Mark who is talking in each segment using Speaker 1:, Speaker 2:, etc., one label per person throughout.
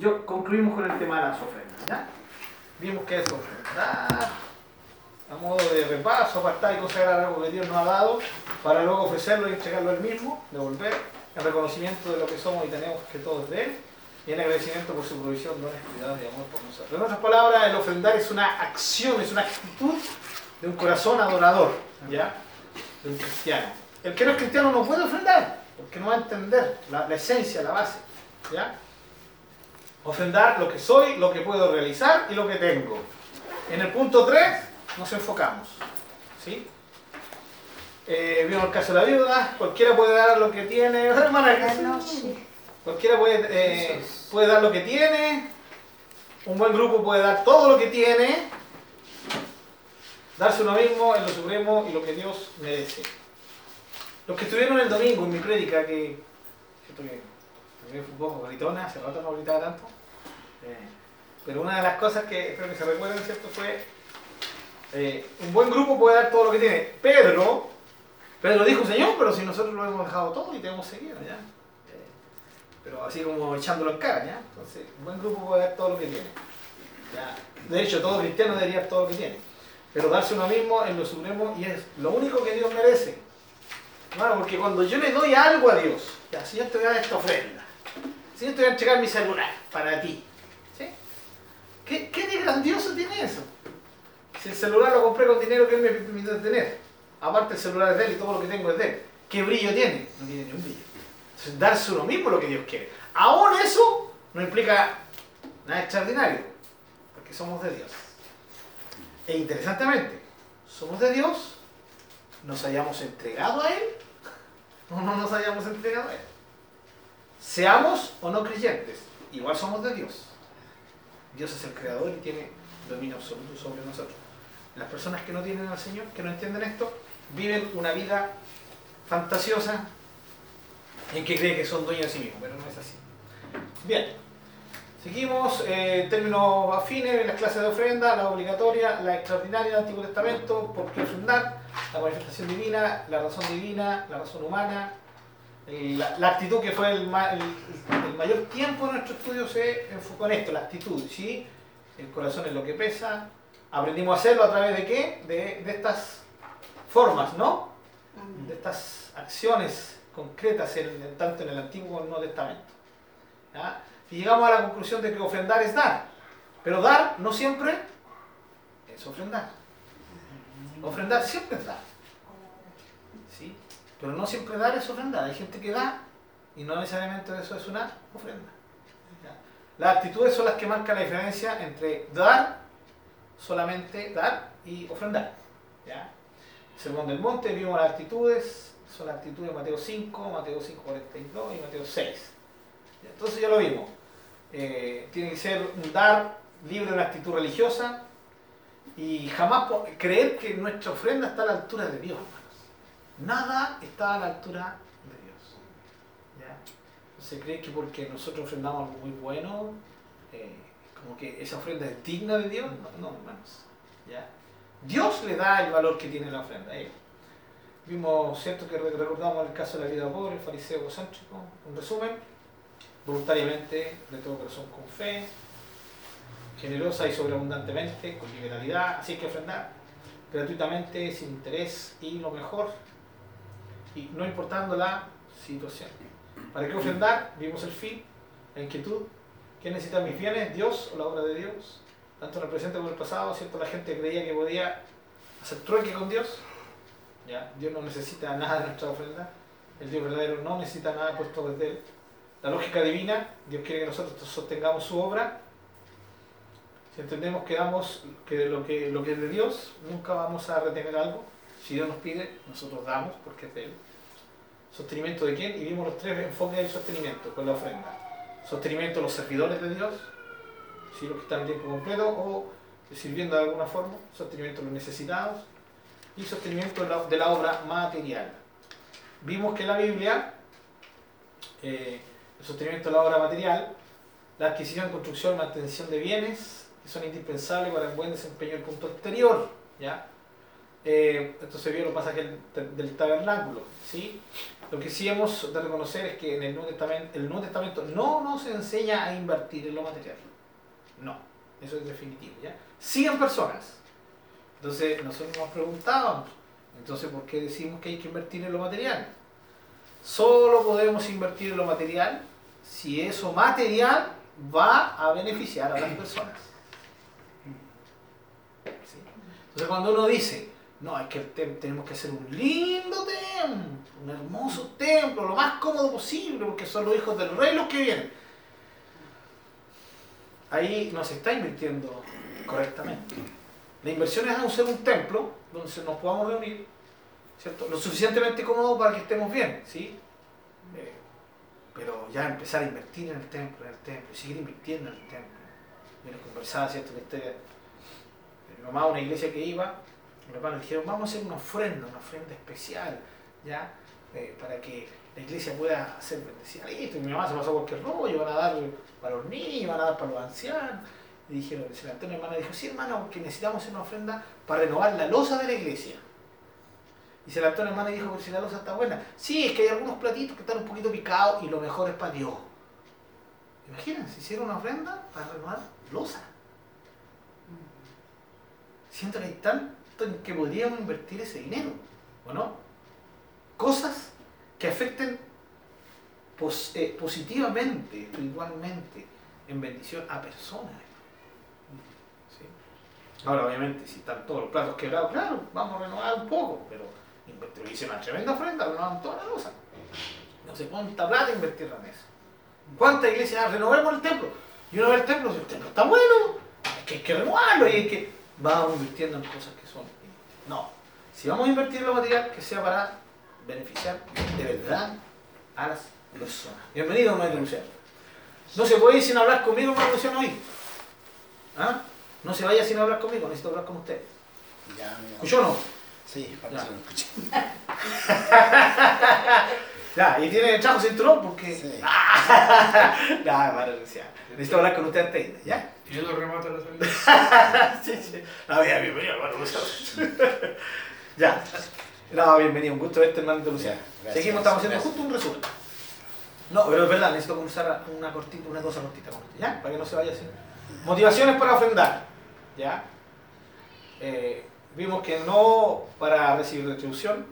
Speaker 1: yo concluimos con el tema de las ofrendas. ¿ya? Vimos que es ofrendar, a modo de repaso, apartar y consagrar algo que Dios nos ha dado, para luego ofrecerlo y entregarlo al mismo, devolver, en reconocimiento de lo que somos y tenemos que todo es de Él, y en agradecimiento por su provisión, dones, cuidado y amor por nosotros. En otras palabras, el ofrendar es una acción, es una actitud de un corazón adorador, ¿ya? De un cristiano. El que no es cristiano no puede ofrendar, porque no va a entender la, la esencia, la base, ¿ya? Ofrendar lo que soy, lo que puedo realizar y lo que tengo. En el punto 3 nos enfocamos. ¿sí? Eh, vimos el caso de la viuda, cualquiera puede dar lo que tiene. Hermana, Cualquiera puede, eh, puede dar lo que tiene. Un buen grupo puede dar todo lo que tiene. Darse uno mismo en lo supremo y lo que Dios merece. Los que estuvieron el domingo en mi prédica, que, que, un poco gritona, hace rato no gritaba tanto. Eh, pero una de las cosas que espero que se recuerden, ¿cierto? Fue eh, un buen grupo puede dar todo lo que tiene. Pedro, Pedro dijo, Señor, pero si nosotros lo hemos dejado todo y te hemos seguido, ¿ya? Eh, pero así como echándolo en cara, ¿ya? Entonces, un buen grupo puede dar todo lo que tiene. ¿ya? De hecho, todo cristiano debería dar todo lo que tiene. Pero darse uno mismo es lo supremo y es lo único que Dios merece. Bueno, porque cuando yo le doy algo a Dios, ya, si yo te voy a dar esta ofrenda, si yo te voy a entregar mi celular para ti, ¿sí? ¿Qué, qué de grandioso tiene eso? Si el celular lo compré con dinero que él me permitió tener, aparte el celular es de él y todo lo que tengo es de él, ¿qué brillo tiene? No tiene ni un brillo. Entonces, darse uno mismo lo que Dios quiere. Aún eso no implica nada extraordinario, porque somos de Dios. E interesantemente, somos de Dios, nos hayamos entregado a Él o no nos hayamos entregado a Él. Seamos o no creyentes, igual somos de Dios. Dios es el creador y tiene dominio absoluto sobre nosotros. Las personas que no tienen al Señor, que no entienden esto, viven una vida fantasiosa en que creen que son dueños de sí mismos, pero no es así. Bien, seguimos, eh, términos afines, las clases de ofrenda, la obligatoria, la extraordinaria del Antiguo Testamento, por qué ofrendar, la manifestación divina, la razón divina, la razón humana, la, la, actitud que fue el, el, el, mayor tiempo de nuestro estudio se enfocó en esto, la actitud, ¿sí? El corazón es lo que pesa. Aprendimos a hacerlo a través de qué? De, de estas formas, ¿no? De estas acciones concretas, en, tanto en el Antiguo como en el Nuevo Testamento. ¿ya? Y llegamos a la conclusión de que ofrendar es dar. Pero dar no siempre es ofrendar. Ofrendar siempre es dar. Pero no siempre dar es ofrendar. Hay gente que da y no necesariamente eso es una ofrenda. Las actitudes son las que marcan la diferencia entre dar, solamente dar, y ofrendar. ¿ya? Sermón del Monte, vimos las actitudes, son las actitudes de Mateo 5, Mateo 5, 42 y Mateo 6. Entonces ya lo vimos. Eh, tiene que ser un dar libre de una actitud religiosa y jamás creer que nuestra ofrenda está a la altura de Dios. Nada está a la altura de Dios. ¿ya? se cree que porque nosotros ofrendamos algo muy bueno, eh, como que esa ofrenda es digna de Dios. No, no hermanos. ¿ya? Dios le da el valor que tiene la ofrenda él. Vimos, ¿cierto? Que recordamos el caso de la vida pobre, el fariseo egocéntrico. Un resumen, voluntariamente, de todo corazón, con fe, generosa y sobreabundantemente, con liberalidad, así que ofrendar, gratuitamente, sin interés y lo mejor, y no importando la situación. ¿Para qué ofrendar? Vimos el fin, la inquietud. ¿Quién necesita mis bienes? ¿Dios o la obra de Dios? Tanto en el presente como en el pasado, ¿cierto? La gente creía que podía hacer trueque con Dios. ¿Ya? Dios no necesita nada de nuestra ofrenda. El Dios verdadero no necesita nada puesto desde Él. La lógica divina, Dios quiere que nosotros sostengamos su obra. Si entendemos que damos que lo que, lo que es de Dios, nunca vamos a retener algo. Si Dios nos pide, nosotros damos porque es de Él. ¿Sostenimiento de quién? Y vimos los tres enfoques del sostenimiento con la ofrenda. Sostenimiento de los servidores de Dios, ¿sí? los que están en tiempo completo o sirviendo de alguna forma. Sostenimiento de los necesitados y sostenimiento de la, obra material. Vimos que en la Biblia, eh, el sostenimiento de la obra material, la adquisición, construcción mantención de bienes que son indispensables para el buen desempeño del punto exterior. ¿ya? Eh, vio en los pasajes del, tabernáculo, ¿sí? Lo que sí hemos de reconocer es que en el Nuevo Testamento, el Nuevo Testamento no nos enseña a invertir en lo material. No, eso es definitivo, ¿ya? Sigan personas. Entonces nosotros nos preguntábamos, entonces ¿por qué decimos que hay que invertir en lo material? Solo podemos invertir en lo material si eso material va a beneficiar a las personas. ¿Sí? Entonces cuando uno dice, no, es que tenemos que hacer un lindo templo, un hermoso templo, lo más cómodo posible, porque son los hijos del rey los que vienen. Ahí no se está invirtiendo correctamente. La inversión es hacer un templo donde nos podamos reunir, ¿cierto? Lo suficientemente cómodo para que estemos bien, ¿sí? Eh, pero ya empezar a invertir en el templo, en el templo, y seguir invirtiendo en el templo. Yo les conversaba, ¿cierto? Este, mi una iglesia que iba, mi papá le dijeron, vamos a hacer una ofrenda, una ofrenda especial, ¿ya? Eh, para que la iglesia pueda hacer bendecida. Listo, y mi mamá se pasó cualquier rollo, van a dar para los niños, van a dar para los ancianos. Y dijeron, se levantó una hermana dijo, sí hermano, porque necesitamos hacer una ofrenda para renovar la losa de la iglesia. Y se levantó una hermana y dijo, pero si la losa está buena. Sí, es que hay algunos platitos que están un poquito picados y lo mejor es para Dios. Imagínense, hicieron una ofrenda para renovar losa. Siento que hay en que podríamos invertir ese dinero, ¿o no? Cosas que afecten eh, positivamente, espiritualmente, en bendición a personas. Ahora, obviamente, si están todos los platos quebrados, claro, vamos a renovar un poco, pero hice una tremenda ofrenda, renovaron toda la losa. No sé cuánta plata invertir en eso. ¿Cuántas iglesias? Ah, renovemos el templo. Y uno ve el templo, el templo está bueno, es que hay que renovarlo y hay que. Vamos invirtiendo en cosas que son. No. Si vamos a invertir en lo material, que sea para beneficiar de verdad a las personas. Bienvenido, Maestro Luciano. No se puede ir sin hablar conmigo, Maestro Luciano, hoy. ¿Ah? No se vaya sin hablar conmigo, necesito hablar con usted.
Speaker 2: Ya,
Speaker 1: ¿Escuchó o no?
Speaker 2: Sí, para que se lo escuche.
Speaker 1: ya, y tiene el chajo cinturón porque.
Speaker 2: Sí.
Speaker 1: ya, para Necesito hablar con usted antes, ¿ya?
Speaker 3: Y yo lo remato a la salida.
Speaker 1: sí, sí. No, ya, bienvenido, hermano ya. No, bienvenido, un gusto verte, hermano Luciano.
Speaker 2: Ya, gracias,
Speaker 1: Seguimos, estamos haciendo
Speaker 2: gracias.
Speaker 1: justo un resumen. No, pero es verdad, necesito comenzar una cortita, una cosa cortita, ¿ya? Para que no se vaya sin. Motivaciones para ofrendar, ¿ya? Eh, vimos que no para recibir retribución,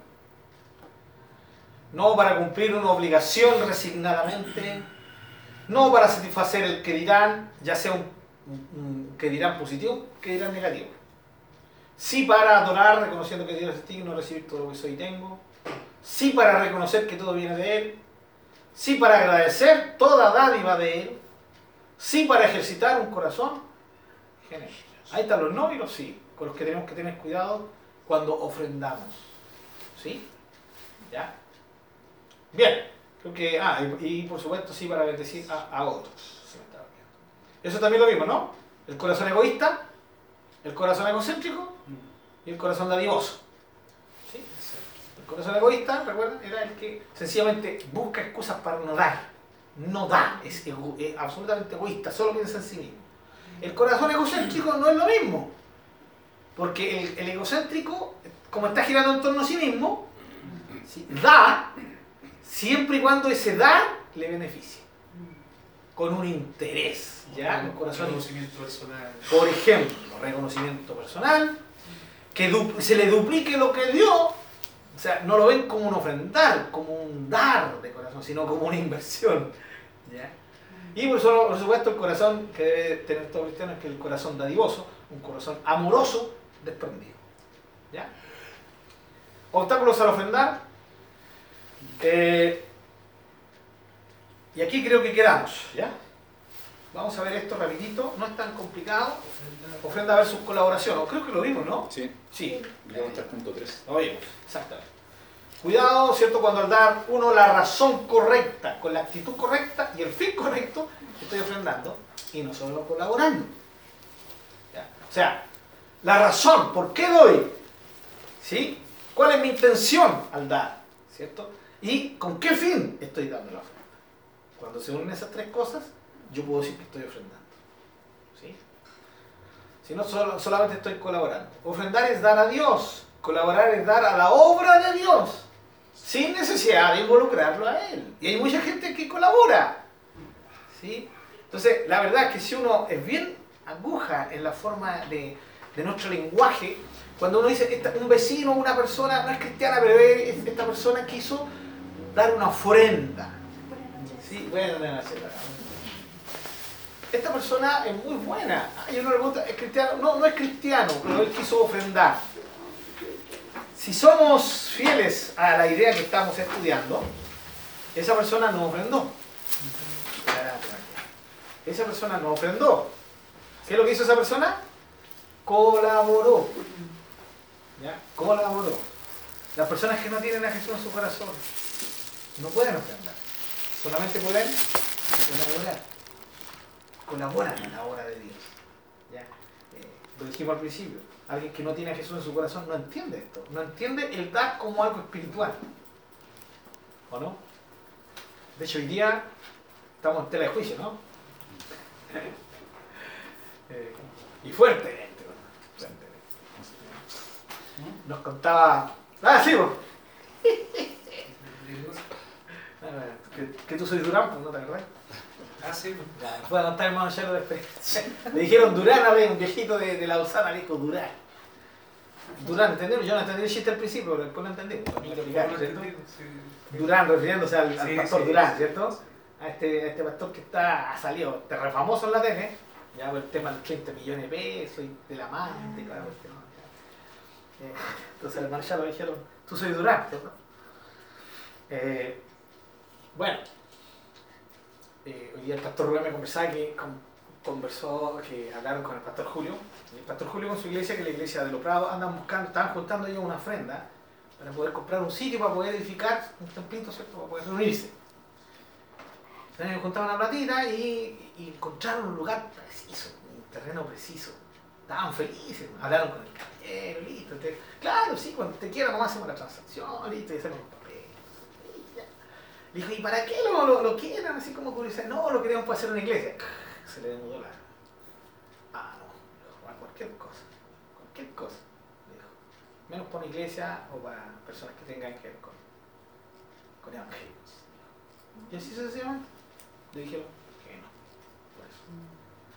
Speaker 1: no para cumplir una obligación resignadamente, no para satisfacer el que dirán, ya sea un, que dirán positivo, que dirán negativo. Sí para adorar, reconociendo que Dios es digno recibir todo lo que soy y tengo. Sí para reconocer que todo viene de Él. Sí para agradecer toda dádiva de Él. Sí para ejercitar un corazón generoso. Ahí están los no y los sí, con los que tenemos que tener cuidado cuando ofrendamos. ¿Sí? ¿Ya? Bien. Creo que, ah, y, y por supuesto sí para bendecir a, a otros. Eso también lo mismo, ¿no? El corazón egoísta, el corazón egocéntrico y el corazón dadivoso. ¿Sí? El corazón egoísta, recuerden, era el que sencillamente busca excusas para no dar. No da, es, ego- es absolutamente egoísta, solo piensa en sí mismo. El corazón egocéntrico no es lo mismo, porque el, el egocéntrico, como está girando en torno a sí mismo, ¿sí? da siempre y cuando ese dar le beneficie, con un interés. ¿ya? Un corazón
Speaker 3: conocimiento personal.
Speaker 1: por ejemplo, reconocimiento personal, que se le duplique lo que dio, o sea, no lo ven como un ofrendar, como un dar de corazón, sino como una inversión. ¿ya? Y por, eso, por supuesto el corazón que debe tener todo cristiano es que el corazón dadivoso, un corazón amoroso, desprendido. ¿ya? Obstáculos al ofrendar. Eh, y aquí creo que quedamos. ¿ya? Vamos a ver esto rapidito, no es tan complicado. Ofrenda versus colaboración, o creo que lo vimos, ¿no?
Speaker 4: Sí,
Speaker 1: Sí,
Speaker 4: digamos 3.3.
Speaker 1: lo vimos, exactamente. Cuidado, ¿cierto? Cuando al dar uno la razón correcta, con la actitud correcta y el fin correcto, estoy ofrendando y no solo colaborando. ¿Ya? O sea, la razón, ¿por qué doy? ¿Sí? ¿Cuál es mi intención al dar? ¿Cierto? ¿Y con qué fin estoy dando la ofrenda? Cuando se unen esas tres cosas, yo puedo decir que estoy ofrendando. ¿Sí? Si no, solo- solamente estoy colaborando. Ofrendar es dar a Dios. Colaborar es dar a la obra de Dios, sin necesidad de involucrarlo a Él. Y hay mucha gente que colabora. ¿sí? Entonces, la verdad es que si uno es bien aguja en la forma de, de nuestro lenguaje, cuando uno dice un vecino, una persona, no es cristiana, pero es- esta persona quiso dar una ofrenda. Sí, bueno, no, no, no. Esta persona es muy buena. Ay, uno le pregunta, ¿es cristiano? No, no es cristiano, pero él quiso ofrendar. Si somos fieles a la idea que estamos estudiando, esa persona no ofrendó. Esa persona no ofrendó. ¿Qué es lo que hizo esa persona? Colaboró. ¿Ya? Colaboró. Las personas que no tienen a Jesús en su corazón no pueden ofrendar. Solamente pueden colaborar. Colaboran en la obra de Dios. ¿Ya? Eh, lo dijimos al principio. Alguien que no tiene a Jesús en su corazón no entiende esto. No entiende el dar como algo espiritual. ¿O no? De hecho, hoy día estamos en tela de juicio, ¿no? Eh, y fuertemente, ¿no? Fuertemente. Nos contaba. ¡Ah, sí! vos! Que, que tú soy Durán, pues no te acordás.
Speaker 3: Ah, sí.
Speaker 1: Ya, Puedo contar hermano Chelo de experiencia. Le dijeron Durán a ver, un viejito de, de la Usana le dijo Durán. Durán, ¿entendieron? Yo no entendí el chiste al principio, pero después lo entendí. ¿cierto? Durán, refiriéndose al, al
Speaker 3: Sí,
Speaker 1: pastor
Speaker 3: sí,
Speaker 1: Durán,
Speaker 3: sí.
Speaker 1: ¿cierto? A este, a este pastor que está, ha salido terre famoso en la tele, ya por el tema de los 30 millones de pesos y de la amante, claro, el. Eh, Entonces al hermano ya lo dijeron, tú soy Durán, ¿cierto? Eh, bueno, eh, hoy día el pastor Rubén me conversaba que con- conversó, que hablaron con el pastor Julio, el pastor Julio con su iglesia, que la iglesia de los Prados, andan buscando, estaban juntando ellos una ofrenda para poder comprar un sitio para poder edificar un templito, ¿cierto? Para poder reunirse. Entonces juntaron una platita y, encontraron un lugar preciso, un terreno preciso. Estaban felices, hablaron con el caballero, listo. claro, sí, cuando te quiera nomás hacemos la transacción, listo, y hacemos los papeles. y ya. Dijo, ¿y para qué lo, lo, lo? Así como curiosidad. No, lo queremos para hacer una iglesia. Se le demudó la. Ah, no. "Para cualquier cosa. Cualquier cosa. Dijo. Menos para una iglesia o para personas que tengan que ver con, con evangelios. Y así sucesivamente. Le dijeron que no. Por eso.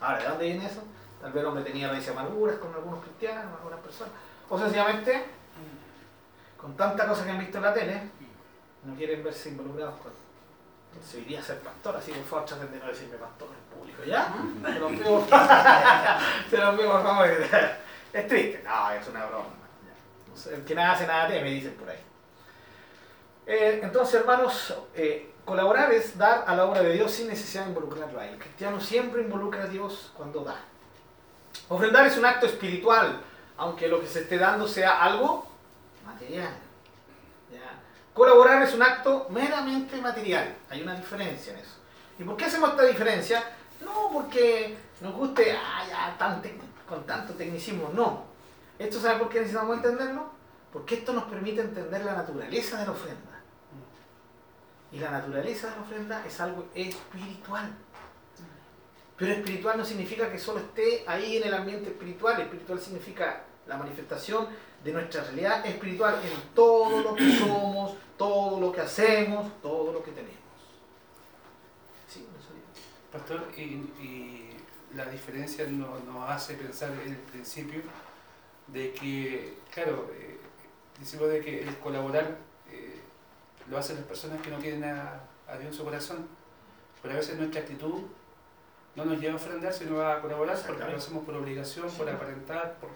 Speaker 1: Ahora, ¿de dónde viene eso? Tal vez el hombre tenía raíces amarguras con algunos cristianos, algunas personas. O sencillamente, con tanta cosa que han visto en la tele, no quieren verse involucrados con. Entonces hoy día ser pastor, así por favor traten de no decirme pastor en público, ¿ya? Se los pido, se los pido por favor. Es triste, no, es una broma. ya. No sé, el que nada hace nada teme, dicen por ahí. Eh, entonces, hermanos, eh, colaborar es dar a la obra de Dios sin necesidad de involucrarlo a él. El cristiano siempre involucra a Dios cuando da. Ofrendar es un acto espiritual, aunque lo que se esté dando sea algo material. Colaborar es un acto meramente material. Hay una diferencia en eso. ¿Y por qué hacemos esta diferencia? No porque nos guste ah, ya, tan con tanto tecnicismo, no. ¿Esto sabe por qué necesitamos entenderlo? Porque esto nos permite entender la naturaleza de la ofrenda. Y la naturaleza de la ofrenda es algo espiritual. Pero espiritual no significa que solo esté ahí en el ambiente espiritual. Espiritual significa la manifestación de nuestra realidad espiritual en todo lo que somos, todo lo que hacemos, todo lo que tenemos. Sí, no.
Speaker 3: Pastor, y, y la diferencia no- nos hace pensar en el principio de que, claro, eh, decimos de que el colaborar eh, lo hacen las personas que no tienen a, a Dios en su corazón, pero a veces nuestra actitud no nos lleva a ofrendar, sino a colaborar porque lo hacemos por obligación, por aparentar, por,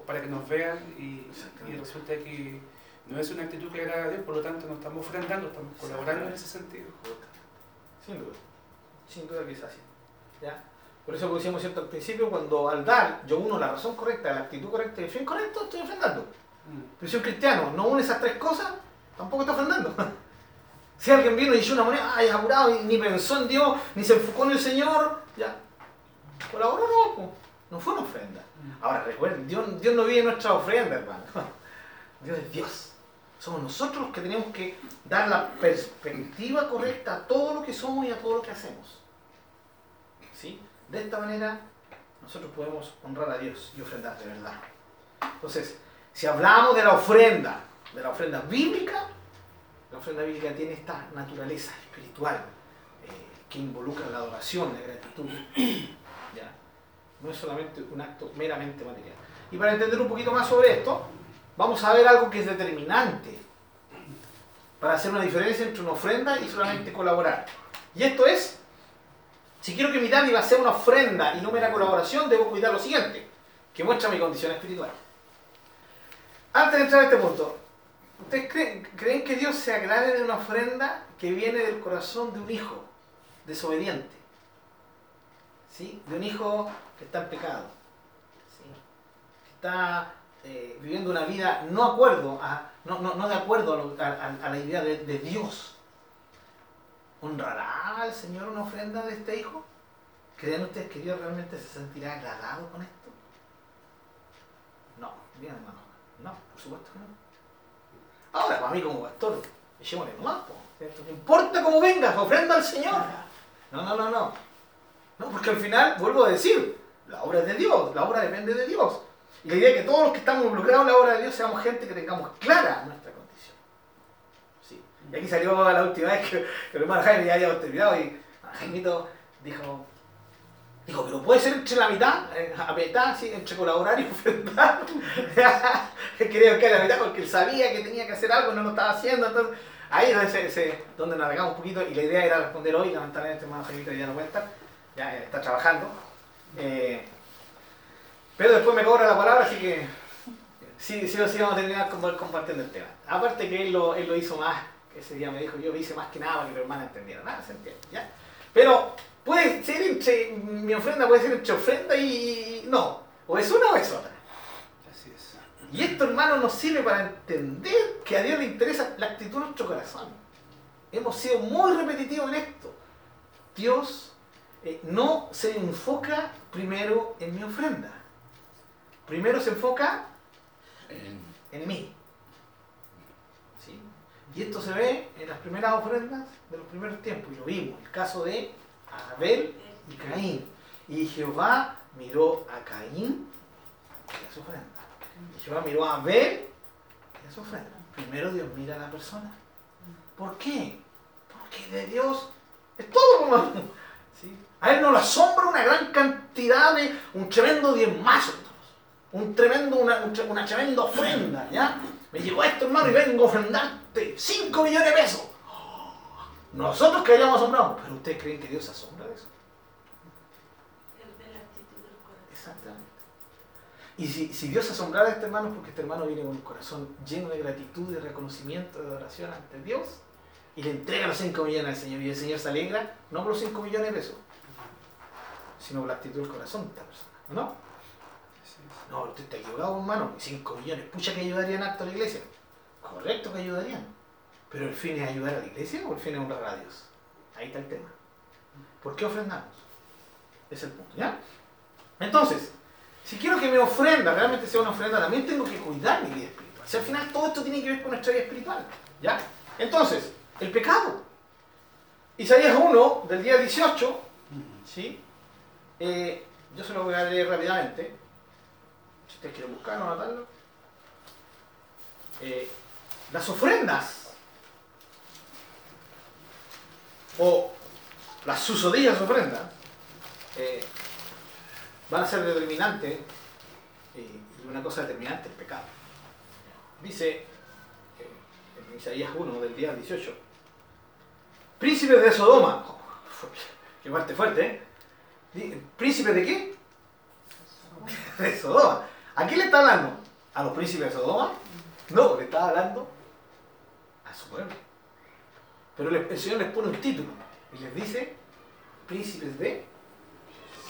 Speaker 3: o para que nos vean y, y resulta que no es una actitud que agrada a Dios, por lo tanto no estamos ofrendando, estamos colaborando en ese sentido.
Speaker 1: Sin duda. Sin duda que es así. ¿Ya? Por eso, como decíamos cierto al principio, cuando al dar yo uno la razón correcta, la actitud correcta y el fin correcto, estoy ofrendando.
Speaker 3: Mm.
Speaker 1: Pero si un cristiano no une esas tres cosas, tampoco está ofrendando. Si alguien vino y echó una moneda, ay, apurado, y ni pensó en Dios, ni se enfocó en el Señor, ya. Colaboró no, po. no fue una ofrenda. Ahora recuerden, Dios, no vive en nuestra ofrenda, hermano. Dios es Dios. Somos nosotros los que tenemos que dar la perspectiva correcta a todo lo que somos y a todo lo que hacemos. ¿Sí? De esta manera nosotros podemos honrar a Dios y ofrendar de verdad. Entonces, Si hablamos de la ofrenda, de la ofrenda bíblica, la ofrenda bíblica tiene esta naturaleza espiritual eh, que involucra la adoración, la gratitud. No es solamente un acto meramente material. Y para entender un poquito más sobre esto, vamos a ver algo que es determinante para hacer una diferencia entre una ofrenda y solamente colaborar. Y esto es, si quiero que mi dádiva sea una ofrenda y no mera colaboración, debo cuidar lo siguiente, que muestra mi condición espiritual. Antes de entrar a este punto, ¿ustedes creen, creen que Dios se agrade de una ofrenda que viene del corazón de un hijo desobediente? ¿Sí? De un hijo que está en pecado. ¿Sí? Que está eh, viviendo una vida no, acuerdo a, no, no, no de acuerdo a, lo- a- a- a la idea de, de Dios. ¿Honrará al Señor una ofrenda de este hijo? ¿Creen ustedes que Dios realmente se sentirá agradado con esto? No, bien hermano. No, por supuesto que no. Ahora, para mí como pastor, echémosle nomás, ¿cierto? No importa cómo vengas, ofrenda al Señor. No, no, no, no. No, porque al final, vuelvo a decir, la obra es de Dios, la obra depende de Dios. Y la idea es que todos los que estamos involucrados en la obra de Dios seamos gente que tengamos clara nuestra condición. Sí. Y aquí salió la última vez que, que el hermano Jaime ya había terminado y Jaimito dijo, dijo, pero puede ser entre la mitad, eh, a mitad, sí, entre colaborar y ofrendar. Quería buscar la mitad porque él sabía que tenía que hacer algo y no lo estaba haciendo. Entonces, ahí es donde navegamos un poquito y la idea era responder hoy, lamentablemente hermano Jaimito ya no estar, ya está trabajando. Eh, pero después me cobra la palabra, así que sí, sí o sí vamos a terminar compartiendo el tema. Aparte que él lo, él lo hizo más, ese día me dijo, yo lo hice más que nada para que mi hermana entendiera. Nada, se entiende, ¿ya? Pero puede ser entre, mi ofrenda puede ser entre ofrenda y no. O es una o es otra.
Speaker 3: Así es.
Speaker 1: Y esto, hermano, nos sirve para entender que a Dios le interesa la actitud de nuestro corazón. Hemos sido muy repetitivos en esto. Dios eh, no se enfoca primero en mi ofrenda. Primero se enfoca
Speaker 2: En-
Speaker 1: mí. ¿Sí? Y esto se ve en las primeras ofrendas de los primeros tiempos. Y lo vimos, el caso de Abel y Caín. Y Jehová miró a Caín y a su ofrenda. Y Jehová miró a Abel y a su ofrenda. Primero Dios mira a la persona. ¿Por qué? Porque de Dios es todo, hermano. A él no le asombra una gran cantidad de un tremendo diezmazo. Un tremendo, una, una tremenda ofrenda, ¿ya? Me llegó esto, hermano, y vengo a ofrendarte 5 millones de pesos. Nosotros que hayamos asombrado, pero ustedes creen que Dios se asombra de eso. Exactamente. Y si, si Dios se asombrara de este hermano es porque este hermano viene con un corazón lleno de gratitud, de reconocimiento, de adoración ante Dios y le entrega los 5 millones al Señor y el Señor se alegra, no por los 5 millones de pesos, sino por la actitud del corazón de esta persona, ¿no? No, usted está equivocado, hermano. 5 millones, pucha que ayudarían acto a la iglesia. Correcto que ayudarían. Pero el fin es ayudar a la iglesia o el fin es honrar a Dios. Ahí está el tema. ¿Por qué ofrendamos? Es el punto, ¿ya? Entonces, si quiero que mi ofrenda realmente sea una ofrenda, también tengo que cuidar mi vida espiritual. Si al final todo esto tiene que ver con nuestra vida espiritual, ¿ya? Entonces, el pecado. Isaías 1, del día 18, ¿sí? Eh, yo se lo voy a leer rápidamente. Si ustedes quieren buscarlo, anotarlo. Eh, las ofrendas o las susodichas ofrendas eh, van a ser determinantes eh, y una cosa determinante el pecado. Dice eh, en Isaías 1 del día 18 príncipes de Sodoma qué parte fuerte ¿eh? ¿Príncipes de qué? de Sodoma ¿a quién le está hablando? ¿a los príncipes de Sodoma? no, le está hablando a su pueblo pero el Señor les pone un título y les dice príncipes de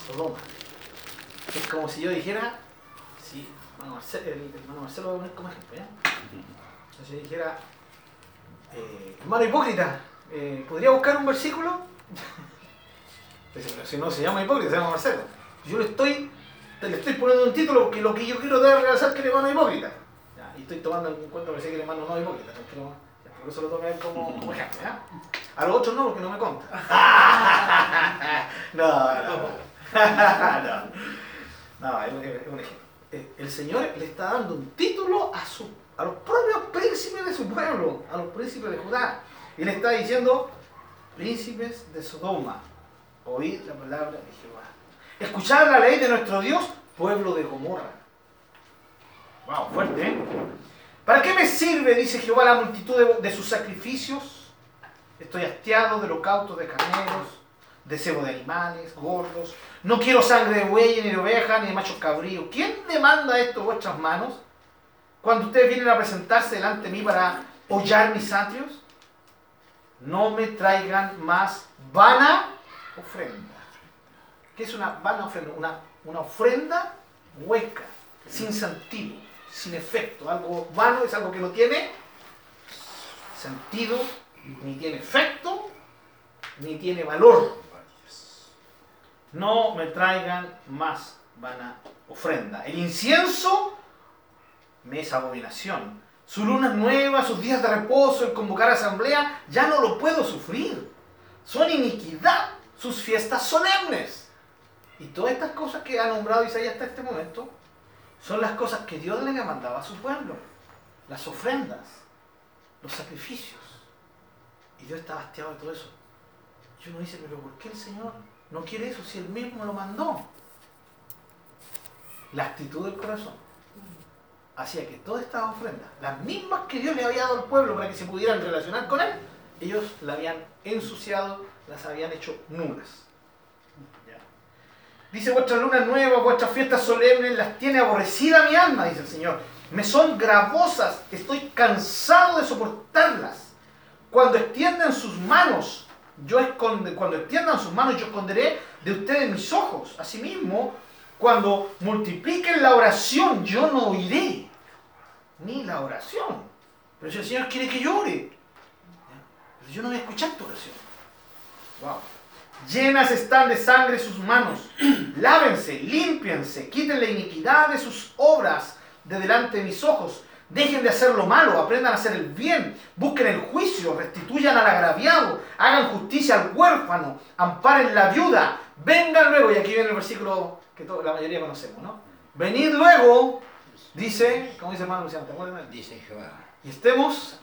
Speaker 1: Sodoma. Es como si yo dijera, sí, hermano Marcelo, el, el hermano Marcelo lo voy a poner como ejemplo, ¿ya? Entonces yo dijera, eh, hermano hipócrita, eh, ¿podría buscar un versículo? Si no se llama hipócrita, se llama Marcelo. Yo le estoy, le estoy poniendo un título porque lo que yo quiero dar realzar es que el hermano es hipócrita. Ya, y estoy tomando en cuenta que que el hermano no es hipócrita, tranquilo. Ya, por eso lo tomé como, como ejemplo, ¿ya? A los otros no, porque no me conta. no, no. no. No, es un, es un ejemplo. eh, el Señor le está dando un título a, su, a los propios príncipes de su pueblo, a los príncipes de Judá. Y le está diciendo, príncipes de Sodoma, oíd la palabra de Jehová. Escuchad la ley de nuestro Dios, pueblo de Gomorra. Wow, fuerte, ¿eh? ¿Para qué me sirve, dice Jehová, la multitud de, sus sacrificios? Estoy hastiado de holocaustos de carneros, de cebo de animales, gordos. No quiero sangre de buey, ni de oveja, ni de machos cabríos. ¿Quién demanda esto vuestras manos? Cuando ustedes vienen a presentarse delante de mí para hollar mis atrios, no me traigan más vana ofrenda. ¿Qué es una vana ofrenda? Una, una ofrenda hueca, sin sentido, sin efecto. Algo vano es algo que no tiene sentido, ni tiene efecto, ni tiene valor. No me traigan más vana ofrenda. El incienso me es abominación. Su luna nueva, sus días de reposo, el convocar asamblea, ya no lo puedo sufrir. Son iniquidad sus fiestas solemnes. Y todas estas cosas que ha nombrado Isaías hasta este momento son las cosas que Dios le mandaba a su pueblo. Las ofrendas, los sacrificios. Y Dios está hastiado de todo eso. Y uno dice, pero ¿por qué el Señor no quiere eso si Él mismo lo mandó? La actitud del corazón hacía que todas estas ofrendas, las mismas que Dios le había dado al pueblo para que se pudieran relacionar con Él, ellos la habían ensuciado, las habían hecho nulas. Dice, vuestra luna nueva, vuestras fiestas solemnes, las tiene aborrecida mi alma, dice el Señor. Me son gravosas, estoy cansado de soportarlas. Cuando extiendan sus manos, yo esconde, cuando extiendan sus manos, yo esconderé de ustedes mis ojos. Asimismo, cuando multipliquen la oración, yo no oiré ni la oración. Pero si el Señor quiere que llore, pero yo no voy a escuchar tu oración. Llenas están de sangre sus manos. Lávense, límpiense, quiten la iniquidad de sus obras de delante de mis ojos. Dejen de hacer lo malo, aprendan a hacer el bien, busquen el juicio, restituyan al agraviado, hagan justicia al huérfano, amparen la viuda, vengan luego, y aquí viene el versículo que todo- la mayoría conocemos, ¿no? Venid luego, dice, como dice hermano Luciano, ¿te acuerdas?
Speaker 2: Dice Jehová.
Speaker 1: Y estemos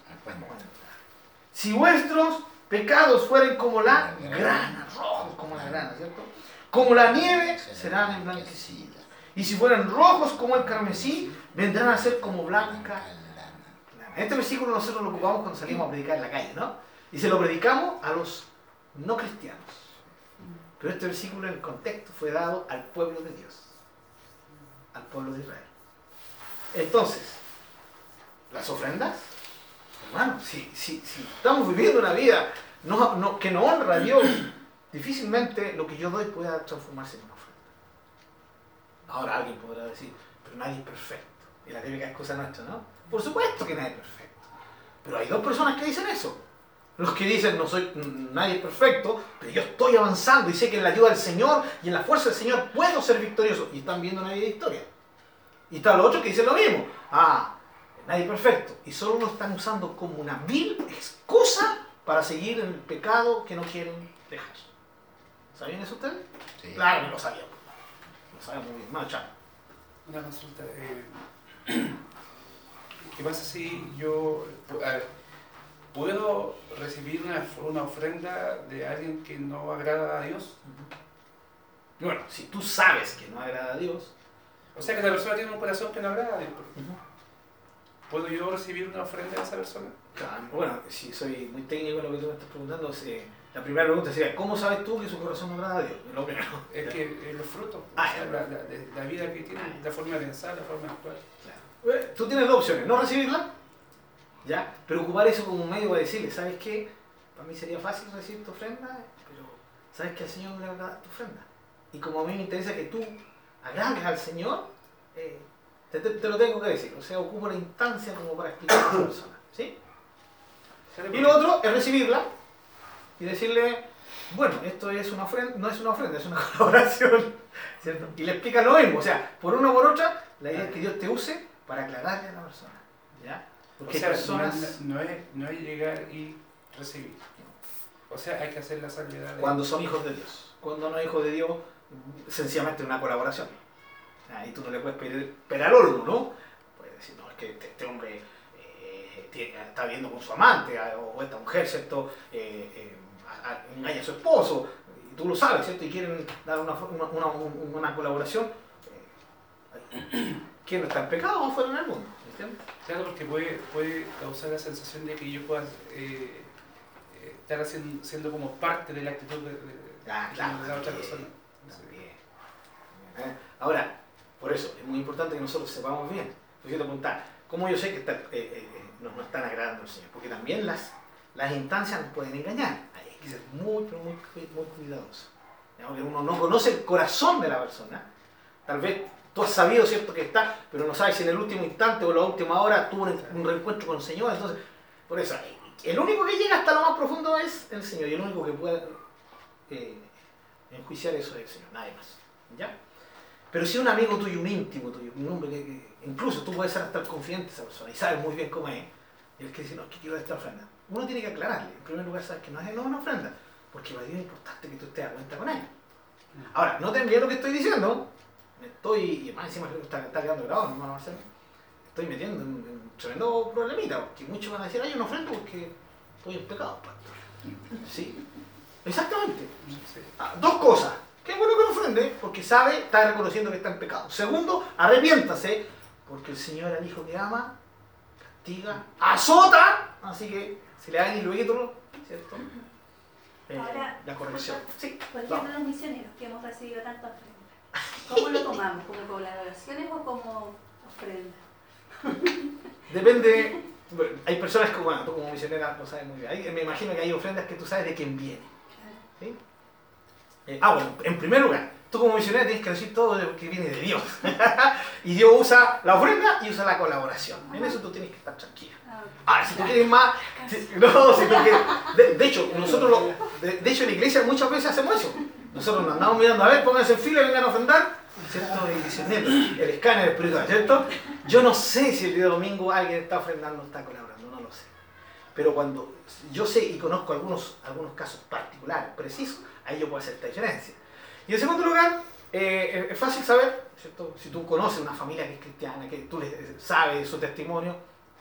Speaker 1: si vuestros pecados fueren como la grana, rojos como la grana, ¿cierto? Como la nieve serán emblanquecidas. Y si fueran rojos como el carmesí, vendrán a ser como blanca lana. Este versículo nosotros lo ocupamos cuando salimos a predicar en la calle, ¿no? Y se lo predicamos a los no cristianos. Pero este versículo en el contexto fue dado al pueblo de Dios, al pueblo de Israel. Entonces, las ofrendas Hermano, si, si, si estamos viviendo una vida no- no- que no honra a Dios, difícilmente lo que yo doy pueda transformarse en una ofrenda. Ahora alguien podrá decir, pero nadie es perfecto. Y la típica excusa nuestra, ¿no? Por supuesto que nadie es perfecto. Pero hay dos personas que dicen eso. Los que dicen, no soy, nadie es perfecto, pero yo estoy avanzando y sé que en la ayuda del Señor y en la fuerza del Señor puedo ser victorioso. Y están viendo una vida de historia. Y está los otros que dicen lo mismo. Ah, nadie perfecto. Y solo lo están usando como una vil excusa para seguir en el pecado que no quieren dejar. ¿Sabían eso ustedes?
Speaker 2: Sí.
Speaker 1: Claro que lo sabíamos. Lo sabemos muy bien. Chao.
Speaker 3: Una consulta. eh, ¿Qué pasa si yo a ver, puedo recibir una, una ofrenda de alguien que no agrada a Dios?
Speaker 1: Bueno, si tú sabes que no agrada a Dios,
Speaker 3: O sea que la persona tiene un corazón que no agrada a Dios. ¿Puedo yo recibir una ofrenda de esa persona?
Speaker 1: Claro, Bueno, si soy muy técnico en lo que tú me estás preguntando, eh, la primera pregunta sería, ¿cómo sabes tú que su corazón no agrada a Dios? Lo primero.
Speaker 3: Es que eh, los frutos,
Speaker 1: Ah,
Speaker 3: o sea,
Speaker 1: ya.
Speaker 3: la, la- de- la vida que tienen, la forma de pensar, la forma de actuar.
Speaker 1: Claro. Eh, Tú tienes dos opciones, no recibirla, ¿ya? Pero ocupar eso como un medio para decirle, ¿sabes qué? Para mí sería fácil recibir tu ofrenda, pero ¿sabes que al Señor no le agrada tu ofrenda? Y como a mí me interesa que tú agrades al Señor, eh, te, te- te lo tengo que decir. O sea, ocupo la instancia como para explicar a esa persona, ¿sí? Y lo otro es recibirla y decirle, bueno, esto es una ofrenda, no es una ofrenda, es una colaboración, ¿cierto? Y le explica lo mismo, o sea, por una o por otra, la idea es que Dios te use para aclararle a la persona, ¿ya?
Speaker 3: O
Speaker 1: Porque
Speaker 3: sea,
Speaker 1: hay personas,
Speaker 3: no, no es, no es llegar y recibir. O sea, hay que hacer la salvedad de...
Speaker 1: cuando son hijos de Dios, cuando no es hijo de Dios, sencillamente una colaboración. Ah, y tú no le puedes pedir pera al horno, ¿no? Puedes decir, no, es que este, este hombre eh, tiene- está viviendo con su amante, ah, o esta mujer, ¿cierto? Eh, eh, engaña a su esposo, y tú lo sabes, ¿cierto? Y quieren dar una, una, una- un- una colaboración. eh, ¿Quién no está en pecado o fuera en el mundo? ¿entiendes?
Speaker 3: Claro, porque puede, puede causar la sensación de que yo pueda estar haciendo, siendo como parte de la actitud de, de-
Speaker 1: Ah,
Speaker 3: de
Speaker 1: claro,
Speaker 3: la otra persona.
Speaker 1: también. ¿Eh? Ahora, por eso es muy que nosotros sepamos bien. Pues yo ¿cómo yo sé que está- eh, eh, eh, nos, están agradando Señor? Porque también las, instancias nos pueden engañar. Hay que ser muy, pero muy, muy cuidadoso. ¿Ya? Porque uno no conoce el corazón de la persona. Tal vez tú has sabido, ¿cierto?, que está, pero no sabes si en el último instante o la última hora tuvo un, un reencuentro con el Señor. Entonces, por eso, el único que llega hasta lo más profundo es el Señor. Y el único que puede eh, enjuiciar eso es el Señor, nadie más. ¿Ya? Pero si un amigo tuyo, un íntimo tuyo, un hombre que, que- incluso tú puedes ser hasta el confidente de esa persona y sabes muy bien cómo es, y el que dice, no, es que quiero esta ofrenda, uno tiene que aclararle, en primer lugar, sabes que no es, no una ofrenda, porque para Dios es importante que tú estés a cuenta con él. Ahora, no te envío lo que estoy diciendo, me estoy, y más encima creo que está, está quedando grabado, hermano Marcelo, estoy metiendo en, en un tremendo problemita, porque muchos van a decir, hay una ofrenda porque estoy en pecado, pastor. Sí, exactamente. Ah, Dos cosas. Qué bueno que lo ofrende, porque sabe, está reconociendo que está en pecado. Segundo, arrepiéntase, porque el Señor al hijo que ama, castiga, azota, así que si le y luego, ¿cierto? Eh,
Speaker 5: Ahora,
Speaker 1: la corrección. Sí,
Speaker 5: Por ejemplo, los misioneros que hemos recibido tantas ofrendas. ¿Cómo lo tomamos? ¿Como colaboraciones o como ofrenda?
Speaker 1: Depende, bueno, hay personas que, bueno, tú como misionera lo sabes muy bien. Hay- me imagino que hay ofrendas que tú sabes de quién viene. ¿sí? Eh, ah, bueno, en primer lugar, tú como misionera tienes que decir todo lo que viene de Dios. y Dios usa la ofrenda y usa la colaboración. En eso tú tienes que estar tranquila.
Speaker 5: Ah,
Speaker 1: si tú quieres más, si- no, si tú quieres, de, de hecho, nosotros lo, de, de hecho en la iglesia muchas veces hacemos eso. Nosotros nos andamos mirando, a ver, pónganse en fila, vengan a ofrendar, ¿cierto? Y discerniendo el escáner espiritual, ¿cierto? Yo no sé si el día domingo alguien está ofrendando o está colaborando, no lo sé. Pero cuando yo sé y conozco algunos, algunos casos particulares, precisos, ahí yo puedo hacer esta diferencia. Y en segundo lugar, eh, es fácil saber, ¿cierto? Si tú conoces una familia que es cristiana, que tú le- sabes su testimonio,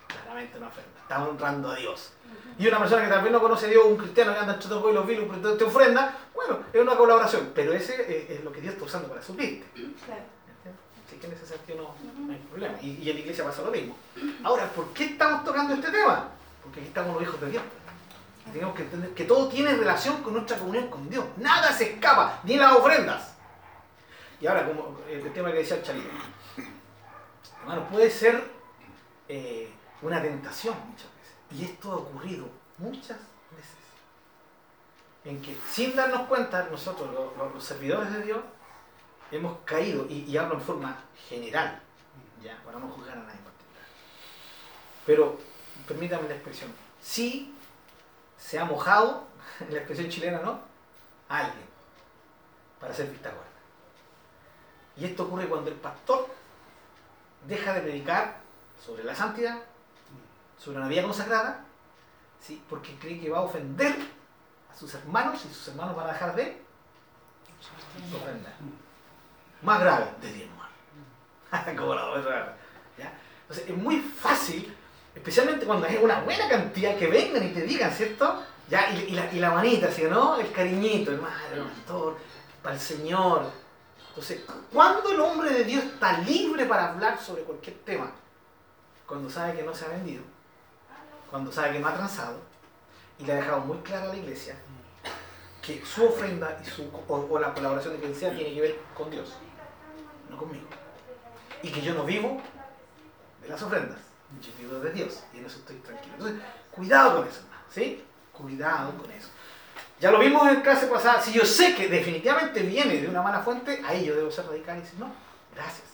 Speaker 1: claramente una ofrenda. Está honrando a Dios. Y una persona que tal vez no conoce a Dios, un cristiano que anda entre todos los vilos, pero te, ofrenda, bueno, es una colaboración. Pero ese es, es lo que Dios está usando para suplirte.
Speaker 5: Claro.
Speaker 1: Así que en ese sentido no, no hay problema. Y, y en la iglesia pasa lo mismo. Ahora, ¿por qué estamos tocando este tema? Porque aquí estamos los hijos de Dios. Tenemos que entender que todo tiene relación con nuestra comunión con Dios. Nada se escapa, ni las ofrendas. Y ahora, como el tema que decía el Chalito, hermano, puede ser eh, una tentación muchas veces. Y esto ha ocurrido muchas veces. En que sin darnos cuenta, nosotros, los, los- servidores de Dios, hemos caído, y, y hablo en forma general, ya, para no juzgar a nadie en particular. Pero, permítame la expresión, sí se ha mojado, en la expresión chilena, ¿no? A alguien, para ser vista gorda. Y esto ocurre cuando el pastor deja de predicar sobre la santidad, sobre una vida consagrada, ¿sí? porque cree que va a ofender a sus hermanos y sus hermanos van a dejar de ofrendar. Más grave, de diezmar. Como la otra. ¿ya? Entonces es muy fácil, especialmente cuando hay una buena cantidad que vengan y te digan, ¿cierto? Ya, y, la, manita, ¿sí no? El cariñito, hermano, el pastor, para el Señor. Entonces, ¿cuándo el hombre de Dios está libre para hablar sobre cualquier tema? Cuando sabe que no se ha vendido, cuando sabe que no ha transado, y le ha dejado muy clara a la iglesia que su ofrenda y su, o, la colaboración de sea tiene que ver con Dios, no conmigo. Y que yo no vivo de las ofrendas, vivo de Dios, y en eso estoy tranquilo. Entonces, cuidado con eso, ¿sí? Cuidado con eso. Ya lo vimos en clase pasada, si yo sé que definitivamente viene de una mala fuente, ahí yo debo ser radical y decir, no, gracias.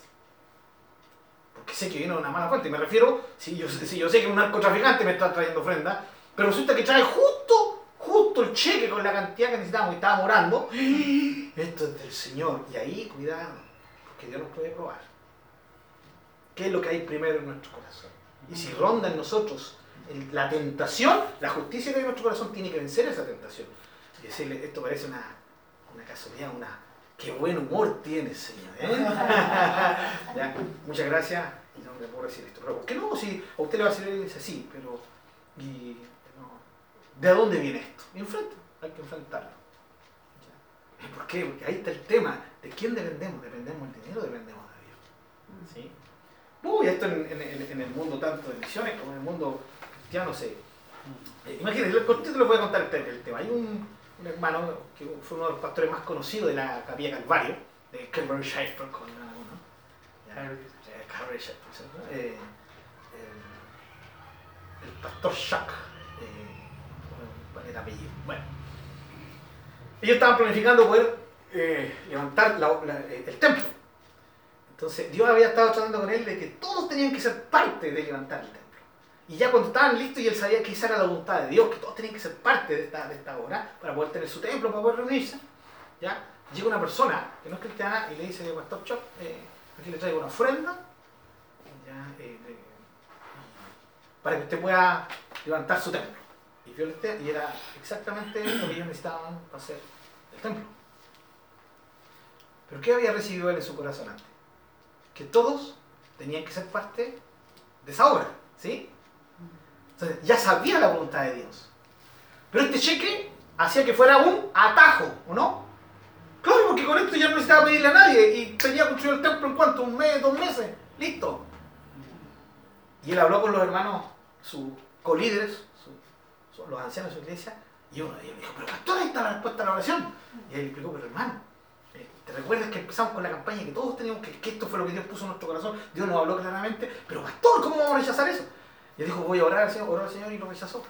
Speaker 1: Porque sé que viene de una mala fuente, y me refiero, si yo, sé que un narcotraficante me está trayendo ofrenda, pero resulta que trae justo, justo el cheque con la cantidad que necesitábamos y estábamos orando, esto es del Señor, y ahí cuidado, porque Dios nos puede probar. ¿Qué es lo que hay primero en nuestro corazón? Y si ronda en nosotros la tentación, la justicia que hay en nuestro corazón tiene que vencer esa tentación. Y decirle, esto parece una, una casualidad, una... Qué buen humor tienes, señor. ¿eh? Muchas gracias. Y no me puedo decir esto. Pero ¿por qué no? Si a usted le va a servir, dice sí, pero. Y, ¿De dónde viene esto? Y hay que enfrentarlo. ¿Y ¿Por qué? Porque ahí está el tema. ¿De quién dependemos? ¿Dependemos del dinero o dependemos de Dios? ¿Sí? Uy, esto en, en- en- el mundo tanto de misiones como en el mundo cristiano se. Eh, imagínense, cortito les voy a contar el, te- el tema. Hay un, un hermano que fue uno de los pastores más conocidos de la Capilla Calvario, de Calvary Shepard, con. Eh, Calvary Shepherd, ¿cierto? Eh, el, el pastor Chuck, eh, ¿cuál era el apellido? Bueno, ellos estaban planificando poder eh, levantar la- la- eh, el templo. Entonces Dios había estado tratando con él de que todos tenían que ser parte de levantar el templo. Y ya cuando estaban listos y él sabía que esa era la voluntad de Dios, que todos tenían que ser parte de esta, de esta obra para poder tener su templo, para poder reunirse, ¿ya? llega una persona que no es cristiana y le dice, Pastor Chuck, eh, aquí le traigo una ofrenda eh, para que usted pueda levantar su templo. Y, vio el te- y era exactamente lo que ellos necesitaban para hacer el templo. Pero ¿qué había recibido él en su corazón antes? Que todos tenían que ser parte de esa obra, ¿sí? Entonces ya sabía la voluntad de Dios. Pero este cheque hacía que fuera un atajo, ¿o no? Claro, porque con esto ya no necesitaba pedirle a nadie y tenía construido el templo en cuánto, un mes, dos meses, listo. Y él habló con los hermanos, sus colíderes, su- los ancianos de su iglesia, y uno de ellos dijo, pero pastor, ahí está la respuesta a la oración. Y él explicó, pero hermano, ¿te recuerdas que empezamos con la campaña que todos teníamos que, que esto fue lo que Dios puso en nuestro corazón? Dios nos habló claramente, pero pastor, ¿cómo vamos a rechazar eso? Y él dijo, voy a orar al Señor, oró al Señor y lo rechazó.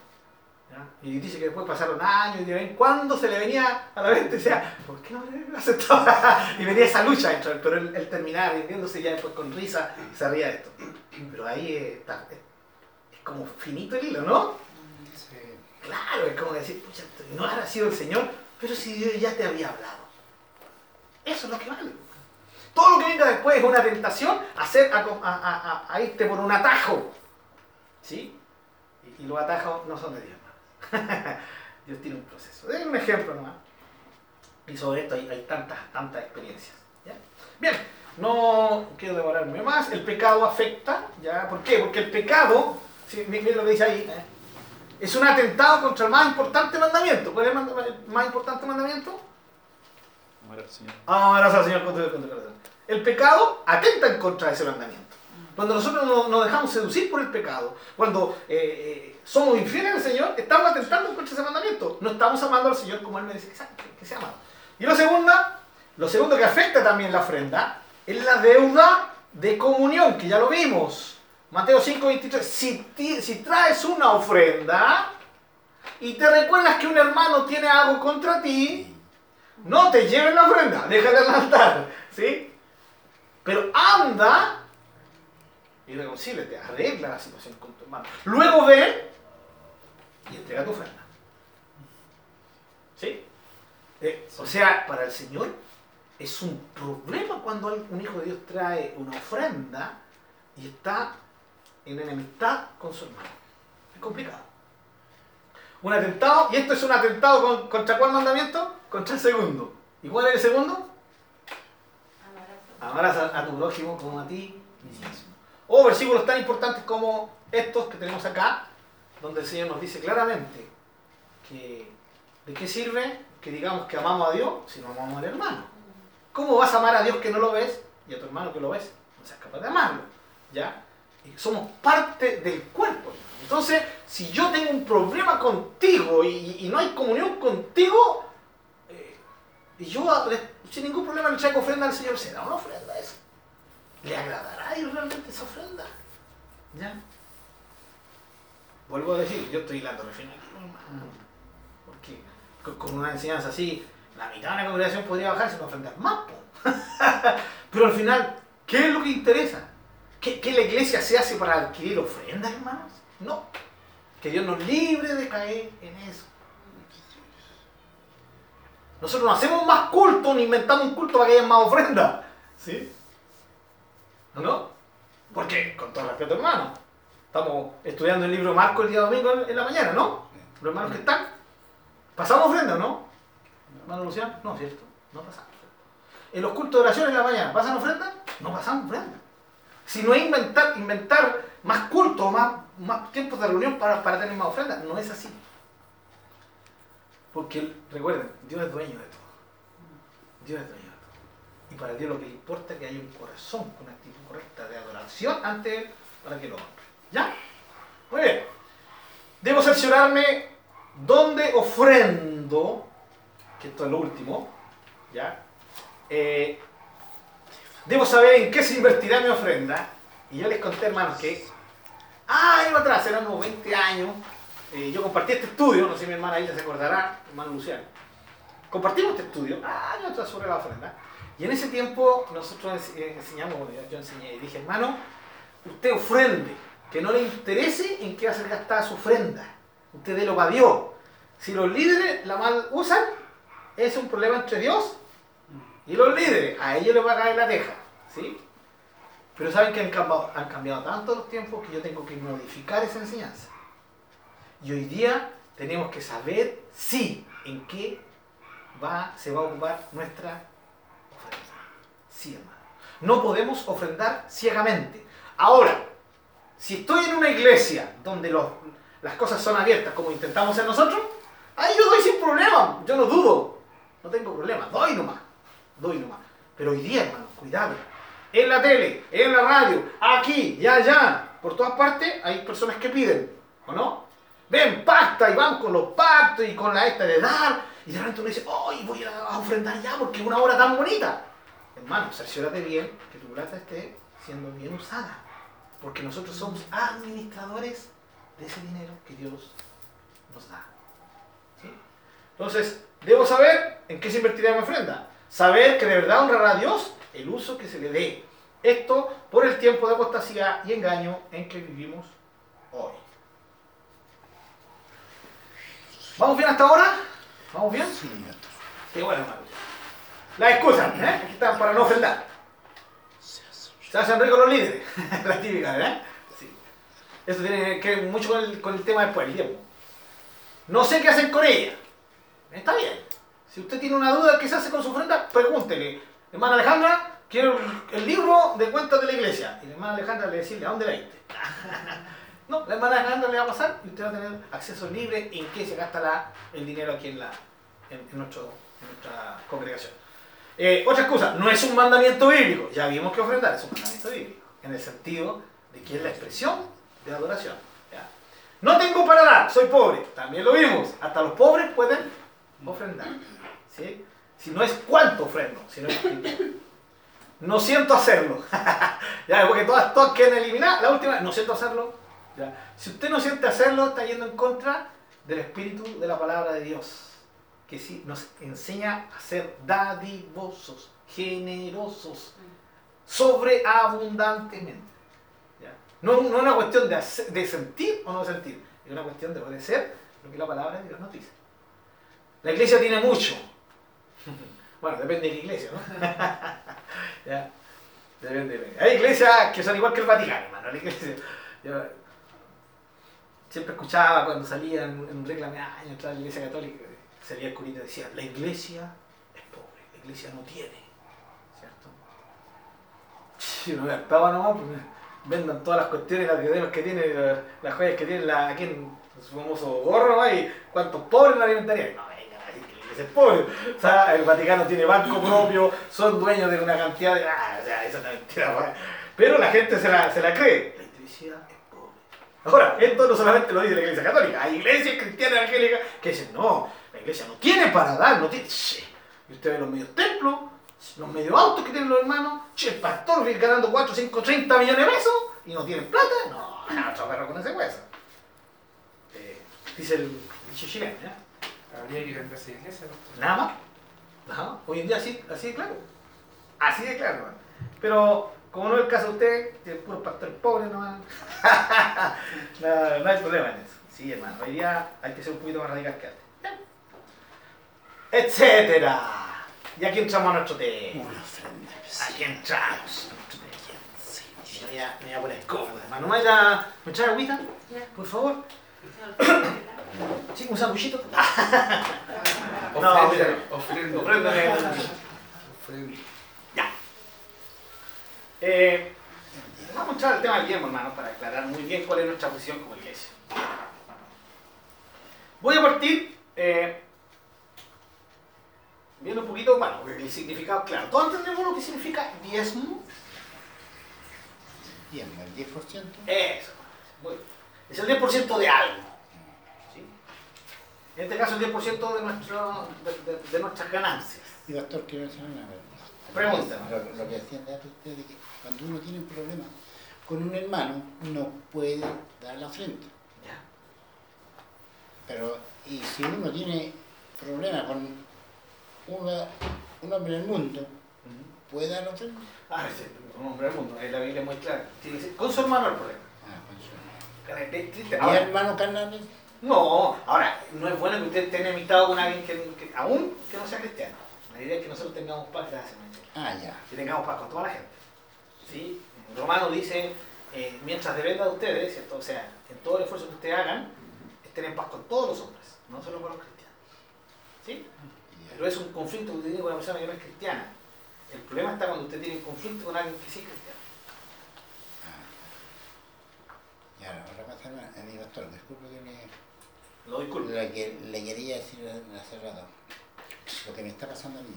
Speaker 1: ¿Ya? Y dice que después pasaron años y de vez en cuando se le venía a la mente y decía, ¿por qué no le aceptó? y venía esa lucha dentro de él, pero él, él terminaba rindiéndose ya después con risa y se ría de esto. Pero ahí está, es, es como finito el hilo, ¿no?
Speaker 3: Sí.
Speaker 1: Claro, es como decir, pucha, no habrá sido el Señor, pero si Dios ya te había hablado. Eso es lo que vale. Todo lo que venga después es una tentación a, hacer, a, a- irte por un atajo. ¿Sí? Y, los atajos no son de Dios. Dios tiene un proceso. Es un ejemplo nomás. Y sobre esto hay, tantas, tantas experiencias. Bien, no quiero demorarme más. El pecado afecta. ¿ya? ¿Por qué? Porque el pecado, sí, miren lo que dice ahí, ¿eh? es un atentado contra el más importante mandamiento. ¿Cuál es el más importante mandamiento?
Speaker 6: Amar al Señor.
Speaker 1: Al Señor con el pecado atenta en contra de ese mandamiento. Cuando nosotros no- nos dejamos seducir por el pecado, cuando eh, eh, somos infieles al Señor, estamos atentando en contra ese mandamiento. No estamos amando al Señor como Él que sea, que- sea amado. Y lo segunda, lo segundo que afecta también la ofrenda es la deuda de comunión, que ya lo vimos. Mateo 5, 23. Si, si traes una ofrenda y te recuerdas que un hermano tiene algo contra ti, no te lleves la ofrenda, déjala en el altar, ¿sí? Pero anda y reconcíliate, arregla la situación con tu hermano. Luego ven y entrega tu ofrenda. ¿Sí? Eh, o sea, para el Señor es un problema cuando un hijo de Dios trae una ofrenda y está en enemistad con su hermano. Es complicado. Un atentado, y esto es un atentado con- contra cuál mandamiento? Contra el segundo. ¿Y cuál es el segundo? Amarás a, a tu prójimo como a ti mismo. O versículos tan importantes como estos que tenemos acá, donde el Señor nos dice claramente que de qué sirve que digamos que amamos a Dios si no amamos al hermano. ¿Cómo vas a amar a Dios que no lo ves y a tu hermano que lo ves? No seas capaz de amarlo. ¿Ya? Somos parte del cuerpo. Entonces, si yo tengo un problema contigo y, no hay comunión contigo, y yo sin ningún problema le traigo ofrenda al Señor, ¿será una ofrenda eso? ¿Le agradará a Dios realmente esa ofrenda? ¿Ya? Vuelvo a decir, yo estoy hilando refino aquí, hermano. Porque con- una enseñanza así, la mitad de la congregación podría bajarse sin ofrendar más. Pero al final, ¿qué es lo que interesa? ¿Que, que la iglesia se hace para adquirir ofrendas, hermanos? No. Que Dios nos libre de caer en eso. Nosotros no hacemos más culto ni inventamos un culto para que haya más ofrendas. ¿Sí? ¿No? no? Porque, con todo respeto, hermano, estamos estudiando el libro Marco el día domingo en la mañana, ¿no? Los hermanos que están. ¿Pasamos ofrenda no? ¿Hermano Luciano? No, cierto. No pasamos. en los cultos de oración en la mañana, ¿pasan ofrenda? No pasan ofrenda. Si no es inventar, inventar más cultos, más, más tiempos de reunión para, para tener más ofrendas, no es así. Porque recuerden, Dios es dueño de todo. Dios es dueño de todo. Y para Dios lo que importa es que haya un corazón una actitud correcta de adoración ante Él para que lo honre. ¿Ya? Muy bien. Debo cerciorarme dónde ofrendo, que esto es lo último, ¿ya? Eh, debo saber en qué se invertirá mi ofrenda. Y yo les conté, hermanos, que años atrás, eran unos 20 años, eh, yo compartí este estudio, no sé si mi hermana Hilda se acordará, hermano Luciano. Compartimos este estudio años atrás sobre la ofrenda. Y en ese tiempo nosotros eh, enseñamos, yo enseñé y dije, hermano, usted ofrende, que no le interese en qué ser gastada su ofrenda. Usted délo para Dios. Si los líderes la mal usan, es un problema entre Dios y los líderes. A ellos les va a caer la teja. ¿sí? Pero saben que han cambiado, han cambiado tanto los tiempos que yo tengo que modificar esa enseñanza. Y hoy día tenemos que saber sí en qué va, se va a ocupar nuestra ofrenda. Sí, hermano. No podemos ofrendar ciegamente. Ahora, si estoy en una iglesia donde los- las cosas son abiertas como intentamos nosotros, ahí yo doy sin problema. Yo no dudo. No tengo problema. Doy nomás. Doy nomás. Pero hoy día, hermano, cuidado. En la tele, en la radio, aquí y allá, por todas partes, hay personas que piden, ¿o no? Ven, pacta, y van con los pactos y con la esta de dar, y de repente uno dice, ¡ay, voy a ofrendar ya porque es una hora tan bonita! Hermano, cerciórate bien que tu plata esté siendo bien usada, porque nosotros somos administradores de ese dinero que Dios nos da. Entonces, debo saber en qué se invertirá mi ofrenda. Saber que de verdad honrará a Dios el uso que se le dé. Esto por el tiempo de apostasía y engaño en que vivimos hoy. ¿Vamos bien hasta ahora? ¿Vamos bien?
Speaker 2: Sí.
Speaker 1: Qué bueno, hermano. Las excusas, ¿eh? Aquí están para no ofender. Se hacen ricos los líderes. La típica, ¿eh? Sí. Eso tiene que ver mucho con el, con el tema después, el tiempo. No sé qué hacer con ella. Está bien. Si usted tiene una duda qué se hace con su ofrenda, pregúntele. Hermana Alejandra, quiero el, el libro de cuentas de la iglesia. Y la hermana Alejandra le decirle, ¿a dónde la viste? no, la hermana Alejandra le va a pasar y usted va a tener acceso libre en qué se gasta el dinero aquí en, la, en, nuestra congregación. Eh, otra excusa, no es un mandamiento bíblico. Ya vimos que ofrendar es un mandamiento bíblico. En el sentido de que es la expresión de adoración. No tengo para dar, soy pobre. También lo vimos. Hasta los pobres pueden ofrendar. ¿sí? Si no es cuánto ofrendo, sino es. No siento hacerlo. ya, porque todas, todas quieren eliminar. La última, no siento hacerlo. Si usted no siente hacerlo, está yendo en contra del espíritu de la palabra de Dios que sí nos enseña a ser dadivosos, generosos, sobreabundantemente. ¿ya? No, no es una cuestión de, de sentir o no sentir, es una cuestión de obedecer lo que la palabra de Dios nos dice. La iglesia tiene mucho. Bueno, depende de la iglesia, ¿no? ¿Ya? Depende de Hay iglesias que son igual que el Vaticano, hermano. La iglesia, siempre escuchaba cuando salía en, un reclame años atrás de la iglesia católica, salía el curita y decía, la iglesia es pobre, la iglesia no tiene, ¿cierto? Y uno me hartaba nomás, pues, vendan todas las cuestiones, las diademas que tiene, la- las joyas que tiene la, aquí en su famoso gorro, ¿no? y cuántos pobres no alimentarían. No, la es pobre. O sea, el Vaticano tiene banco propio, son dueños de una cantidad de... Ah, o sea, eso es una mentira, pues. Pero la gente se la, se la cree. La iglesia es pobre. Ahora, esto no solamente lo dice la iglesia católica, hay iglesias cristianas evangélicas que dicen, no, la iglesia no tiene para dar, no tiene... Che. Y usted ve los medios templos, los medios autos que tienen los hermanos, che, el pastor viene ganando 4, 5, 30 millones de pesos y no tienen plata, no, no, perro con ese hueso. Eh, dice el dicho chileno, ¿ya?
Speaker 3: Habría que cambiarse de iglesia, doctor.
Speaker 1: Nada más. Ajá. Hoy en día así, así de claro. Así de claro. hermano. Pero como no es el caso de usted, que es puro pastor pobre nomás. no, no hay problema en eso. Sí, hermano. Hoy día hay que ser un poquito más radical que antes. Etcétera. Y aquí entramos a nuestro tema.
Speaker 2: Una ofrenda.
Speaker 1: Aquí entramos. Me voy a, me voy a poner cómodo, hermano. ¿Me vaya ¿Me trae agüita? Por favor. Sí, un.
Speaker 3: Ofrenda,
Speaker 1: mira.
Speaker 3: ofrenda.
Speaker 1: Ofrenda.
Speaker 3: Ofrenda.
Speaker 1: Eh, vamos a entrar al tema del diezmo, hermano, para aclarar muy bien cuál es nuestra posición como iglesia. Voy a partir eh, viendo un poquito, bueno, el significado claro. ¿Todos entendemos lo que significa diezmo?
Speaker 2: Diezmo, el 10%.
Speaker 1: Eso. Muy bien. Es el 10% de algo. ¿sí? En este caso, el 10% de, nuestro, de, de- de nuestras ganancias.
Speaker 2: Y doctor, quiero hacer una pregunta.
Speaker 1: Pregúntame.
Speaker 2: Lo, lo que decían de usted de que cuando uno tiene un problema con un hermano, no puede dar la frente.
Speaker 1: Ya.
Speaker 2: Pero, y si uno tiene problema con una- un hombre en el mundo, ¿puede dar la frente?
Speaker 1: Ah, sí, un hombre del mundo, ahí la Biblia es muy clara. Con su hermano el problema.
Speaker 2: Ah, con su hermano. ¿Y hermano carnales?
Speaker 1: no, ahora, no es bueno que usted esté enemistado con alguien que, que- aún que no sea cristiano. La idea es que nosotros tengamos paz, gracias.
Speaker 2: Ah, ya.
Speaker 1: que tengamos paz con toda la gente. ¿Sí? Romano dice, eh, mientras dependa de ustedes, ¿cierto? o sea, en todo el esfuerzo que ustedes hagan, estén en paz con todos los hombres, no solo con los cristianos. ¿Sí? Pero es un conflicto que usted tiene con una persona que no es cristiana. El problema está cuando usted tiene un conflicto con alguien que sí es cristiano.
Speaker 2: Ya, ahora pasa a mi doctor, disculpe que me...
Speaker 1: Lo disculpo.
Speaker 2: Lo que le quería decir hace rato, lo que me está pasando a mí,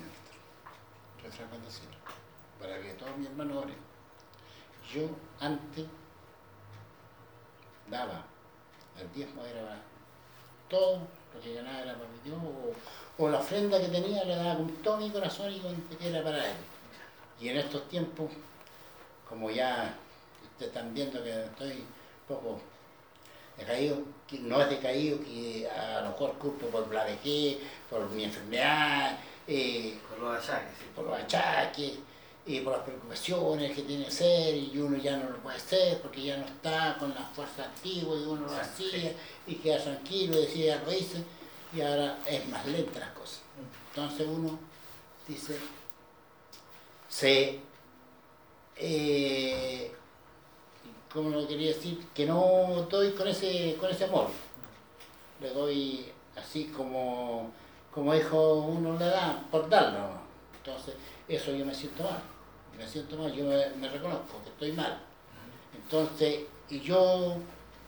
Speaker 2: yo trato de decirlo, para que todos mis hermanos oren. Yo antes daba, el diezmo era todo lo que ganaba era para mi Dios, o, o la ofrenda que tenía le daba con todo mi corazón y con era para él. Y en estos tiempos, como ya ustedes están viendo que estoy un poco decaído, que no es decaído, que a lo mejor culpo por la vejez, por mi enfermedad, eh,
Speaker 1: Por los achaques,
Speaker 2: por los achaques, y por las preocupaciones que tiene ser, y uno ya no lo puede hacer porque ya no está con las fuerzas antiguas, y uno lo hacía, y queda tranquilo, y decía, lo hice, y ahora es más lenta las cosas. Entonces uno dice, se, eh, ¿cómo lo quería decir? Que no doy con ese, con ese amor. Le doy así como, como hijo uno le da, por darlo. Entonces, eso yo me siento mal. Me siento mal, yo me, me reconozco que estoy mal. Entonces, ¿y yo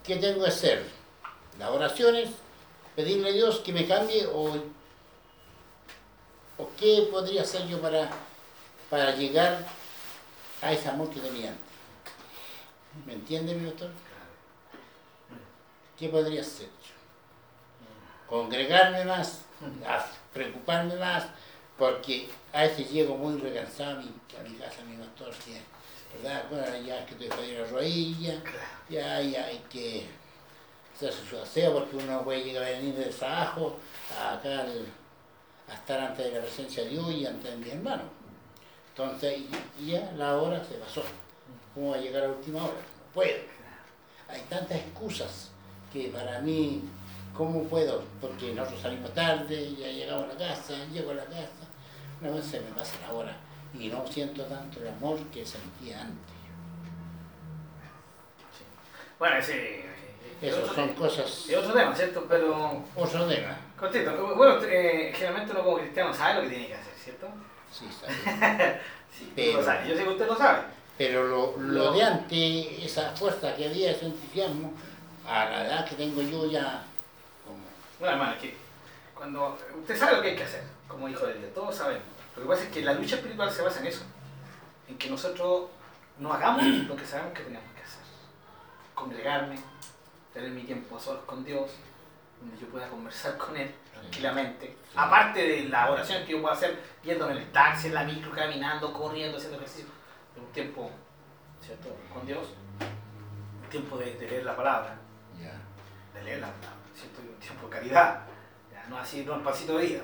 Speaker 2: qué tengo que hacer? Las oraciones, pedirle a Dios que me cambie o, o qué podría hacer yo para, para llegar a ese amor que tenía antes. ¿Me entiende, mi doctor? ¿Qué podría hacer yo? Congregarme más, preocuparme más, porque a veces llego muy recansado a mi, a mi casa, mi doctor, que, ¿verdad? Bueno, ya es que estoy jodido la rodilla, ya, ya hay que hacerse su aseo, porque uno no puede llegar a venir del trabajo acá al- a estar ante de la presencia de Dios y ante de mis hermanos. Entonces, y ya la hora se pasó. ¿Cómo va a llegar a la última hora? No puedo. Hay tantas excusas que para mí, ¿cómo puedo? Porque nosotros salimos tarde, ya llegamos a la casa, llego a la casa, una vez se me pasa la hora y no siento tanto el amor que sentía antes.
Speaker 1: Bueno, ese es
Speaker 2: Esas
Speaker 1: otro,
Speaker 2: son cosas,
Speaker 1: es otro tema, ¿cierto? Pero,
Speaker 2: otro tema.
Speaker 1: cortito. Bueno, eh, generalmente uno como cristiano sabe lo que tiene que hacer, ¿cierto?
Speaker 2: Sí, sabe.
Speaker 1: Sí,
Speaker 2: Pero-
Speaker 1: lo sabe. Yo sé que usted lo sabe.
Speaker 2: Pero lo, lo
Speaker 1: No.
Speaker 2: de antes, esa fuerza que había, ese entusiasmo, a la edad que tengo yo ya, como,
Speaker 1: Bueno, hermano, es que cuando usted sabe lo que hay que hacer como hijo de Dios, todos sabemos. Lo que pasa es que la lucha espiritual se basa en eso, en que nosotros no hagamos lo que sabemos que tenemos que hacer. Congregarme, tener mi tiempo a solas con Dios, donde yo pueda conversar con Él tranquilamente. Aparte de la oración que yo puedo hacer yéndome en el taxi, en la micro, caminando, corriendo, haciendo ejercicio. Un tiempo, ¿cierto? Con Dios. Un tiempo de, de leer la palabra de leer la palabra, ¿cierto? Un tiempo de caridad, ya, no así, no el pasito de vida.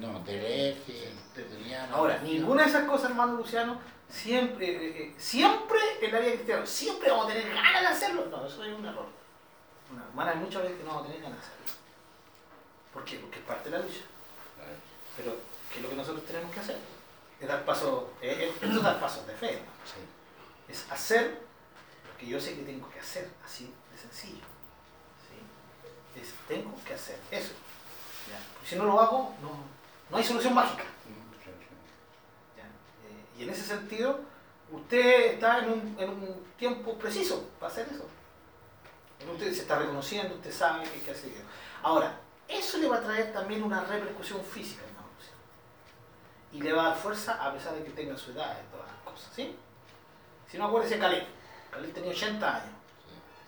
Speaker 2: No, de leer, que tenía la
Speaker 1: Ahora, ninguna de esas cosas, hermano Luciano, siempre, eh, eh, siempre en la vida cristiana, siempre vamos a tener ganas de hacerlo. No, eso es un error. Una, hermana, hay muchas veces que no vamos a tener ganas de hacerlo. ¿Por qué? Porque es parte de la lucha. Pero, ¿qué es lo que nosotros tenemos que hacer? Es dar pasos, eh, eh, es dar pasos de fe, hermano.
Speaker 2: Sí.
Speaker 1: es hacer lo que yo sé que tengo que hacer, así de sencillo. ¿sí? Es, tengo que hacer eso. ¿ya? Porque si no lo hago, no, no hay solución mágica. Eh, y en ese sentido, usted está en un, en un tiempo preciso para hacer eso. Usted se está reconociendo, usted sabe que hay que hacer. Ahora, eso le va a traer también una repercusión física, hermano Luciano. Y le va a dar fuerza a pesar de que tenga su edad y todas las cosas, ¿sí? Si no, acuérdese Caleb. Caleb tenía 80 años.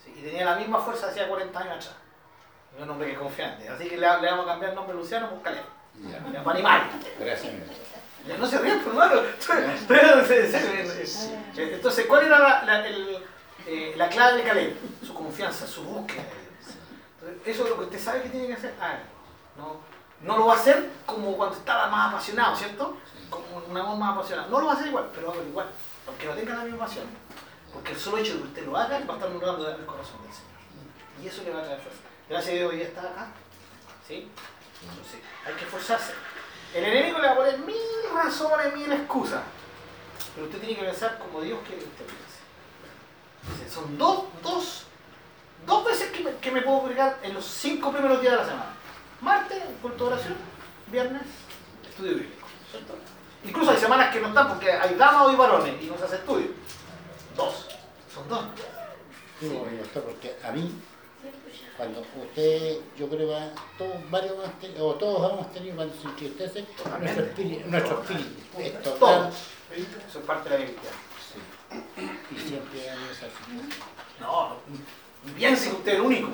Speaker 1: Y tenía la misma fuerza hacía 40 años atrás. Es un hombre que es confiante. Así que le, vamos a cambiar el nombre Luciano por Caleb.
Speaker 2: Ya.
Speaker 1: Ya, Para animar.
Speaker 2: Gracias.
Speaker 1: Ya No se ríen, por hermano. Eh, Entonces, ¿cuál era la, la- el, eh, la clave de Caleb? Su confianza, su búsqueda. de eso es lo que usted sabe que tiene que hacer. No, no lo va a hacer como cuando estaba más apasionado, ¿cierto? Como una voz más apasionada. No lo va a hacer igual, pero hágalo igual. Aunque no tenga la misma pasión. Porque el solo hecho de que usted lo haga va a estar honrando el corazón del Señor. Y eso le va a traer fuerza. Gracias a Dios hoy día está acá. ¿Sí? Hay que esforzarse. El enemigo le va a poner mil razones, mil excusas. Pero usted tiene que pensar como Dios quiere que usted piense. Son dos, dos, dos veces que me, que me puedo congregar en los cinco primeros días de la semana. Martes, culto de oración. Viernes, estudio bíblico. ¿cierto? Incluso hay semanas que no están porque hay damas y varones y no se hace estudio. Dos. Son dos.
Speaker 2: Sí, porque a mí, cuando usted, yo creo que todos, varios hemos tenido, o todos hemos tenido cuando se entristece, nuestro espíritu, nuestro espíritu es total.
Speaker 1: Es parte de la Biblia.
Speaker 2: Sí. Y siempre hay esa situación.
Speaker 1: No, piense que usted es el único.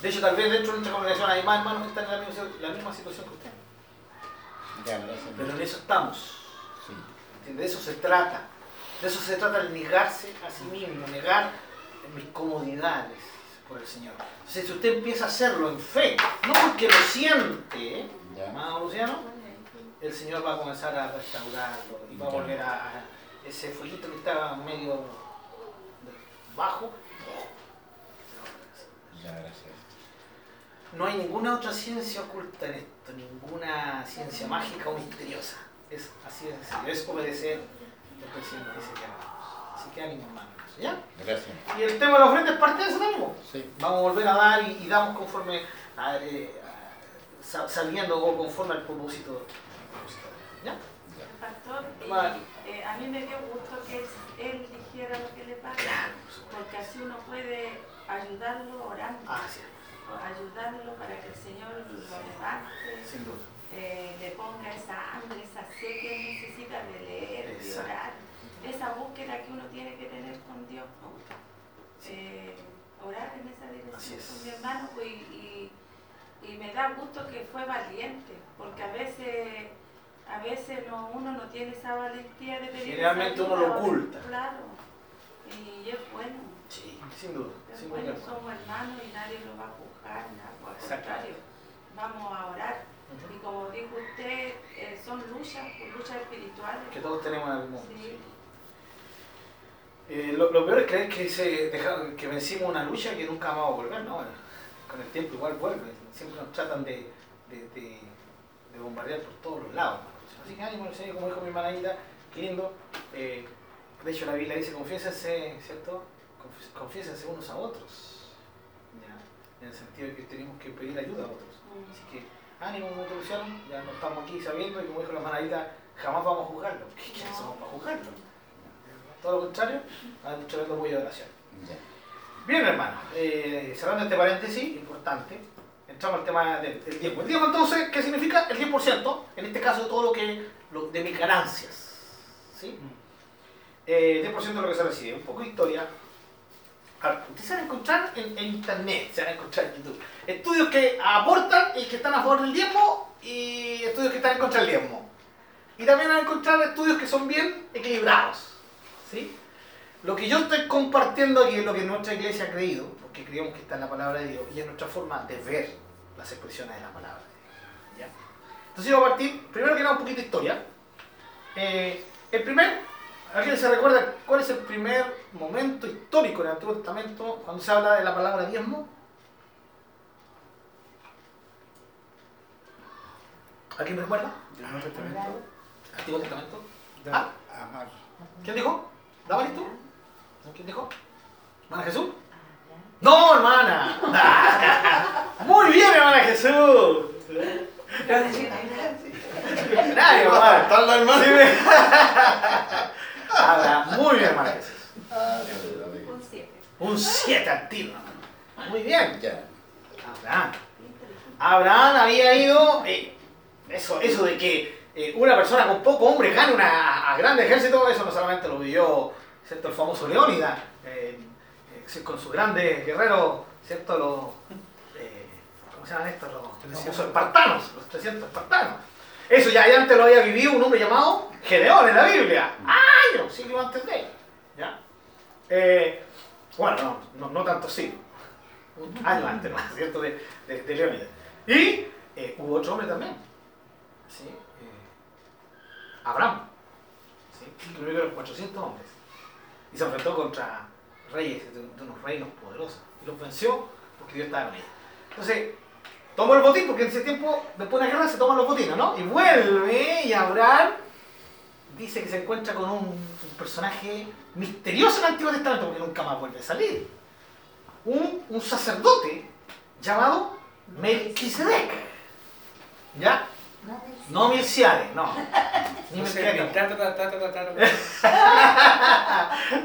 Speaker 1: De hecho, tal vez dentro de nuestra congregación hay más hermanos que están en la misma, la misma situación que usted.
Speaker 2: Ya.
Speaker 1: Pero en eso estamos. De eso se trata. De eso se trata el negarse a sí mismo, negar mis comodidades por el Señor. Entonces, si usted empieza a hacerlo en fe, no porque lo siente, Luciano, el Señor va a comenzar a restaurarlo y va a volver a ese fueguito que estaba medio bajo. No hay ninguna otra ciencia oculta en esto, ninguna ciencia mágica o misteriosa. Es así de sencillo, es obedecer lo que el Señor dice que hagamos. Así que ánimo, hermano. ¿Ya?
Speaker 2: Gracias.
Speaker 1: Y el tema de la ofrenda es parte de eso también.
Speaker 2: Sí.
Speaker 1: Vamos a volver a dar y, y damos conforme a, eh, a- sa- saliendo o conforme al propósito. ¿Ya?
Speaker 4: Pastor,
Speaker 1: Vale.
Speaker 4: eh, a mí me dio gusto que él, dijera lo que le pasa,
Speaker 1: Claro,
Speaker 4: porque así uno puede ayudarlo orando,
Speaker 1: Ah, sí,
Speaker 4: ayudarlo para que el Señor lo levante,
Speaker 1: sin duda.
Speaker 4: eh, le ponga esa hambre, esa sed que necesita de leer, de
Speaker 1: Exacto.
Speaker 4: orar, esa búsqueda que uno tiene que tener con Dios. Eh, orar en esa dirección
Speaker 1: es.
Speaker 4: con mi hermano pues, y, y me da gusto que fue valiente, porque a veces, a veces no, uno no tiene esa valentía de pedir.
Speaker 1: Generalmente uno lo oculta.
Speaker 4: Claro, y es bueno.
Speaker 1: Sí, sin duda.
Speaker 4: Es
Speaker 1: Sin
Speaker 4: bueno,
Speaker 1: duda.
Speaker 4: somos hermanos y nadie lo va a juzgar, nada, por el
Speaker 1: Exacto.
Speaker 4: contrario, vamos a orar. Y como dijo usted, eh, son luchas, luchas espirituales.
Speaker 1: Que todos tenemos en algún momento.
Speaker 4: Sí.
Speaker 1: Eh, lo, lo peor es creer que, se deja- que vencimos una lucha que nunca vamos a volver, ¿no? Con el tiempo igual vuelve. Siempre nos tratan de, de, de- de bombardear por todos los lados. ¿no? Así que ánimo, Señor, como dijo mi qué lindo. Eh, de hecho, la Biblia dice, confiésense, ¿cierto? Confi- Confiésense unos a otros. ¿ya? En el sentido de que tenemos que pedir ayuda a otros. Así que ánimo, como te Luciano, ya no estamos aquí sabiendo y como dijo la hermana Hilda, jamás vamos a juzgarlo. ¿Qué
Speaker 4: No.
Speaker 1: somos para juzgarlo? Todo lo contrario, a un tremendo apoyo de oración. Bien, hermano, eh, cerrando este paréntesis, importante, entramos al tema del, del diezmo. El diezmo, entonces, ¿qué significa? El 10%, en este caso, todo lo que, lo, de mis ganancias. ¿sí? Eh, 10% de lo que se recibe. Un poco de historia. Ahora, ustedes se van a encontrar en, en internet, se van a encontrar en YouTube. Estudios que aportan y que están a favor del diezmo y estudios que están en contra del diezmo. Y también van a encontrar estudios que son bien equilibrados. ¿Sí? Lo que yo estoy compartiendo aquí es lo que nuestra iglesia ha creído, porque creemos que está en la palabra de Dios y es nuestra forma de ver las expresiones de la palabra de Dios. ¿ya? Entonces yo voy a partir, primero que nada, un poquito de historia. Eh, el primer, ¿alguien se recuerda cuál es el primer momento histórico en el Antiguo Testamento cuando se habla de la palabra diezmo? ¿Alguien recuerda?
Speaker 3: Nuevo Testamento.
Speaker 1: Antiguo Testamento. Ah.
Speaker 2: Amar.
Speaker 1: ¿Quién dijo? ¿Daba listo? ¿Quién dijo? ¿Hermana Jesús? ¡No, hermana! Muy bien, hermana Jesús. Nadie, hermana. Sí, me- Abraham. Muy bien, hermano Jesús.
Speaker 5: Un 7.
Speaker 1: Un 7 al tiro. Muy bien.
Speaker 2: Ya.
Speaker 1: Abraham. Abraham había ido, eh, eso, eso de que eh, una persona con poco hombre gane una, a grande ejército, eso no solamente lo vivió ¿cierto? el famoso Leónidas, eh, eh, con sus grandes guerreros, ¿cierto? Los, eh, ¿cómo se llaman estos? Los, los famosos espartanos, los 300 espartanos. Eso ya, ya antes lo había vivido un hombre llamado Gedeón en la Biblia, años, siglos antes de él. ¿ya? Bueno, no, no, no tanto siglos, un año antes, ¿no? ¿cierto? De, de, de Leónidas. Y eh, hubo otro hombre también, ¿sí? Abraham, ¿sí? que vivió los 400 hombres. Y se enfrentó contra reyes, de, de unos reinos poderosos. Y los venció porque Dios estaba con ellos. Entonces, tomó el botín, porque en ese tiempo, después de la guerra, se toman los botines, ¿no? Y vuelve, y Abraham dice que se encuentra con un, un personaje misterioso en el Antiguo Testamento, porque nunca más vuelve a salir. Un, un sacerdote llamado Melquisedec. ¿Ya? No Milciade, no.
Speaker 3: No sé.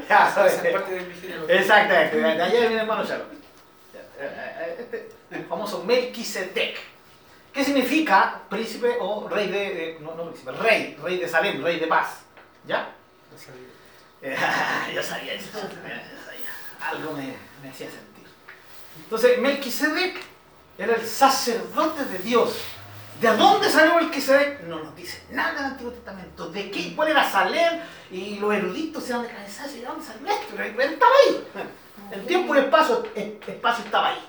Speaker 1: Ya, sabes.
Speaker 3: parte del.
Speaker 1: Exactamente, de allá viene el hermano Shalom. Este, el famoso Melquisedec. ¿Qué significa príncipe o rey de, no, no príncipe, rey, rey de Salem, rey de paz? ¿Ya?
Speaker 3: No sabía.
Speaker 1: Eh, yo sabía eso, yo sabía. Algo me, me hacía sentir. Entonces, Melquisedec era el sacerdote de Dios. ¿De dónde salió Melquisedec? No nos dice nada en el Antiguo Testamento. ¿De qué? ¿Cuál era Salem? Y los eruditos se dan de cabeza ¿de dónde salió esto? Pero él estaba ahí. El tiempo y el espacio, el espacio estaba ahí.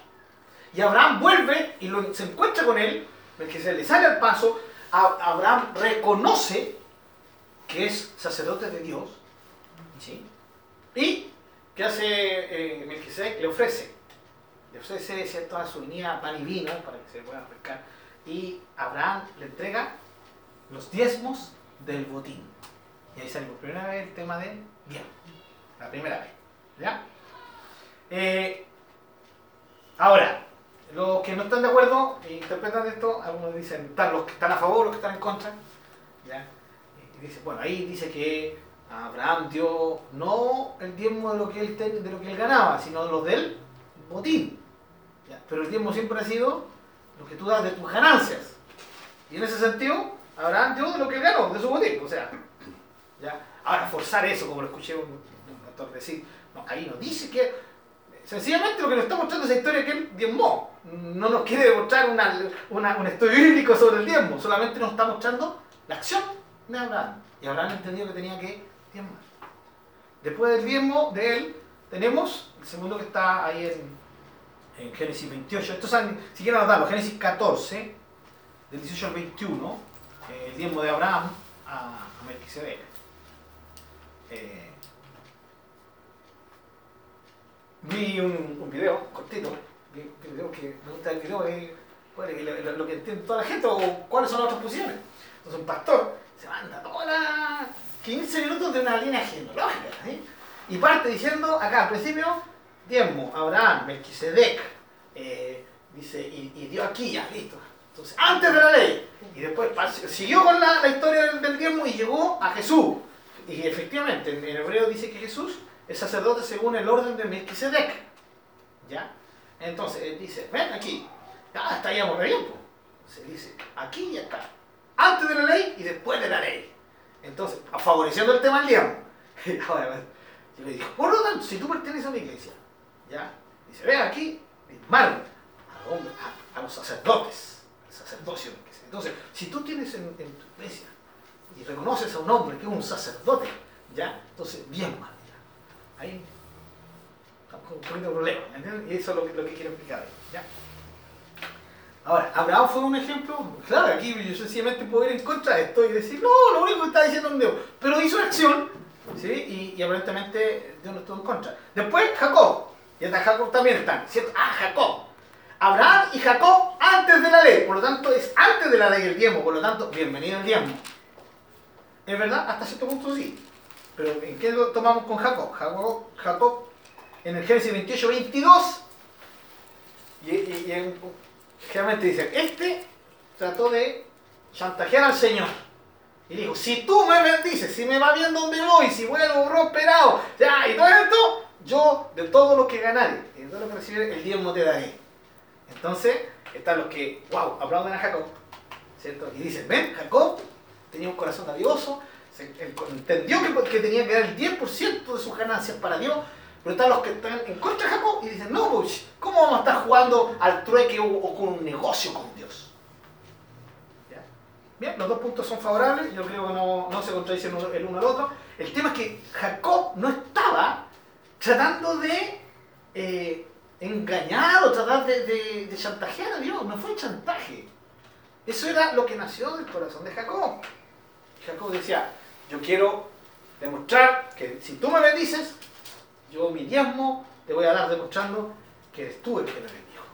Speaker 1: Y Abraham vuelve y lo- se encuentra con él, Melquisedec le sale al paso, A- Abraham reconoce que es sacerdote de Dios, ¿sí? Y, ¿qué hace eh, Melquisedec? Le ofrece, le ofrece ¿cierto? a su niña pan y vino para que se pueda pescar, y Abraham le entrega los diezmos del botín. Y ahí sale por primera vez el tema del diezmo, la primera vez, ¿ya? Eh, ahora, los que no están de acuerdo e interpretan esto, algunos dicen, están los que están a favor, los que están en contra. ¿ya? Y dice, bueno, ahí dice que Abraham dio no el diezmo de lo que él, de lo que él ganaba, sino los del botín. Pero el diezmo siempre ha sido lo que tú das de tus ganancias. Y en ese sentido, Abraham dio de lo que ganó, de su botín. O sea, ¿ya? ahora forzar eso, como lo escuché un, un pastor decir, no, ahí no dice que Sencillamente lo que nos está mostrando es esa historia que él diezmó. No nos quiere demostrar una, una- un estudio bíblico sobre el diezmo, solamente nos está mostrando la acción de Abraham. Y Abraham entendió que tenía que diezmar. Después del diezmo de él, tenemos el segundo que está ahí en, en Génesis 28. Esto saben, si quieren anotarlo, Génesis 14, del 18 al 21, eh, el diezmo de Abraham a, a Melquisedec. Eh, vi un, video cortito, vi un video que me gusta el video, que, lo, que entiende toda la gente o cuáles son las otras posiciones. Entonces un pastor se manda todas las 15 minutos de una línea genealógica ¿sí? y parte diciendo acá al principio, diezmo, Abraham, Melquisedec, eh, dice, y, dio aquí ya, listo. Entonces, antes de la ley, y después siguió con la, historia del, del diezmo y llegó a Jesús. Y efectivamente, en, hebreo dice que Jesús es sacerdote según el orden de Melquisedec. ¿Ya? Entonces, él dice, ven aquí, ya estaríamos re bien, po. Se dice, aquí y acá. Antes de la ley y después de la ley. Entonces, favoreciendo el tema del diezmo. Ahora, yo le dije, por lo tanto, si tú perteneces a una iglesia, ¿ya? Dice, ven aquí, diezmar a, los hombres- a- a los sacerdotes, al sacerdocio. Entonces, si tú tienes en, en tu iglesia y reconoces a un hombre que es un sacerdote, ¿ya? Entonces, bien, man, ya. Ahí estamos un. Y eso es lo que, quiero explicar ¿ya? Ahora, Abraham fue un ejemplo, claro, aquí yo sencillamente puedo ir en contra de esto y decir, no, lo único que está diciendo es un Dios, pero hizo acción, ¿sí? Y, y aparentemente Dios no estuvo en contra. Después, Jacob, y hasta Jacob también están, ¿cierto? Ah, Jacob. Abraham y Jacob antes de la ley, por lo tanto es antes de la ley el diezmo, por lo tanto, bienvenido el diezmo. Es verdad, hasta cierto punto sí. Pero ¿en qué lo tomamos con Jacob? Jacob, Jacob en el Génesis 28, 22, y, y- y en- generalmente dicen, este trató de chantajear al Señor. Y dijo, si tú me bendices, si me va bien donde voy, si vuelvo prosperado, ya, y todo esto, yo de todo lo que ganaré, y de todo lo que recibiré, el diezmo te daré. Entonces, están los que, wow, aplauden a Jacob, ¿cierto? Y dicen, ven, Jacob tenía un corazón él entendió que, tenía que dar el 10% de sus ganancias para Dios, pero están los que están en contra de Jacob y dicen, no, pues, ¿cómo vamos a estar jugando al trueque o, con un negocio con Dios? ¿Ya? Bien, los dos puntos son favorables, yo creo que no, no se contradicen el uno al otro. El tema es que Jacob no estaba tratando de eh, engañar o tratar de, chantajear a Dios, no fue chantaje. Eso era lo que nació del corazón de Jacob. Jacob decía, yo quiero demostrar que si tú me bendices, yo mi diezmo te voy a dar demostrando que eres tú el que me bendijo.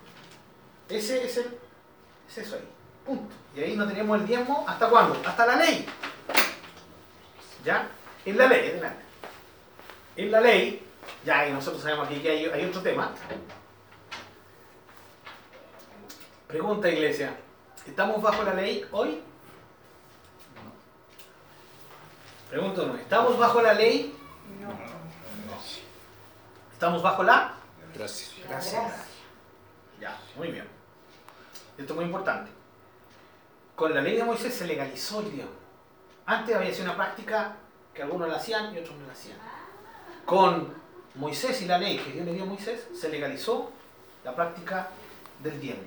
Speaker 1: Ese es el, es eso ahí, punto. Y ahí no tenemos el diezmo, ¿hasta cuándo? Hasta la ley. ¿Ya? En la ley, adelante. En la ley, ya, y nosotros sabemos aquí que hay, hay otro tema. Pregunta, iglesia, ¿estamos bajo la ley hoy? Pregunta uno, ¿estamos bajo la ley? ¿Estamos bajo la?
Speaker 6: Gracias.
Speaker 3: Gracias.
Speaker 1: Ya, muy bien. Esto es muy importante. Con la ley de Moisés se legalizó el diezmo. Antes había sido una práctica que algunos la hacían y otros no la hacían. Con Moisés y la ley que Dios le dio a Moisés, se legalizó la práctica del diezmo.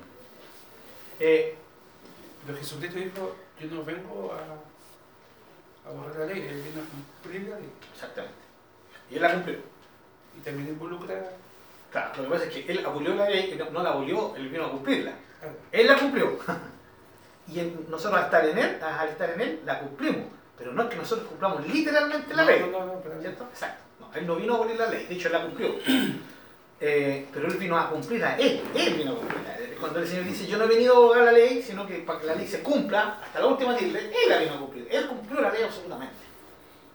Speaker 1: Eh,
Speaker 3: Pero Jesucristo dijo, yo no vengo a, a borrar la ley, él vino a cumplir la ley.
Speaker 1: exactamente. Y él la cumplió.
Speaker 3: Y también involucra,
Speaker 1: Claro, lo que pasa es que él abolió la ley, no, no la abolió, él vino a cumplirla. Él la cumplió. y en- nosotros al estar en él, al estar en él, la cumplimos. Pero no es que nosotros cumplamos literalmente la
Speaker 3: no,
Speaker 1: ley.
Speaker 3: No, no,
Speaker 1: ¿Cierto? Exacto. No, él no vino a abolir la ley, de hecho él la cumplió. Eh, pero él vino a cumplirla, él, él vino a cumplirla. Cuando el Señor dice, yo no he venido a abogar la ley, sino que para que la ley se cumpla, hasta la última tilde, él la vino a cumplir. Él cumplió la ley absolutamente.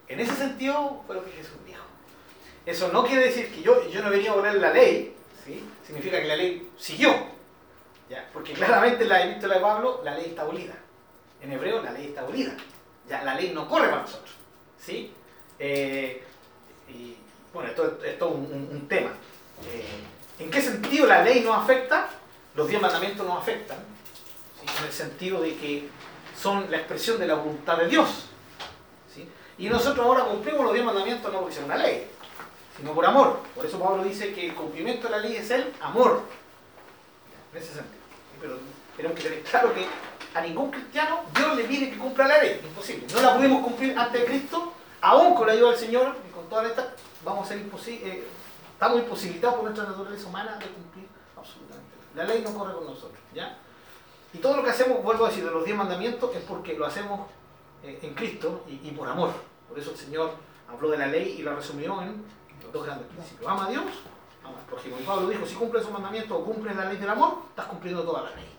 Speaker 1: En ese sentido fue lo que Jesús dijo. Eso no quiere decir que yo, yo no he venido a abolir la ley, ¿sí? significa que la ley siguió. ¿ya? Porque claramente en la epístola de Pablo, la ley está abolida. En hebreo, la ley está abolida. Ya, la ley no corre para nosotros. ¿sí? Eh, y bueno, esto, es un, tema. Eh, ¿En qué sentido la ley nos afecta? Los diez mandamientos nos afectan. En el sentido de que son la expresión de la voluntad de Dios. Y nosotros ahora cumplimos los diez mandamientos no porque sea una ley, sino por amor. Por eso Pablo dice que el cumplimiento de la ley es el amor. En ese sentido. Pero tenemos que tener claro que a ningún cristiano Dios le pide que cumpla la ley. Imposible. No la pudimos cumplir ante Cristo, aún con la ayuda del Señor con toda esta, vamos a ser imposibles. estamos imposibilitados por nuestra naturaleza humana de cumplir absolutamente. La ley no corre con nosotros. ¿ya? Y todo lo que hacemos, vuelvo a decir, de los diez mandamientos es porque lo hacemos eh, en Cristo y, por amor. Por eso el Señor habló de la ley y la resumió en dos grandes principios. Ama a Dios, ama al prójimo. Y Pablo dijo, si cumples esos mandamientos o cumples la ley del amor, estás cumpliendo toda la ley.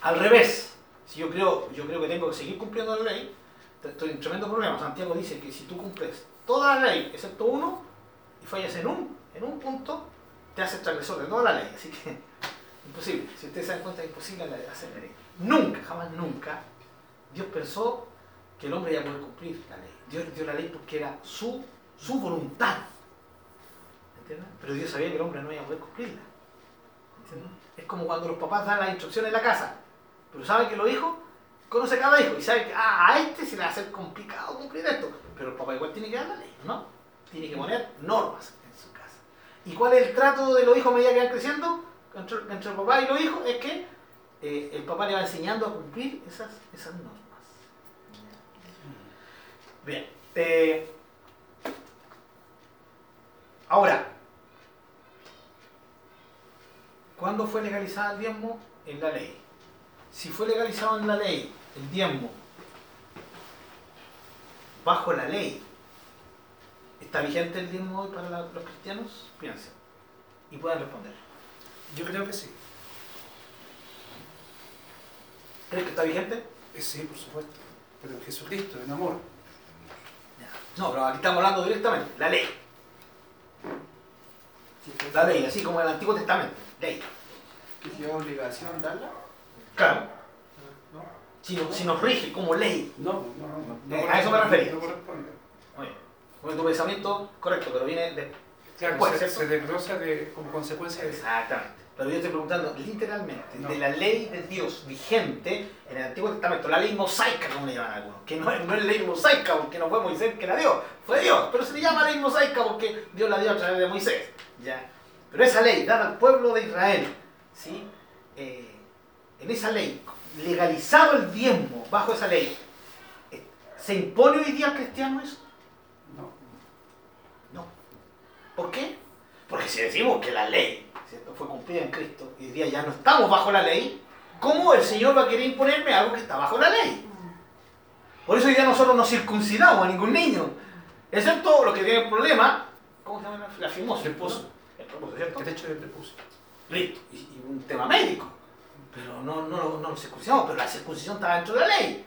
Speaker 1: Al revés, si yo creo, yo creo que tengo que seguir cumpliendo la ley, estoy en tremendo problema. Santiago dice que si tú cumples toda la ley, excepto uno, y fallas en un, en un punto, te haces transgresor de toda la ley. Así que, imposible. Si ustedes se dan cuenta, es imposible hacer la ley. Nunca, jamás nunca, Dios pensó que el hombre iba a poder cumplir la ley. Dios dio la ley porque era su, su voluntad. ¿Entienden? Pero Dios sabía que el hombre no iba a poder cumplirla. ¿Entienden? Es como cuando los papás dan las instrucciones en la casa, pero saben que los hijos conoce cada hijo y saben que ah, a este se le va a hacer complicado cumplir esto. Pero el papá igual tiene que dar la ley, ¿no? Tiene que poner normas en su casa. ¿Y cuál es el trato de los hijos a medida que van creciendo? Entre, el papá y los hijos es que eh, el papá le va enseñando a cumplir esas, esas normas. Bien. eh, ahora, ¿cuándo fue legalizada el diezmo? En la ley. Si fue legalizado en la ley el diezmo bajo la ley, ¿está vigente el diezmo hoy para la- los cristianos? Piensen. Y pueden responder.
Speaker 3: Yo creo que sí.
Speaker 1: ¿Creen que está vigente?
Speaker 3: Eh, Sí, por supuesto. Pero en Jesucristo, en amor.
Speaker 1: No, pero aquí estamos hablando directamente. La ley. La ley, así como en el Antiguo Testamento. Ley.
Speaker 7: ¿Que si es obligación darla?
Speaker 1: Claro. Si, nos- rige como ley.
Speaker 3: No, no, no. no
Speaker 1: Eh, a eso me refería.
Speaker 3: No corresponde.
Speaker 1: Oye, bueno, tu pensamiento, correcto, pero viene de...
Speaker 3: Claro, se, desglosa de, como consecuencia de eso.
Speaker 1: Exactamente. Pero yo estoy preguntando literalmente
Speaker 3: No.
Speaker 1: de la ley de Dios vigente en el Antiguo Testamento, la ley mosaica, como le llaman algunos, que no es, no es ley mosaica porque no fue Moisés que la dio, fue Dios, pero se le llama ley mosaica porque Dios la dio a través de Moisés. ¿ya? Pero esa ley dada al pueblo de Israel, ¿sí? Eh, en esa ley, legalizado el diezmo bajo esa ley, ¿se impone hoy día al cristiano eso?
Speaker 3: No.
Speaker 1: No. ¿Por qué? Porque si decimos que la ley ¿cierto? fue cumplida en Cristo y hoy día ya no estamos bajo la ley, ¿cómo el Señor va a querer imponerme algo que está bajo la ley? Por eso hoy día nosotros no circuncidamos a ningún niño, excepto los que tienen problema, ¿cómo se llama? La fimosis.
Speaker 3: Prepucio.
Speaker 1: El prepucio, ¿cierto?
Speaker 3: El hecho de prepucio.
Speaker 1: Listo. Y, y un tema médico. Pero no, no, no lo circuncidamos, pero la circuncisión está dentro de la ley.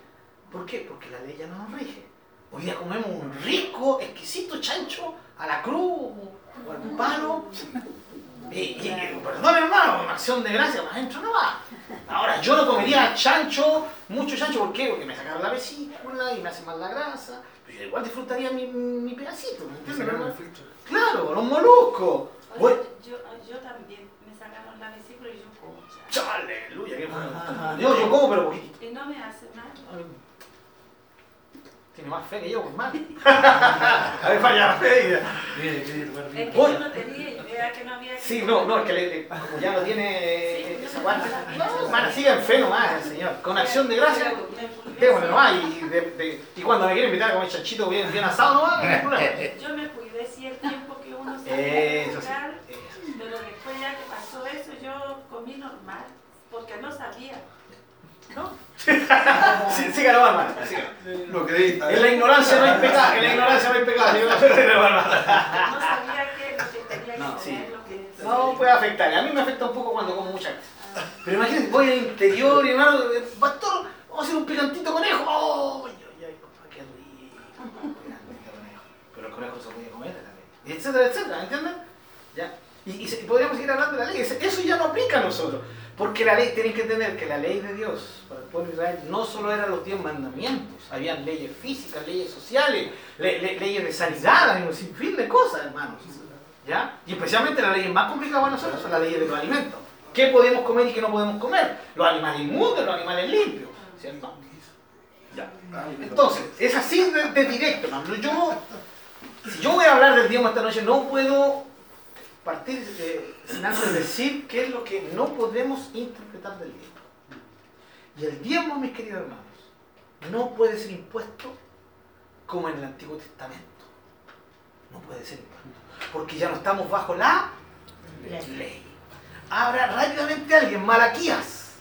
Speaker 1: ¿Por qué? Porque la ley ya no nos rige. Hoy día comemos un rico, exquisito chancho a la cruz o al palo. Y, y, perdón hermano, una acción de gracia, más adentro no va. Ahora, yo no comería chancho, mucho chancho, ¿por qué? Porque me sacaron la vesícula y me hace mal la grasa. Pero yo igual disfrutaría mi, mi pedacito, ¿me entiendes? Claro, los moluscos.
Speaker 4: Oye,
Speaker 1: Bueno,
Speaker 4: yo, yo también me sacaron la vesícula y yo como. Ya.
Speaker 1: aleluya, qué bueno. Yo, yo como, pero poquito.
Speaker 4: Y no me hace mal.
Speaker 1: Tiene más fe que yo, pues mal. A ver, falla la fe.
Speaker 4: Es que
Speaker 1: Voy.
Speaker 4: yo no tenía idea que no había que.
Speaker 1: Sí, no, no, es que le, le- como ya no tiene eh, esa guarda. No, hermana, siga en fe nomás, el Señor. Con acción de gracia, démosle
Speaker 4: sí.
Speaker 1: nomás. Y, de- de- y cuando me quiere invitar a comer chanchito bien, bien asado nomás, no hay problema.
Speaker 4: Yo me cuidé sí el tiempo que uno se
Speaker 1: Eso sí.
Speaker 4: Pero después ya que pasó eso yo comí normal, porque no sabía.
Speaker 1: ¿No? Sí, siga nomás, hermano. siga.
Speaker 3: Lo creí.
Speaker 1: En la ignorancia no hay pecado, en la ignorancia no hay pecado.
Speaker 4: No sabía que lo que tenía que
Speaker 1: No,
Speaker 4: comer,
Speaker 1: sí.
Speaker 4: lo que
Speaker 1: No puede afectar. A mí me afecta un poco cuando como mucha grasa. Pero imagínate, voy al interior y hermano, eh, pastor, vamos a hacer un picantito conejo. ¡Oh! Ay, ay, ay, papá, qué rico. Picantito conejo. Pero el conejo se podía comer también. Etcétera, etcétera, ¿entienden? Ya. Y, podríamos seguir hablando de la ley. Eso ya no aplica a nosotros. Porque la ley, tienen que entender que la ley de Dios para el pueblo de Israel no solo eran los diez mandamientos, habían leyes físicas, leyes sociales, le- le- leyes de sanidad, un sinfín de cosas, hermanos. ¿Ya? Y especialmente las leyes más complicadas para nosotros son las leyes de los alimentos. ¿Qué podemos comer y qué no podemos comer? Los animales inmundos, los animales limpios, ¿cierto? Ya. Entonces, es así de, directo, hermano. Yo, si yo voy a hablar del diezmo esta noche, no puedo partir eh, sin antes decir qué es lo que no podemos interpretar del diezmo. Y el diezmo, mis queridos hermanos, no puede ser impuesto como en el Antiguo Testamento. No puede ser impuesto. Porque ya no estamos bajo la ley. Ahora, rápidamente alguien, Malaquías.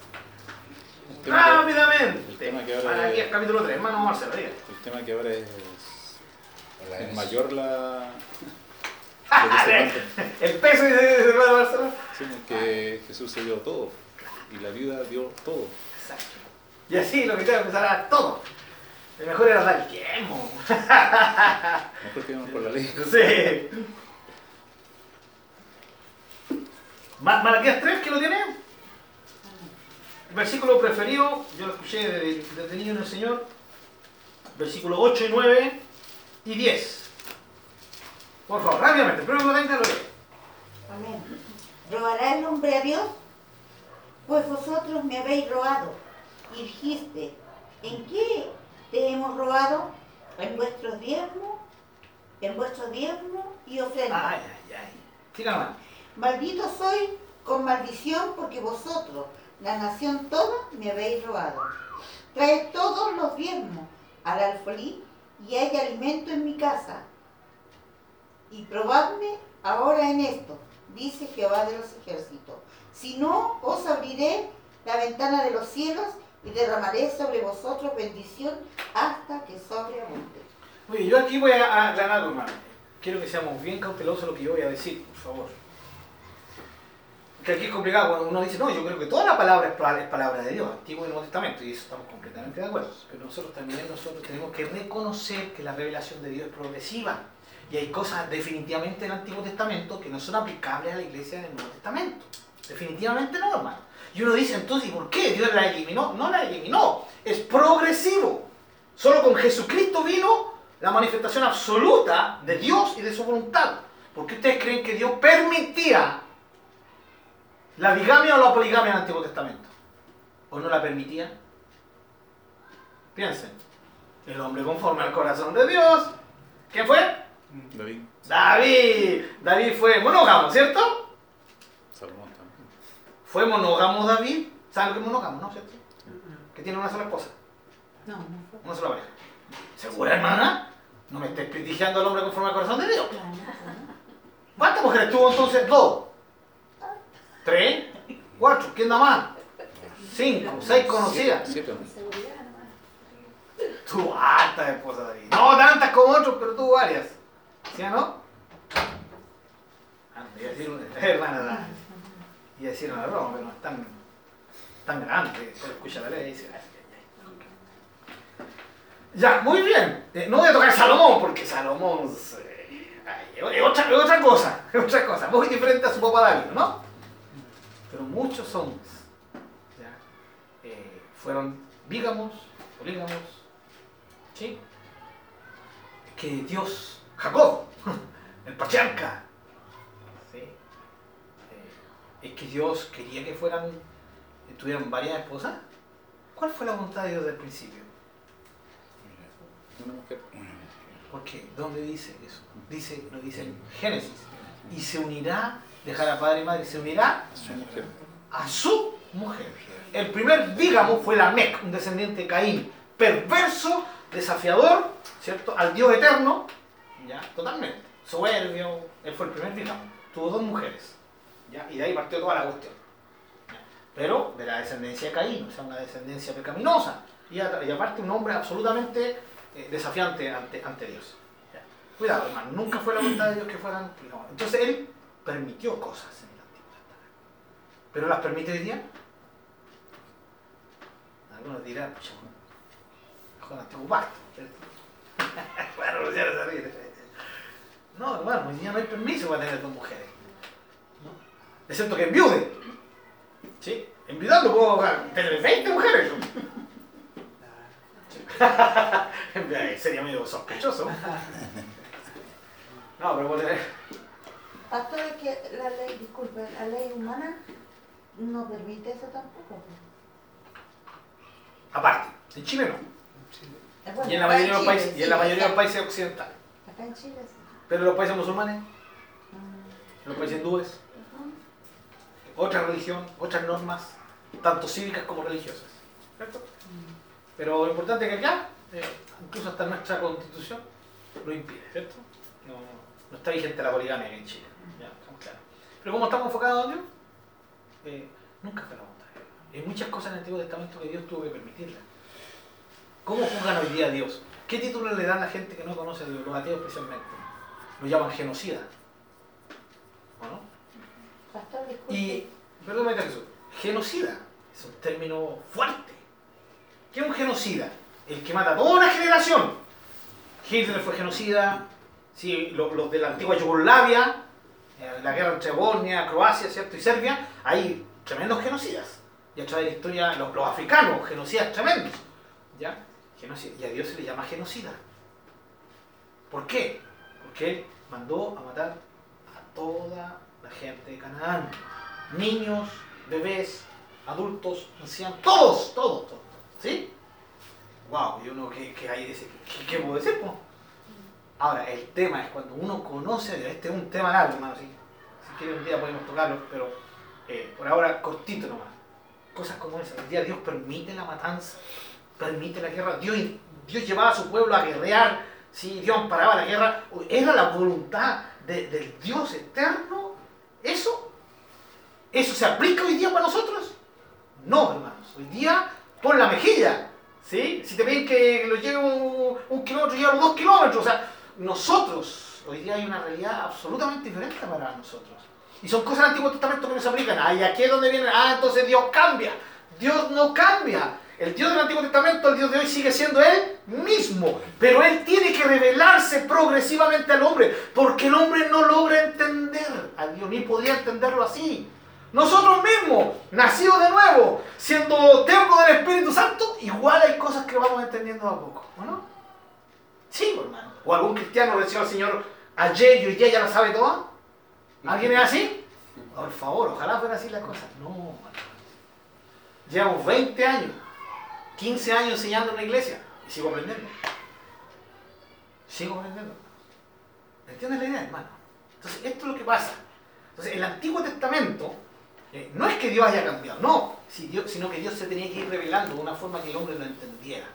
Speaker 1: Rápidamente.
Speaker 6: el tema que ahora
Speaker 1: Malaquías
Speaker 6: es,
Speaker 1: capítulo 3, hermano Marcelo, diga.
Speaker 6: el tema que ahora es, es mayor la se.
Speaker 1: El peso dice dice hermano Marcelo.
Speaker 6: Sí, que Jesús se dio todo y la vida dio todo.
Speaker 1: Exacto. Y así lo que tengo que empezar a dar todo. El mejor era dar el tiempo.
Speaker 6: Mejor que vamos por la ley.
Speaker 1: Sí. Ma- Malaquías 3, ¿quién lo tiene? Versículo preferido, yo lo escuché desde, desde niño en el Señor. Versículo 8 y 9 y 10. Por favor, rápidamente, primero que lo.
Speaker 7: Amén. ¿Robará el hombre a Dios? Pues vosotros me habéis robado. Y dijiste, ¿en qué te hemos robado? En vuestros diezmos, en vuestros diezmos y ofrendas.
Speaker 1: Ay, ay, ay. Siga nomás.
Speaker 7: Maldito soy con maldición porque vosotros, la nación toda, me habéis robado. Traed todos los diezmos al alfolí y hay alimento en mi casa. Y probadme ahora en esto, dice Jehová de los ejércitos. Si no, os abriré la ventana de los cielos y derramaré sobre vosotros bendición hasta que sobreabunde.
Speaker 1: Oye, yo aquí voy a aclarar hermano. Quiero que seamos bien cautelosos lo que yo voy a decir, por favor. Que aquí es complicado cuando uno dice, no, yo creo que toda la palabra es pa- es palabra de Dios, Antiguo y Nuevo Testamento, y eso estamos completamente de acuerdo. Pero nosotros también nosotros tenemos que reconocer que la revelación de Dios es progresiva. Y hay cosas definitivamente del Antiguo Testamento que no son aplicables a la iglesia del Nuevo Testamento. Definitivamente no, hermano. Y uno dice, entonces, ¿y por qué Dios la eliminó? No la eliminó. es progresivo. Solo con Jesucristo vino la manifestación absoluta de Dios y de su voluntad. ¿Por qué ustedes creen que Dios permitía la bigamia o la poligamia en el Antiguo Testamento? ¿O no la permitía? Piensen. El hombre conforme al corazón de Dios. ¿Quién fue?
Speaker 6: David,
Speaker 1: David. David fue monógamo, ¿cierto?
Speaker 6: Salomón también.
Speaker 1: Fue monógamo David. ¿Saben lo que es monógamo, no? ¿Cierto? Que tiene una sola esposa,
Speaker 7: No, no fue.
Speaker 1: una sola pareja. ¿Segura, hermana? No me estés prestigiando al hombre conforme al corazón de Dios. ¿Cuántas mujeres tuvo entonces? Dos. Tres. Cuatro. ¿Quién da más? Cinco. Seis conocidas.
Speaker 6: Siete.
Speaker 1: Tuvo hartas esposas David. No tantas como otros, pero tuvo varias. ¿Sí o no? Ah, la- iba a decir una pero no es tan, tan grande. Se escucha la ley y dice. Ya, muy bien. Eh, no voy a tocar Salomón, porque Salomón eh, es otra, es otra cosa, otra cosa, muy diferente a su papá David, ¿no? Pero muchos hombres eh, fueron bígamos, polígamos, ¿sí? Que Dios, Jacob, el patriarca, ¿sí? Eh, es que Dios quería que fueran, tuvieran varias esposas. ¿Cuál fue la voluntad de Dios del principio?
Speaker 6: Una mujer.
Speaker 1: ¿Por qué? ¿Dónde dice eso? Dice, lo dice en Génesis. Y se unirá, dejará padre y madre, se unirá
Speaker 6: Su mujer.
Speaker 1: a su mujer. El primer bígamo fue Lamec, un descendiente de Caín, perverso, desafiador, ¿cierto? Al Dios eterno, totalmente, soberbio, él fue el primer bígamo, tuvo dos mujeres, ya, y de ahí partió toda la cuestión. Pero de la descendencia de Caín, o sea, una descendencia pecaminosa, y, aparte un hombre absolutamente eh, desafiante ante, ante Dios. Cuidado, hermano, nunca fue la voluntad de Dios que fueran bígamos. Entonces él permitió cosas en el Antiguo Testamento. ¿Pero las permite hoy día? Algunos dirán, mejor antiguo pacto. bueno, ya lo sabía. No, hermano, hoy día no hay permiso para tener dos mujeres. ¿no? Excepto que enviude. ¿Sí? Enviudando puedo tener 20 mujeres. Sería medio sospechoso. No, pero puedo tener.
Speaker 7: Pastor, es que la ley, disculpe, la ley humana no permite eso tampoco.
Speaker 1: Aparte, en Chile no.
Speaker 7: Eh, bueno,
Speaker 1: Y en la mayoría de los
Speaker 7: Chile,
Speaker 1: países, y en la mayoría de los países occidentales.
Speaker 7: Acá en Chile sí.
Speaker 1: Pero en los países musulmanes, en los países hindúes, otra religión, otras normas, tanto cívicas como religiosas. ¿Cierto? Pero lo importante es que acá, eh, incluso hasta nuestra constitución, lo impide, ¿cierto? No, no está vigente la poligamia en Chile. Ya, estamos claros. Pero como estamos enfocados en Dios, eh, nunca fue la voluntad. Hay muchas cosas en el Antiguo Testamento que Dios tuvo que permitirlas. ¿Cómo juzgan hoy día a Dios? ¿Qué título le dan a la gente que no conoce a Dios, los ateos especialmente? Lo llaman genocida. ¿O no?
Speaker 7: Pastor.
Speaker 1: Y, perdón, María Jesús, genocida es un término fuerte. ¿Qué es un genocida? El que mata a toda una generación. Hitler fue genocida, sí, lo- los, de la antigua Yugoslavia, eh, la guerra entre Bosnia, Croacia, ¿cierto? y Serbia, hay tremendos genocidas. Y a través de la historia, los, los africanos, genocidas tremendos. ¿Ya? Genocida. Y a Dios se le llama genocida. ¿Por qué? Porque mandó a matar a toda la gente de Canaán. Niños, bebés, adultos, ancianos, todos, todos, todos. ¿Sí? Wow, y uno que, que ahí dice, ¿qué, puedo decir? po? Ahora, el tema es cuando uno conoce este es un tema largo, hermano, ¿sí? si quiere un día podemos tocarlo, pero eh, por ahora cortito nomás. Cosas como esas. El día Dios permite la matanza, permite la guerra. Dios, Dios llevaba a su pueblo a guerrear, ¿sí? Dios amparaba la guerra. Era la voluntad de- del Dios eterno. ¿Eso? ¿Eso se aplica hoy día para nosotros? No, hermanos. Hoy día pon la mejilla. ¿sí? Si te piden que lo lleve un, un kilómetro, lleva dos kilómetros. O sea, nosotros, hoy día hay una realidad absolutamente diferente para nosotros. Y son cosas del Antiguo Testamento que no se aplican. Ah, ¿y aquí es donde viene? Ah, entonces Dios cambia. Dios no cambia. El Dios del Antiguo Testamento, el Dios de hoy sigue siendo Él mismo. Pero Él tiene que revelarse progresivamente al hombre. Porque el hombre no logra entender a Dios, ni podría entenderlo así. Nosotros mismos, nacidos de nuevo, siendo templo del Espíritu Santo, igual hay cosas que vamos entendiendo a poco, ¿o no? Sí, hermano. O algún cristiano recibió al Señor ayer y hoy ya lo sabe todo. ¿Alguien es así? Por favor, ojalá fuera así la cosa. No, hermano. Llevamos 20 años, 15 años enseñando en la iglesia y sigo aprendiendo. Sigo aprendiendo. ¿Entiendes la idea, hermano? Entonces, esto es lo que pasa. Entonces, el Antiguo Testamento eh, no es que Dios haya cambiado, no, sino que Dios se tenía que ir revelando de una forma que el hombre lo entendiera.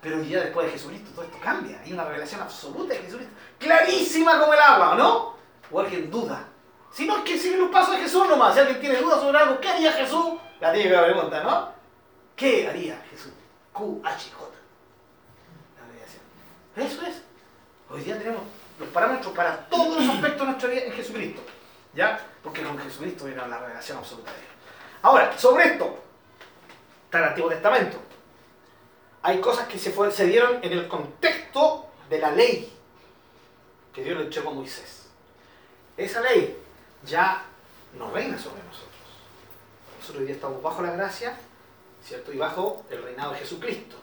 Speaker 1: Pero día después de Jesucristo todo esto cambia. Hay una revelación absoluta de Jesucristo, clarísima como el agua, ¿o no? O alguien duda. Si no es que sigue los pasos de Jesús nomás. Si alguien tiene dudas sobre algo, ¿qué haría Jesús? La típica pregunta, ¿no? ¿Qué haría Jesús? Q-H-J. La abreviación. Eso es. Hoy día tenemos los parámetros para todos los aspectos de nuestra vida en Jesucristo. ¿Ya? Porque con Jesucristo viene la revelación absoluta de Dios. Ahora, sobre esto, está el Antiguo Testamento. Hay cosas que se, se dieron en el contexto de la ley que Dios le entregó a Moisés. Esa ley ya no reina sobre nosotros. Nosotros hoy día estamos bajo la gracia, ¿cierto? Y bajo el reinado de Jesucristo.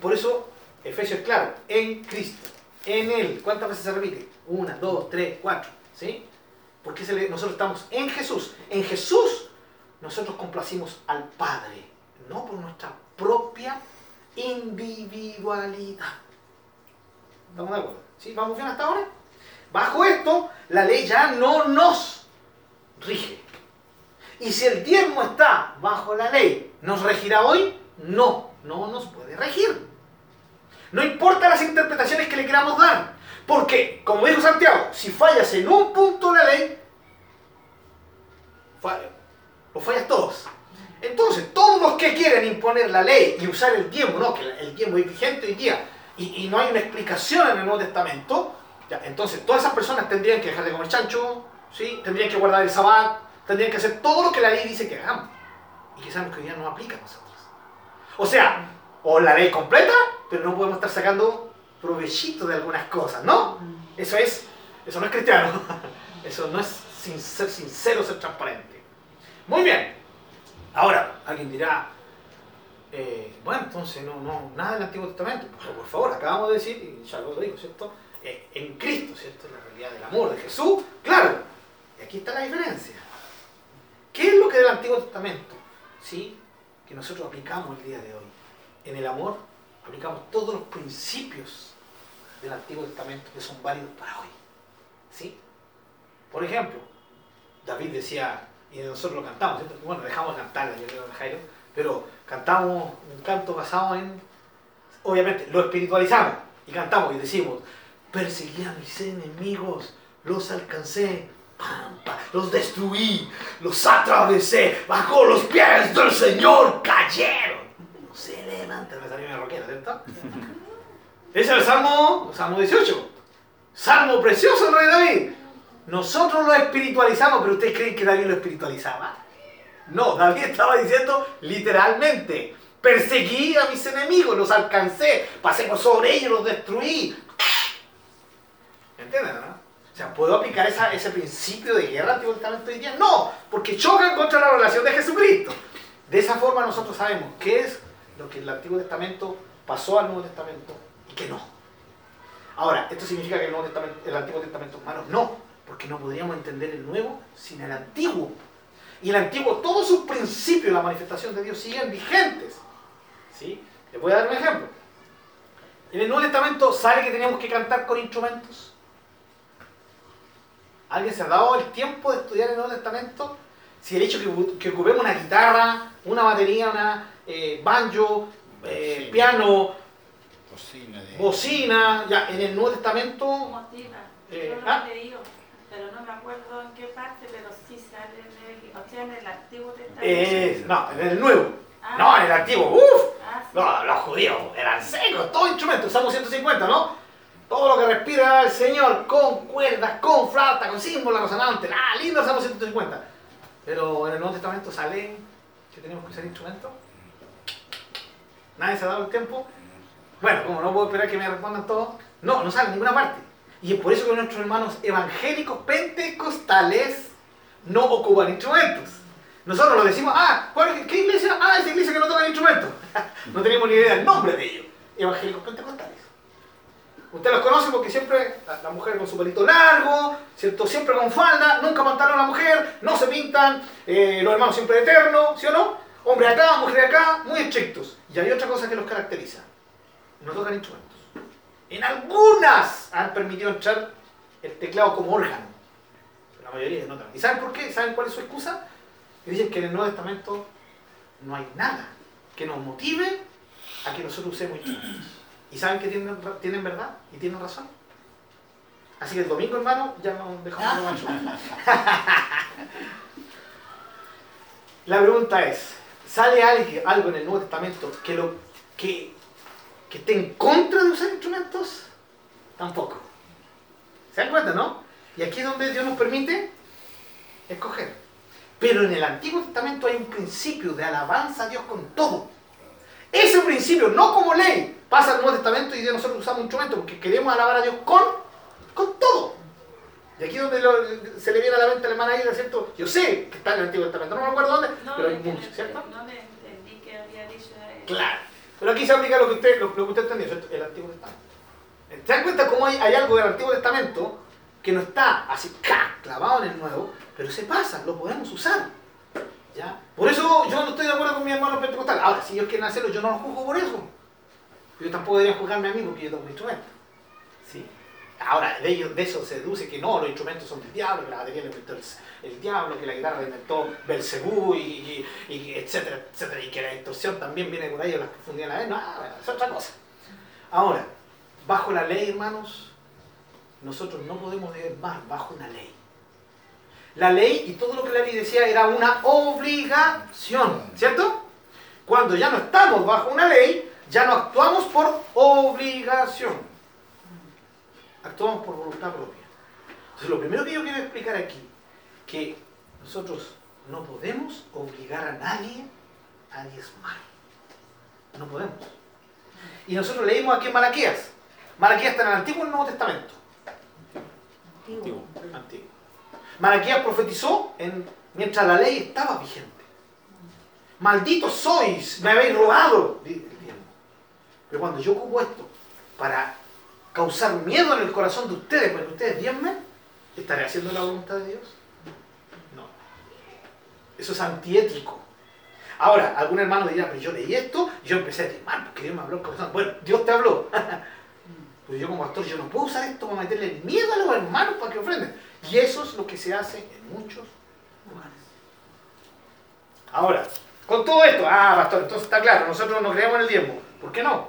Speaker 1: Por eso, Efesios es claro, en Cristo, en Él. ¿Cuántas veces se repite? Una, dos, tres, cuatro. ¿Sí? Porque nosotros estamos en Jesús. En Jesús nosotros complacimos al Padre, no por nuestra propia individualidad. ¿Estamos de acuerdo? ¿Sí? ¿Vamos bien hasta ahora? Bajo esto, la ley ya no nos rige. Y si el diezmo está bajo la ley, ¿nos regirá hoy? No, no nos puede regir. No importa las interpretaciones que le queramos dar. Porque, como dijo Santiago, si fallas en un punto de la ley, fa- lo fallas todos. Entonces, todos los que quieren imponer la ley y usar el diezmo, no, que el diezmo es vigente hoy día, y, y no hay una explicación en el Nuevo Testamento, ya, entonces todas esas personas tendrían que dejar de comer chancho, ¿sí? tendrían que guardar el sabbat, tendrían que hacer todo lo que la ley dice que hagamos. Y que sabemos que hoy día no aplica a nosotros. O sea, o la ley completa, pero no podemos estar sacando provechito de algunas cosas, ¿no? Eso es, eso no es cristiano. Eso no es sin ser sincero, ser transparente. Muy bien. Ahora, alguien dirá, eh, bueno, entonces no, no, nada del Antiguo Testamento. Pero por favor, acabamos de decir, y ya lo digo, ¿cierto? Eh, en Cristo, ¿cierto? La realidad del amor de Jesús, claro. Y aquí está la diferencia. ¿Qué es lo que del Antiguo Testamento? Sí, que nosotros aplicamos el día de hoy. En el amor aplicamos todos los principios del Antiguo Testamento que son válidos para hoy. ¿Sí? Por ejemplo, David decía, y nosotros lo cantamos. Bueno, dejamos de cantarla, yo creo, Jairo, pero cantamos un canto basado en, obviamente, lo espiritualizamos y cantamos y decimos, perseguí a mis enemigos, los alcancé, los destruí, los atravesé, bajo los pies del Señor cayeron. No se levantan, me salió mi roquera, ¿cierto? Es el Salmo, Salmo 18. Salmo precioso del rey David. Nosotros lo espiritualizamos, pero ¿ustedes creen que David lo espiritualizaba? No, David estaba diciendo literalmente, perseguí a mis enemigos, los alcancé, pasé por sobre ellos, los destruí. ¿Entienden, no? O sea, ¿puedo aplicar ese principio de guerra Antiguo Testamento hoy día? No, porque chocan contra la relación de Jesucristo. De esa forma nosotros sabemos qué es lo que el Antiguo Testamento pasó al Nuevo Testamento y qué no. Ahora, ¿esto significa que el, Nuevo Testamento, el Antiguo Testamento es malo? No, porque no podríamos entender el Nuevo sin el Antiguo. Y el Antiguo, todos sus principios, la manifestación de Dios siguen vigentes. ¿Sí? Les voy a dar un ejemplo. En el Nuevo Testamento sale que teníamos que cantar con instrumentos. ¿Alguien se ha dado el tiempo de estudiar el Nuevo Testamento? Si el hecho que, que ocupemos una guitarra, una batería, una eh, banjo, eh, piano,
Speaker 2: de...
Speaker 1: bocina, ya en el Nuevo Testamento
Speaker 4: Motiva.
Speaker 1: Eh,
Speaker 4: Yo lo
Speaker 1: ah.
Speaker 4: he leído, pero no me acuerdo en qué parte, pero sí sale en el, o sea, en el Antiguo Testamento.
Speaker 1: es, no, en el Nuevo.
Speaker 4: Ah.
Speaker 1: No, en el Antiguo. ¡Uf!
Speaker 4: Ah, sí.
Speaker 1: No, los judíos eran secos, todo instrumento, usamos 150, ¿no? Todo lo que respira el Señor, con cuerdas, con flauta, con símbolos resonantes, ah, lindo, usamos 150. Pero en el Nuevo Testamento sale que tenemos que usar instrumentos. ¿Nadie se ha dado el tiempo? Bueno, como no puedo esperar que me respondan todos, no, no sale en ninguna parte. Y es por eso que nuestros hermanos evangélicos pentecostales no ocupan instrumentos. Nosotros lo decimos, ah, ¿cuál- ¿qué iglesia? Ah, esa iglesia que no toca instrumentos. no tenemos ni idea del nombre de ellos. Evangélicos pentecostales. Usted los conoce porque siempre la, mujer con su pelito largo, ¿cierto? Siempre con falda, nunca pantalón a la mujer, no se pintan, eh, los hermanos siempre eternos, ¿sí o no? Hombre acá, mujer acá, muy estrictos. Y hay otra cosa que los caracteriza. No tocan instrumentos. En algunas han permitido entrar el teclado como órgano. La mayoría no. ¿Y saben por qué? ¿Saben cuál es su excusa? Dicen que en el Nuevo Testamento no hay nada que nos motive a que nosotros usemos instrumentos. ¿Y saben que tienen, tienen verdad? ¿Y tienen razón? Así que el domingo, hermano, ya nos dejamos de macho. La pregunta es, ¿sale alguien- algo en el Nuevo Testamento que, lo, que, que esté en contra de usar instrumentos? Tampoco. ¿Se dan cuenta, no? Y aquí es donde Dios nos permite escoger. Pero en el Antiguo Testamento hay un principio de alabanza a Dios con todo. Ese principio, no como ley, pasa al Nuevo Testamento y Dios nosotros usamos instrumentos porque queremos alabar a Dios con, con todo. Y aquí es donde lo- se le viene a la mente a la hermana Aida, ¿cierto? Yo sé que está en el Antiguo Testamento, no me acuerdo dónde,
Speaker 4: No,
Speaker 1: pero hay
Speaker 4: no-
Speaker 1: ¿cierto?
Speaker 4: No le entendí que había dicho eh,
Speaker 1: Claro. Pero aquí se aplica lo que usted, lo, lo que usted entendió, ¿cierto? El Antiguo Testamento. ¿Se dan cuenta cómo hay, hay algo del Antiguo Testamento que no está así ¡ca! clavado en el Nuevo, pero se pasa, lo podemos usar? Por eso yo no estoy de acuerdo con mi hermano pentecostal. Ahora, si ellos quieren hacerlo, yo no los juzgo por eso. Yo tampoco debería juzgarme a mí porque yo tengo un instrumento. Sí. Ahora, de, ellos, de eso se deduce que no, los instrumentos son del diablo, que la batería la inventó el, diablo, que la guitarra la inventó Belcebú, y, y, y etcétera, etcétera, y que la distorsión también viene por ahí, o las profundidades a la vez. No, es otra cosa. Ahora, bajo la ley, hermanos, nosotros no podemos vivir más bajo una ley. La ley y todo lo que la ley decía era una obligación, ¿cierto? Cuando ya no estamos bajo una ley, ya no actuamos por obligación. Actuamos por voluntad propia. Entonces, lo primero que yo quiero explicar aquí, que nosotros no podemos obligar a nadie a diezmar. No podemos. Y nosotros leímos aquí en Malaquías. Malaquías está en el Antiguo y el Nuevo Testamento.
Speaker 7: Antiguo.
Speaker 1: Antiguo. Malaquías profetizó en, mientras la ley estaba vigente. Malditos sois, me habéis robado. Pero cuando yo ocupo esto para causar miedo en el corazón de ustedes, para que ustedes diezmen, ¿estaré haciendo la voluntad de Dios? No. Eso es antiético. Ahora, algún hermano dirá, pero yo leí esto yo empecé a diezmar porque Dios me habló el corazón. Bueno, Dios te habló. Pues yo como pastor, yo no puedo usar esto para meterle miedo a los hermanos para que ofrenden. Y eso es lo que se hace en muchos lugares. Ahora, con todo esto, ah, pastor, entonces está claro, nosotros no creemos en el diezmo. ¿Por qué no?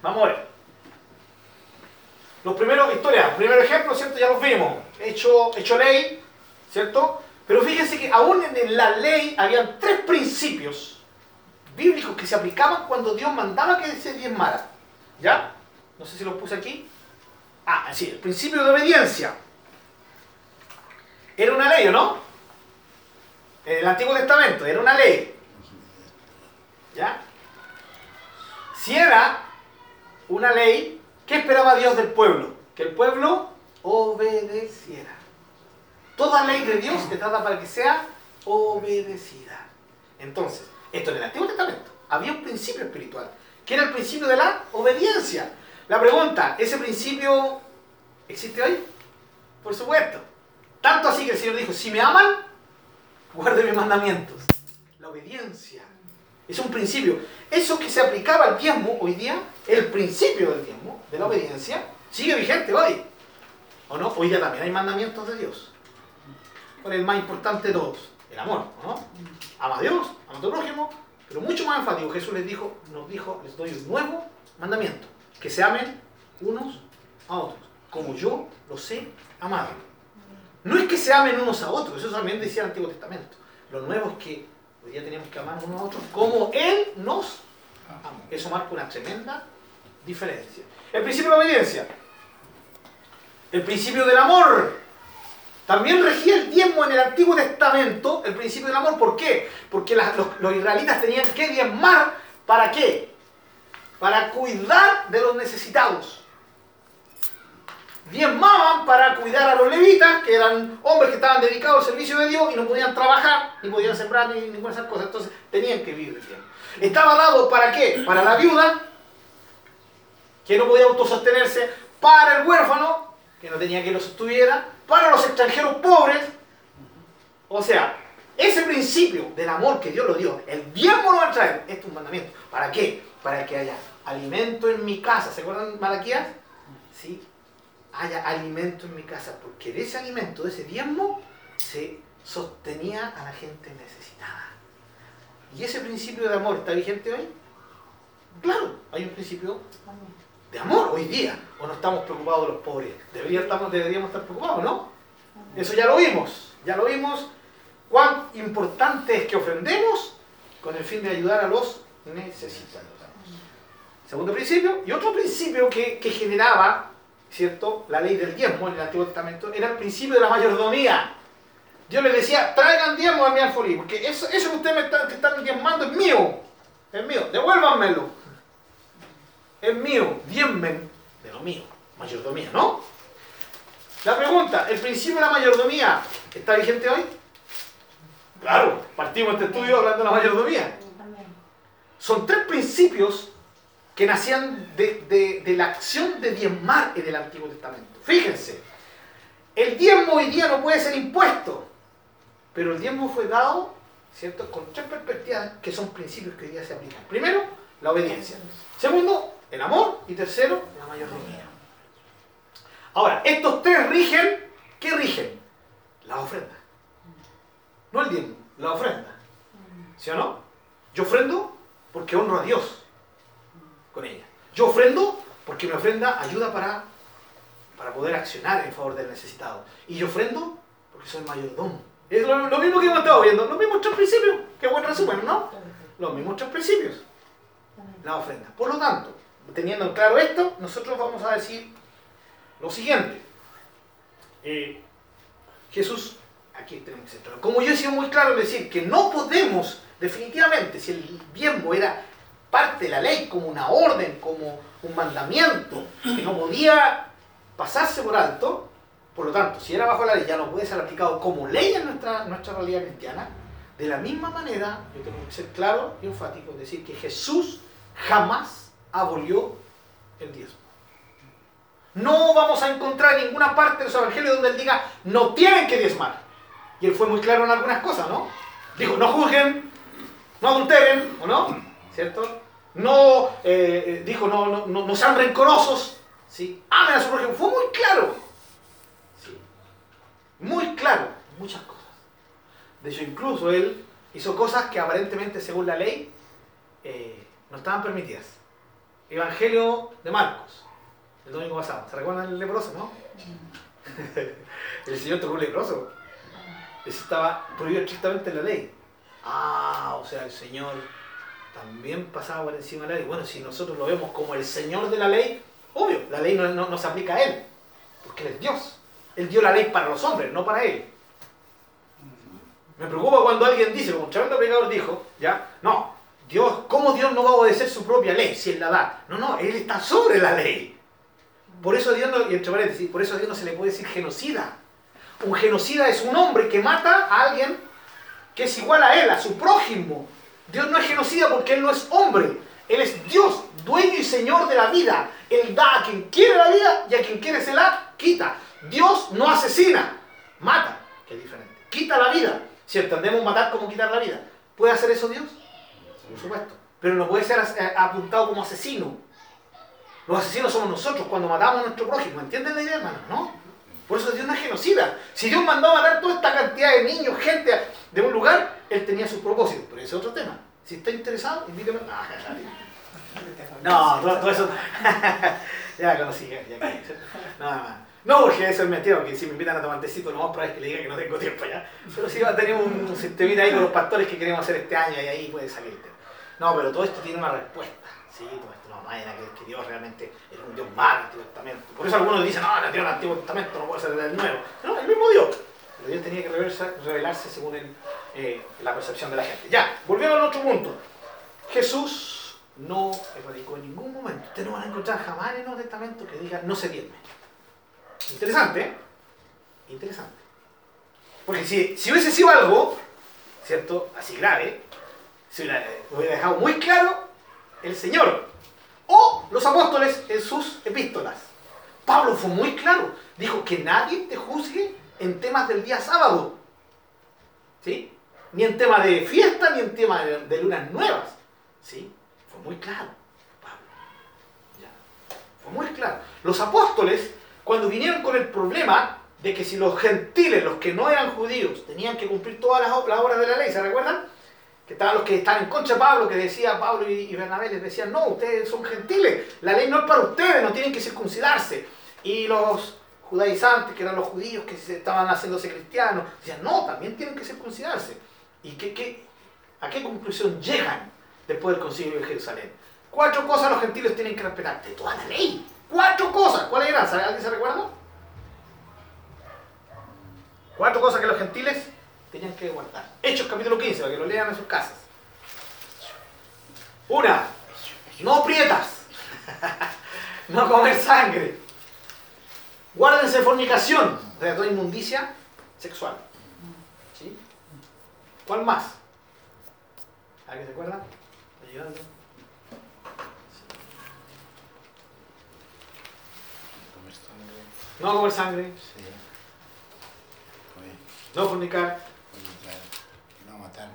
Speaker 1: Vamos a ver. Los primeros, historia, primer ejemplo, ¿cierto? Ya los vimos. Hecho, hecho ley, ¿cierto? Pero fíjense que aún en la ley habían tres principios bíblicos que se aplicaban cuando Dios mandaba que se diezmara. ¿Ya? No sé si los puse aquí. Ah, sí, el principio de obediencia. Era una ley, ¿o no? En el Antiguo Testamento, era una ley. ¿Ya? Si era una ley, ¿qué esperaba Dios del pueblo? Que el pueblo obedeciera. Toda ley de Dios se trata para que sea obedecida. Entonces, esto en el Antiguo Testamento había un principio espiritual, que era el principio de la obediencia. La pregunta, ¿ese principio existe hoy? Por supuesto. Tanto así que el Señor dijo, si me aman, guarden mis mandamientos. La obediencia. Es un principio. Eso que se aplicaba al diezmo hoy día, el principio del diezmo, de la obediencia, sigue vigente hoy. ¿O no? Hoy día también hay mandamientos de Dios. ¿Cuál es el más importante de todos? El amor, ¿o ¿no? Ama a Dios, ama a tu prójimo, pero mucho más enfático. Jesús les dijo, nos dijo, les doy un nuevo mandamiento, que se amen unos a otros, como yo los he amado. No es que se amen unos a otros, eso también decía el Antiguo Testamento. Lo nuevo es que hoy día tenemos que amar unos a otros como Él nos amó. Eso marca una tremenda diferencia. El principio de la obediencia. El principio del amor. También regía el diezmo en el Antiguo Testamento, el principio del amor. ¿Por qué? Porque las- los, los israelitas tenían que diezmar. ¿Para qué? Para cuidar de los necesitados. Diezmaban para cuidar a los levitas, que eran hombres que estaban dedicados al servicio de Dios y no podían trabajar, ni podían sembrar, ni ninguna de esas cosas. Entonces tenían que vivir diezmo. Estaba dado para qué? Para la viuda, que no podía autosostenerse, para el huérfano, que no tenía quien lo sostuviera, para los extranjeros pobres. O sea, ese principio del amor que Dios lo dio, el diezmo lo va a traer, este es un mandamiento. ¿Para qué? Para que haya alimento en mi casa. ¿Se acuerdan Malaquías? Sí, haya alimento en mi casa, porque de ese alimento, de ese diezmo, se sostenía a la gente necesitada. ¿Y ese principio de amor está vigente hoy? Claro, hay un principio de amor hoy día. ¿O no estamos preocupados de los pobres? Deberíamos, deberíamos estar preocupados, ¿no? Eso ya lo vimos, ya lo vimos. Cuán importante es que ofrendemos con el fin de ayudar a los necesitados. Segundo principio. Y otro principio que, que generaba, ¿cierto? La ley del diezmo en el Antiguo Testamento era el principio de la mayordomía. Dios les decía, traigan diezmo a mi alfolí, porque eso, eso que ustedes me están, que están diezmando es mío. Es mío, devuélvanmelo. Es mío, diezmen de lo mío. Mayordomía, ¿no? La pregunta, ¿el principio de la mayordomía está vigente hoy? Claro, partimos de este estudio hablando de la mayordomía. Son tres principios que nacían de, de- la acción de diezmar en el Antiguo Testamento. Fíjense, el diezmo hoy día no puede ser impuesto, pero el diezmo fue dado, ¿cierto?, con tres perspectivas que son principios que hoy día se aplican. Primero, la obediencia. Segundo, el amor. Y tercero, la mayordomía. Ahora, estos tres rigen, ¿qué rigen? La ofrenda. No el diezmo, la ofrenda. ¿Sí o no? Yo ofrendo porque honro a Dios con ella. Yo ofrendo porque mi ofrenda ayuda para, para poder accionar en favor del necesitado. Y yo ofrendo porque soy mayordomo. Es lo, lo mismo que hemos estado viendo, los mismos tres principios. Qué buen resumen, ¿no? Los mismos tres principios. La ofrenda. Por lo tanto, teniendo en claro esto, nosotros vamos a decir lo siguiente. Eh, Jesús, aquí tenemos que ser claro. Como yo he sido muy claro en decir que no podemos, definitivamente, si el diezmo era parte de la ley, como una orden, como un mandamiento, que no podía pasarse por alto, por lo tanto, si era bajo la ley, ya no puede ser aplicado como ley en nuestra, nuestra realidad cristiana, de la misma manera, yo tengo que ser claro y enfático, decir que Jesús jamás abolió el diezmo. No vamos a encontrar ninguna parte de los evangelios donde él diga, no tienen que diezmar. Y él fue muy claro en algunas cosas, ¿no? Dijo, no juzguen, no adulteren, ¿o no? ¿Cierto? No, eh, eh, dijo, no, no, no, no sean rencorosos, ¿sí? Amen a su prójimo. Fue muy claro. ¿sí? Muy claro, muchas cosas. De hecho, incluso él hizo cosas que aparentemente, según la ley, eh, no estaban permitidas. Evangelio de Marcos, el domingo pasado. ¿Se recuerdan el leproso, no? el Señor tocó un leproso. Eso estaba prohibido estrictamente en la ley. Ah, o sea, el Señor también pasaba por encima de la ley. Bueno, si nosotros lo vemos como el Señor de la ley, obvio, la ley no, no- no se aplica a Él, porque Él es Dios. Él dio la ley para los hombres, no para Él. Me preocupa cuando alguien dice, como un tremendo predicador dijo, ya, no, Dios, ¿cómo Dios no va a obedecer su propia ley si Él la da? No, no, Él está sobre la ley. Por eso Dios no, y entre paréntesis, por eso a Dios no se le puede decir genocida. Un genocida es un hombre que mata a alguien que es igual a él, a su prójimo. Dios no es genocida porque Él no es hombre. Él es Dios, dueño y señor de la vida. Él da a quien quiere la vida y a quien quiere se la quita. Dios no asesina, mata, que es diferente. Quita la vida. Si entendemos matar como quitar la vida, ¿puede hacer eso Dios? Por supuesto. Pero no puede ser eh, apuntado como asesino. Los asesinos somos nosotros cuando matamos a nuestro prójimo. ¿Entienden la idea, hermano? ¿No? Por eso Dios no es genocida. Si Dios mandó a matar toda esta cantidad de niños, gente de un lugar, Él tenía sus propósitos. Pero ese es otro tema. Si está interesado, invíteme. Ah, no, todo, todo eso. ya conocí, ya, ya. Nada más. No, porque eso es mentira, porque si me invitan a tomar tecito, lo más probable que le diga que no tengo tiempo ya. Pero sí va a tener un, sistemita ahí con los pastores que queremos hacer este año y ahí puede salir. No, pero todo esto tiene una respuesta. Sí, que Dios realmente es un Dios malo en el Antiguo Testamento. Por eso algunos dicen, no, el Dios del Antiguo Testamento no puede ser del Nuevo. No, el mismo Dios. Pero Dios tenía que revelarse, según eh, la percepción de la gente. Ya, volviendo al otro punto. Jesús no erradicó en ningún momento. Ustedes no van a encontrar jamás en el Nuevo Testamento que diga no se diezme. Interesante, ¿eh? Interesante. Porque si, si hubiese sido algo, ¿cierto? Así grave, se hubiera, hubiera dejado muy claro el Señor o los apóstoles en sus epístolas. Pablo fue muy claro, dijo que nadie te juzgue en temas del día sábado. ¿Sí? Ni en tema de fiesta, ni en tema de, lunas nuevas. ¿Sí? Fue muy claro, Pablo. Ya. Fue muy claro. Los apóstoles, cuando vinieron con el problema de que si los gentiles, los que no eran judíos, tenían que cumplir todas las, las obras de la ley, ¿se recuerdan? Estaban los que estaban en contra de Pablo, que decía Pablo y, Bernabé, les decían, no, ustedes son gentiles, la ley no es para ustedes, no tienen que circuncidarse. Y los judaizantes, que eran los judíos que estaban haciéndose cristianos, decían, no, también tienen que circuncidarse. ¿Y qué, qué, a qué conclusión llegan después del concilio de Jerusalén? Cuatro cosas los gentiles tienen que respetar, de toda la ley. Cuatro cosas. ¿Cuáles eran? ¿Sabe- ¿Alguien se recuerda? Cuatro cosas que los gentiles tenían que guardar. Hechos capítulo 15, para que lo lean en sus casas. Una, no prietas. no comer sangre. Guárdense de fornicación, de toda inmundicia sexual. ¿Sí? ¿Cuál más? ¿Alguien se acuerda?
Speaker 2: Sangre.
Speaker 1: No comer sangre,
Speaker 2: Sí.
Speaker 1: No fornicar.
Speaker 2: oye, claro. No matar.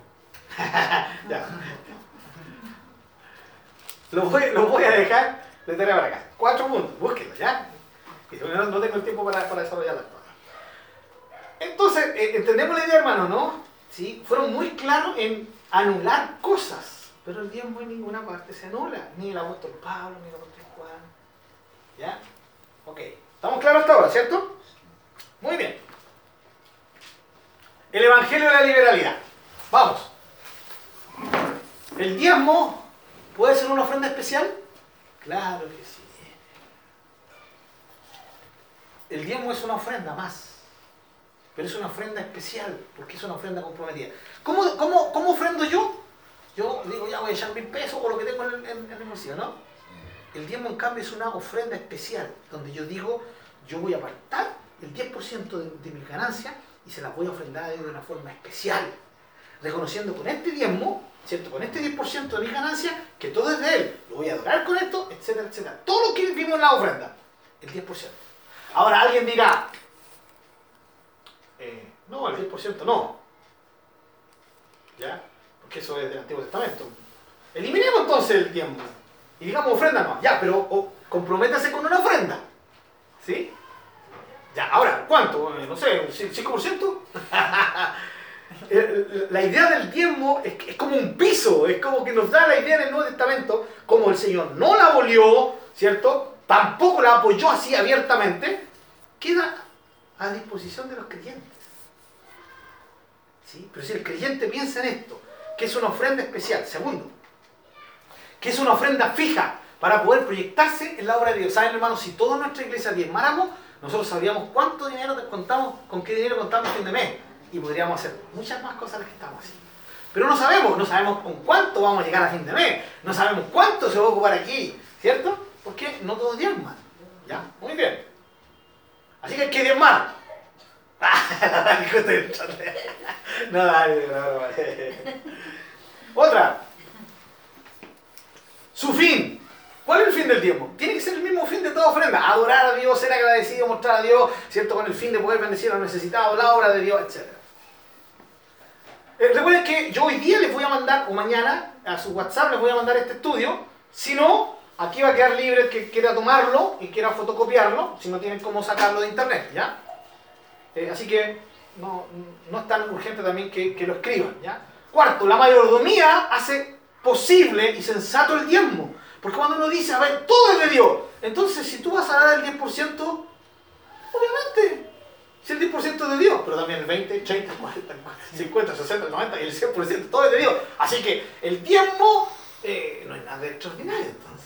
Speaker 1: Ya. Lo voy, lo voy a dejar de tarea para acá. Cuatro puntos, búsquenlo, ¿ya? Y no, no tengo el tiempo para, para desarrollar. Entonces, eh, entendemos la idea, hermano, ¿no? ¿Sí? Fueron muy claros en anular cosas, pero el diezmo en ninguna parte se anula, ni el apóstol Pablo, ni el apóstol Juan. ¿Ya? Ok. ¿Estamos claros hasta ahora, cierto? Muy bien. El Evangelio de la Liberalidad. Vamos. ¿El diezmo puede ser una ofrenda especial? Claro que sí. El diezmo es una ofrenda más, pero es una ofrenda especial, porque es una ofrenda comprometida. ¿Cómo, cómo, cómo ofrendo yo? Yo digo, ya voy a echar mil pesos o lo que tengo en el, bolsillo, ¿no? El diezmo, en cambio, es una ofrenda especial, donde yo digo, yo voy a apartar el 10% de, de mis ganancias y se las voy a ofrendar de una forma especial, reconociendo con este diezmo, ¿cierto? Con este 10% de mis ganancias, que todo es de Él, lo voy a adorar con esto, etcétera, etcétera. Todo lo que vimos en la ofrenda, el 10%. Ahora alguien dirá, eh, no, el 10% no. ¿Ya? Porque eso es del Antiguo Testamento. Eliminemos entonces el diezmo. Y digamos ofrenda no. Ya, pero o, comprométase con una ofrenda. ¿Sí? Ya, ahora, ¿cuánto? Eh, No sé, ¿un ci- 5%? Eh, La idea del diezmo es, como un piso, es como que nos da la idea en el Nuevo Testamento, como el Señor no la abolió, ¿cierto? Tampoco la apoyó así abiertamente, queda a disposición de los creyentes. ¿Sí? Pero si el creyente piensa en esto, que es una ofrenda especial, segundo, que es una ofrenda fija para poder proyectarse en la obra de Dios. ¿Saben, hermanos? Si toda nuestra iglesia diezmáramos, nosotros sabríamos cuánto dinero contamos, con qué dinero contamos a fin de mes. Y podríamos hacer muchas más cosas las que estamos haciendo. Pero no sabemos, no sabemos con cuánto vamos a llegar a fin de mes, no sabemos cuánto se va a ocupar aquí, ¿cierto? Porque no todos diezman. ¿Ya? Muy bien. Así que hay que diezmar. no, dale, no, no, vale. Otra. Su fin. ¿Cuál es el fin del diezmo? Tiene que ser el mismo fin de toda ofrenda. Adorar a Dios, ser agradecido, mostrar a Dios, ¿cierto? Con el fin de poder bendecir a los necesitados, la obra de Dios, etc. Eh, recuerden que yo hoy día les voy a mandar, o mañana, a su WhatsApp les voy a mandar este estudio. Si no, aquí va a quedar libre el que quiera tomarlo y quiera fotocopiarlo, si no tienen cómo sacarlo de internet, ¿ya? Eh, así que no, no es tan urgente también que, lo escriban, ¿ya? Cuarto, la mayordomía hace posible y sensato el diezmo. Porque cuando uno dice, a ver, todo es de Dios, entonces si tú vas a dar el 10%, obviamente, si el 10% es de Dios, pero también el 20, 30, 40, 50, 60, 90 y el 100%, todo es de Dios. Así que el diezmo eh, no es nada extraordinario entonces.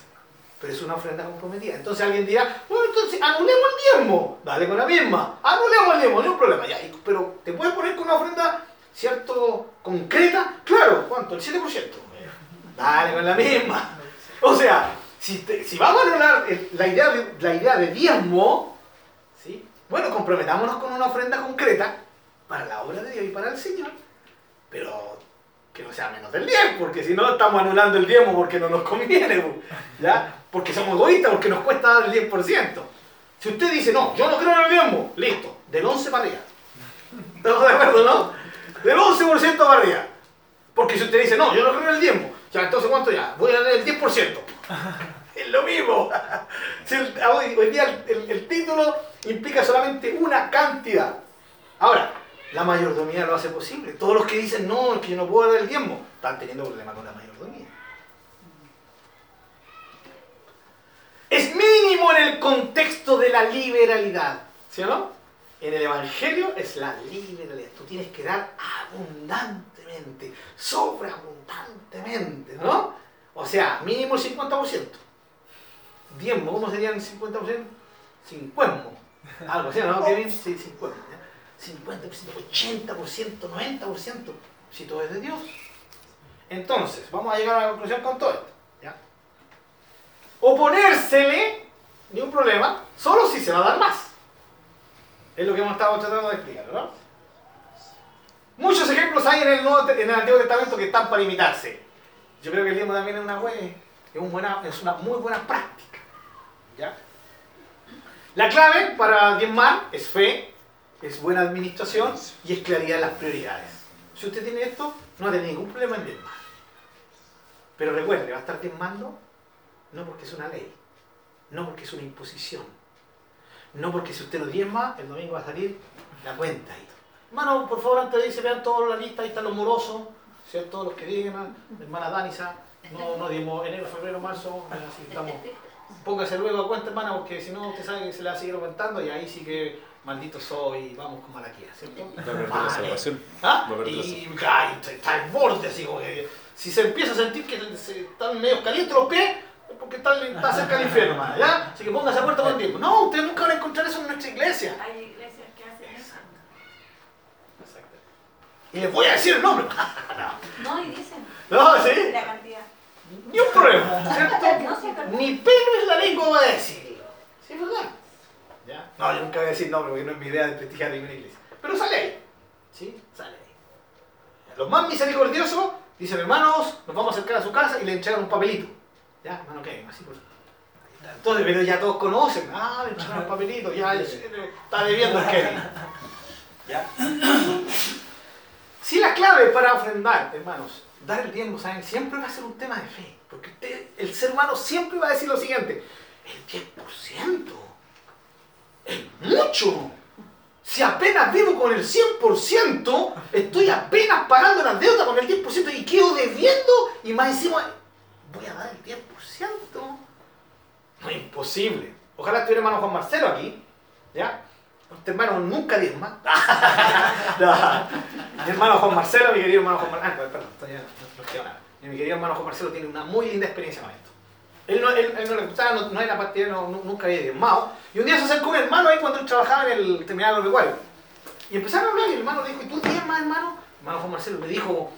Speaker 1: Pero es una ofrenda comprometida. Entonces alguien dirá, bueno, entonces anulemos el diezmo. Dale con la misma. Anulemos el diezmo, no hay problema. Ya, y- pero te puedes poner con una ofrenda, ¿cierto? Concreta. Claro, ¿cuánto? El 7%. Dale con la misma. O sea, si, te- si vamos a anular la idea de, la idea de diezmo. Bueno, comprometámonos con una ofrenda concreta para la obra de Dios y para el Señor, pero que no sea menos del 10, porque si no estamos anulando el diezmo porque no nos conviene, ¿ya? Porque somos egoístas, porque nos cuesta dar el 10%. Si usted dice, no, yo no creo en el diezmo, listo, del 11 para arriba. ¿Estamos de acuerdo, no? Del 11% para arriba. Porque si usted dice, no, yo no creo en el diezmo, ya, entonces ¿cuánto ya? Voy a dar el 10%. Es lo mismo. Hoy día el, el- el título implica solamente una cantidad. Ahora, la mayordomía lo hace posible. Todos los que dicen, no, es que yo no puedo dar el diezmo, están teniendo problemas con la mayordomía. Es mínimo en el contexto de la liberalidad. ¿Sí o no? En el Evangelio es la liberalidad. Tú tienes que dar abundantemente, sobreabundantemente, ¿no? O sea, mínimo el 50%. Diezmo, ¿cómo serían el 50%? Cincuemo. Algo así, ¿no? Sí, cincuemo. ¿ya? 50%, 80%, 90%, si todo es de Dios. Entonces, vamos a llegar a la conclusión con todo esto. ¿ya? Oponérsele, ni un problema, solo si se va a dar más. Es lo que hemos estado tratando de explicar, ¿no? Muchos ejemplos hay en el, Nuevo, en el Antiguo Testamento que están para imitarse. Yo creo que el diezmo también es una, buena, es una muy buena práctica. La clave para diezmar es fe, es buena administración y es claridad en las prioridades. Si usted tiene esto, no va a tener ningún problema en diezmar. Pero recuerde, va a estar diezmando no porque es una ley, no porque es una imposición, no porque si usted lo diezma, el domingo va a salir la cuenta ahí. Hermano, por favor, antes de irse, vean toda la lista, ahí están los morosos, ¿cierto? Los que digan, hermana Danisa, no, no diezmo enero, febrero, marzo, así estamos. Póngase luego a cuenta, hermana, porque si no, usted sabe que se le va a seguir aumentando y ahí sí que maldito soy, vamos con Malaquía, ¿cierto?
Speaker 6: Va a la salvación.
Speaker 1: ¿Ah?
Speaker 6: Va a la
Speaker 1: Y ay, está- al borde, así como que si se empieza a sentir que se están medio calientes los pies, es porque está, está cerca del infierno, hermano, ¿ya? Así que póngase a puerta con tiempo. No, ustedes nunca van a encontrar eso en nuestra iglesia.
Speaker 4: Hay iglesias que hacen eso.
Speaker 1: Y les voy a decir el nombre.
Speaker 5: No, y dicen
Speaker 1: No, ¿sí?
Speaker 5: la cantidad.
Speaker 1: Ni un problema, ¿cierto? Ni pelo en la lengua va a decirlo. ¿Sí es verdad? ¿Ya? No, yo nunca voy a decir nombre porque no es mi idea de prestigiar ninguna iglesia. Pero sale ahí. ¿Sí? Sale ahí. Los más misericordiosos dicen, hermanos, nos vamos a acercar a su casa y le entregan un papelito. ¿Ya? Hermano, ¿qué? Así por... Entonces, pero ya todos conocen. Ah, le entregan un papelito. Ya, está debiendo el Kevin. ¿Ya? Si la clave para ofrendar, hermanos, dar el diezmo, ¿saben? Siempre va a ser un tema de fe. Porque usted, el ser humano siempre va a decir lo siguiente, el 10% es mucho. Si apenas vivo con el 100%, estoy apenas pagando las deudas con el 10% y quedo debiendo y más encima voy a dar el 10%. No es imposible. Ojalá estuviera hermano Juan Marcelo aquí, ¿ya? Hermano nunca diezma. No. Mi hermano Juan Marcelo, mi querido hermano Juan Marcelo. Ah, perdón, nada. Mi querido hermano Juan Marcelo tiene una muy linda experiencia con esto. Él no, él, no le gustaba, no, no era no- nu- nunca había diezmado. Y un día se acercó un hermano ahí cuando él trabajaba en el terminal agropecuario. Y empezaron a hablar y el hermano le dijo, ¿y tú diezmas, hermano? El hermano Juan Marcelo le dijo,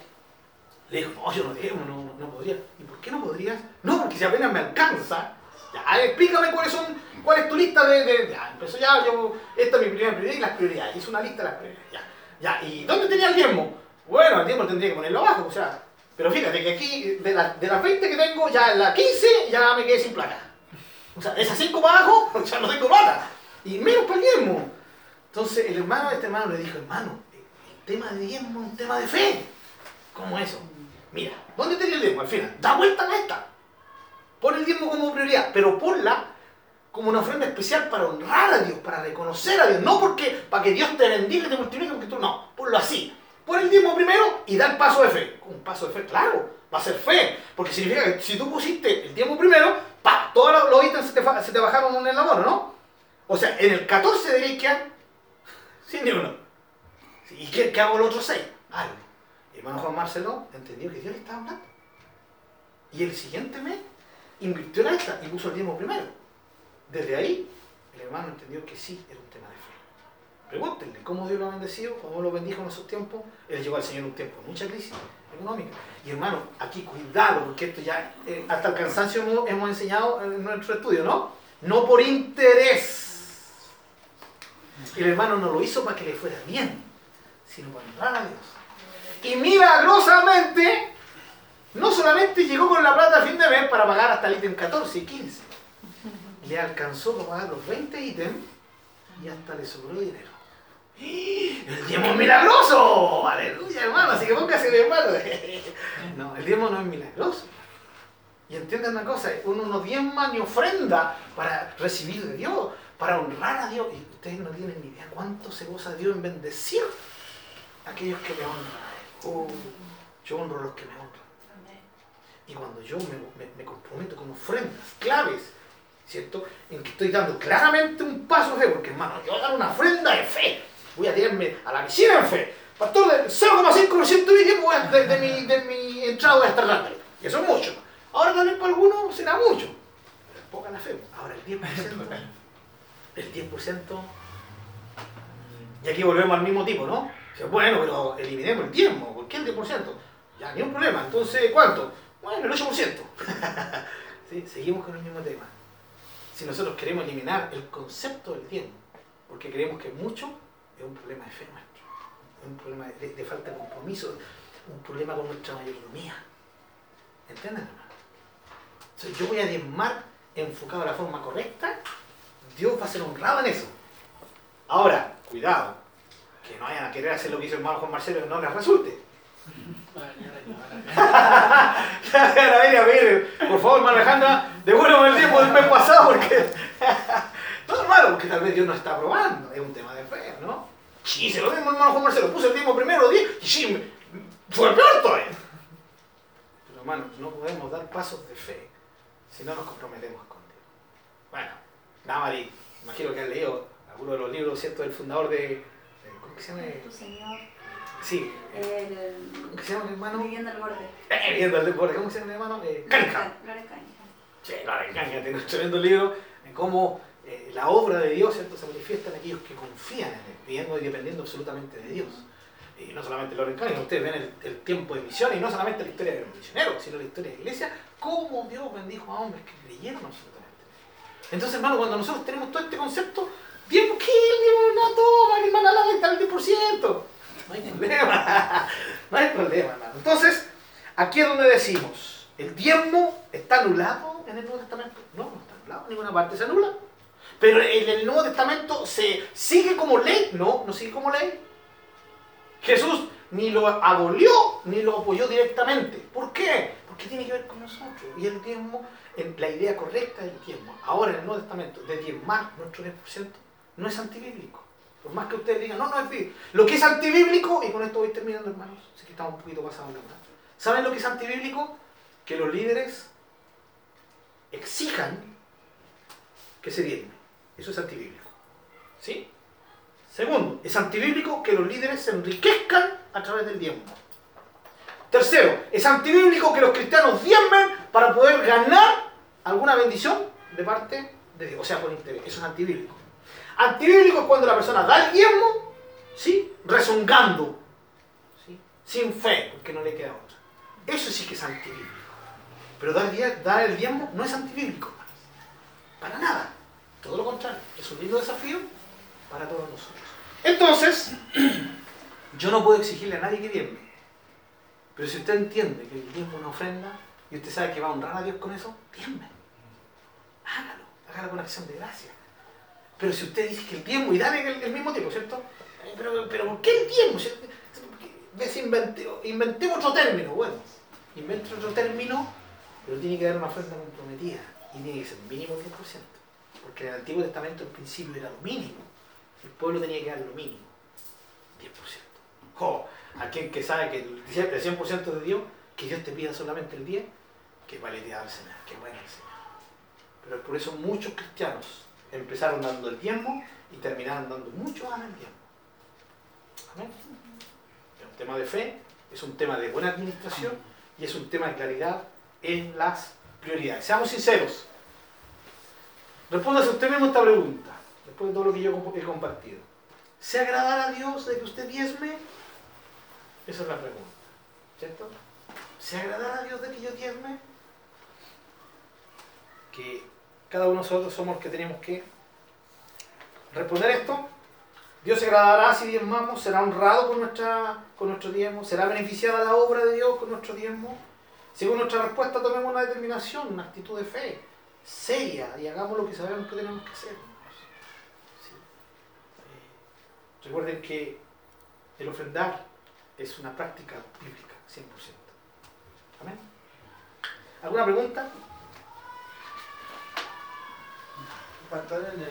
Speaker 1: le dijo, no, yo no diezmo, no, no podría. ¿Y por qué no podrías? No, porque si apenas me alcanza. Ya, explícame cuáles son, cuál es tu lista de, de- Ya, empezó ya, yo, esta es mi primera prioridad y las prioridades. Hizo una lista de las prioridades. Ya, ya, ¿y dónde tenía el diezmo? Bueno, el diezmo tendría que ponerlo abajo, o sea. Pero fíjate que aquí, de, la- de las 20 que tengo, ya en la 15 ya me quedé sin plata. O sea, esas 5 para abajo, ya no tengo plata. Y menos para el diezmo. Entonces el hermano de este hermano le dijo, hermano, el tema de diezmo es un tema de fe. ¿Cómo eso? Mira, ¿dónde tenía el diezmo? Al final, da vuelta a esta. Pon el diezmo como prioridad, pero ponla como una ofrenda especial para honrar a Dios, para reconocer a Dios. No porque para que Dios te bendiga y te multiplique, porque tú no. Ponlo así. Pon el diezmo primero y da el paso de fe. Un paso de fe, claro, va a ser fe. Porque significa que si tú pusiste el diezmo primero, pa, todos los- ítems se te, se te bajaron en el abono, ¿no? O sea, en el 14 deberías quedar sin ni uno. ¿Y qué, hago los otros 6? Algo. Y hermano Juan Marcelo entendió que Dios le estaba hablando. Y el siguiente mes invirtió en esta y puso el diezmo primero. Desde ahí, el hermano entendió que sí era un tema de fe. Pregúntenle cómo Dios lo ha bendecido, cómo lo bendijo en esos tiempos. Él llegó al Señor un tiempo mucha crisis económica. Y hermano, aquí cuidado, porque esto ya eh, hasta el cansancio hemos, hemos enseñado en nuestro estudio, ¿no? No por interés. el hermano no lo hizo para que le fuera bien, sino para honrar a Dios. Y milagrosamente, no solamente llegó con la plata a fin de mes para pagar hasta el ítem 14 y 15, le alcanzó para pagar los 20 ítems y hasta le sobró dinero. ¡El diezmo es milagroso! ¡Aleluya, hermano! Así que póngase de hermano. No, el diezmo no es milagroso. Y entiendan una cosa, uno no diezma ni ofrenda para recibir de Dios, para honrar a Dios. Y ustedes no tienen ni idea cuánto se goza Dios en bendecir a aquellos que me honran a Él. Oh, yo honro a los que me honran. Y cuando yo me, me- me comprometo con ofrendas claves, ¿cierto? En que estoy dando claramente un paso de fe, porque hermano, yo voy a dar una ofrenda de fe. Voy a tirarme a la piscina en fe. Pastor, del 0,5% de, de, de mi, de mi entrada voy a estar. Y eso es mucho. Ahora también para algunos será mucho. Pero poca la fe. Ahora el 10%. el 10%. Y aquí volvemos al mismo tipo, ¿no? Bueno, pero eliminemos el diezmo. ¿Por qué el 10%? Ya, ni un problema. Entonces, ¿cuánto? Bueno, el 8%. ¿Sí? Seguimos con el mismo tema. Si nosotros queremos eliminar el concepto del tiempo, porque creemos que mucho es un problema de fe nuestro, es un problema de, falta de compromiso, un problema con nuestra mayordomía. ¿Entienden? hermano? Yo voy a diezmar enfocado de la forma correcta, Dios va a ser honrado en eso. Ahora, cuidado, que no vayan a querer hacer lo que hizo el hermano Juan Marcelo y no les resulte. A ver, a ver, por favor, hermano Alejandra, devuélvame el tiempo del mes pasado porque. no, hermano, porque tal vez Dios no está probando, es un tema de fe, ¿no? Sí, se lo mismo, hermano Juan Marcelo, puse el tiempo primero, 10, y sí, fue peor todavía. Pero hermano, no podemos dar pasos de fe si no nos comprometemos con Dios. Bueno, Damari, imagino que has leído alguno de los libros, ¿cierto?, del fundador de. de- ¿Cómo que se llama?
Speaker 5: Tu Señor,
Speaker 1: Sí,
Speaker 5: el,
Speaker 1: ¿cómo se llama el hermano?
Speaker 5: viviendo al borde.
Speaker 1: Eh, viendo el deporte, ¿cómo se llama el hermano? Eh, Cunningham. Sí, la engaña, tiene un tremendo libro en cómo eh, la obra de Dios ¿cierto? se manifiesta en aquellos que confían en Él, viviendo y dependiendo absolutamente de Dios. Y no solamente Loren Cunningham, ustedes ven el, el tiempo de misión y no solamente la historia de los misioneros, sino la historia de la iglesia, cómo Dios bendijo a hombres que creyeron absolutamente. Entonces, hermano, cuando nosotros tenemos todo este concepto, tiempo que diezmo no toma, que hermano al 10%. No hay problema, no hay problema, hermano. Entonces, aquí es donde decimos, ¿el diezmo está anulado en el Nuevo Testamento? No, no está anulado, ninguna parte se anula. Pero en el Nuevo Testamento se sigue como ley, no, no sigue como ley. Jesús ni lo abolió ni lo apoyó directamente. ¿Por qué? Porque tiene que ver con nosotros. Y el diezmo, la idea correcta del diezmo, ahora en el Nuevo Testamento, de diezmar nuestro 10%, no es antibíblico. Por más que ustedes digan, no, no es bíblico. Lo que es antibíblico, y con esto voy terminando, hermanos, sé que estamos un poquito pasados la hora. ¿Saben lo que es antibíblico? Que los líderes exijan que se diezme. Eso es antibíblico. ¿Sí? Segundo, es antibíblico que los líderes se enriquezcan a través del diezmo. Tercero, es antibíblico que los cristianos diezmen para poder ganar alguna bendición de parte de Dios, o sea, por interés. Eso es antibíblico. Antibíblico es cuando la persona da el diezmo, ¿sí? Rezongando, ¿sí? Sin fe, porque no le queda otra. Eso sí que es antibíblico. Pero dar, el diezmo no es antibíblico. Para nada. Todo lo contrario. Es un lindo desafío para todos nosotros. Entonces, yo no puedo exigirle a nadie que diezme. Pero si usted entiende que el diezmo es una ofrenda y usted sabe que va a honrar a Dios con eso, diezme. Hágalo. Hágalo con acción de gracia. Pero si usted dice que el diezmo, y dale el, el mismo tiempo, ¿cierto? Pero, pero ¿por qué el diezmo? Inventé- Inventemos otro término. Bueno, invente otro término, pero tiene que dar una ofrenda comprometida. Y tiene que ser mínimo 10%. Porque en el Antiguo Testamento el principio era lo mínimo. El pueblo tenía que dar lo mínimo. 10%. Jo, aquel que sabe que el 100% el 100% de Dios, que Dios te pida solamente el 10%, que vale al Señor, que bueno el Señor. Pero por eso muchos cristianos empezaron dando el diezmo y terminaron dando mucho más del diezmo. Amén. Es un tema de fe, es un tema de buena administración y es un tema de claridad en las prioridades. Seamos sinceros. Respóndase usted mismo esta pregunta, después de todo lo que yo he compartido. ¿Se agradará a Dios de que usted diezme? Esa es la pregunta. ¿Cierto? ¿Se agradará a Dios de que yo diezme? Que cada uno de nosotros somos los que tenemos que responder esto Dios se agradará si diezmamos, será honrado con, nuestra, con nuestro diezmo, será beneficiada la obra de Dios con nuestro diezmo. Según nuestra respuesta, tomemos una determinación, una actitud de fe seria y hagamos lo que sabemos que tenemos que hacer. Eh, recuerden que el ofrendar es una práctica bíblica, 100%. Amén. ¿Alguna pregunta?
Speaker 8: Para estar en el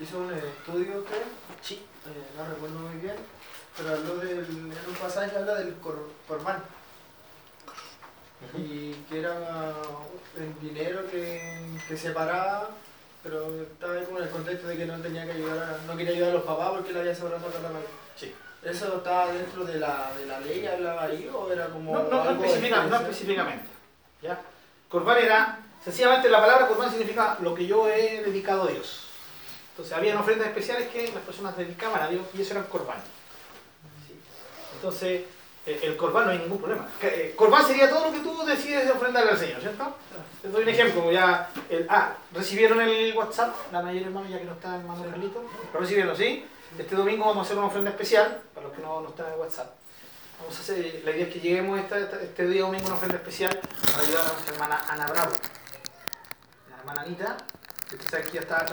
Speaker 8: hizo un estudio usted,
Speaker 1: Sí.
Speaker 8: eh, no recuerdo muy bien, pero habló del, en un pasaje habla del cor, corbán y que era el dinero que, que separaba, pero estaba ahí como en el contexto de que no tenía que ayudar a- no quería ayudar a los papás porque le había sobrado toda la mano.
Speaker 1: Sí.
Speaker 8: ¿Eso estaba dentro de la, de la ley, hablaba ahí, o era como
Speaker 1: No, no, no, específicamente. ¿ya? Corbán era, sencillamente la palabra corbán significa lo que yo he dedicado a Dios. Entonces había ofrendas especiales que las personas dedicaban a Dios y eso era el corbán. Sí. Entonces, eh, el corbán no hay ningún problema. Que, eh, sería todo lo que tú decides de ofrendarle al Señor, ¿cierto? Te doy un ejemplo, ya, ah, recibieron el WhatsApp, la mayoría hermano ya que no está en mano de Carlito, lo recibieron, ¿sí? Este domingo vamos a hacer una ofrenda especial, para los que no, no están en WhatsApp. Vamos a hacer, la idea es que lleguemos esta- esta- este día domingo a una ofrenda especial para ayudar a nuestra hermana Ana Bravo. La hermana Anita, que sabe que ya está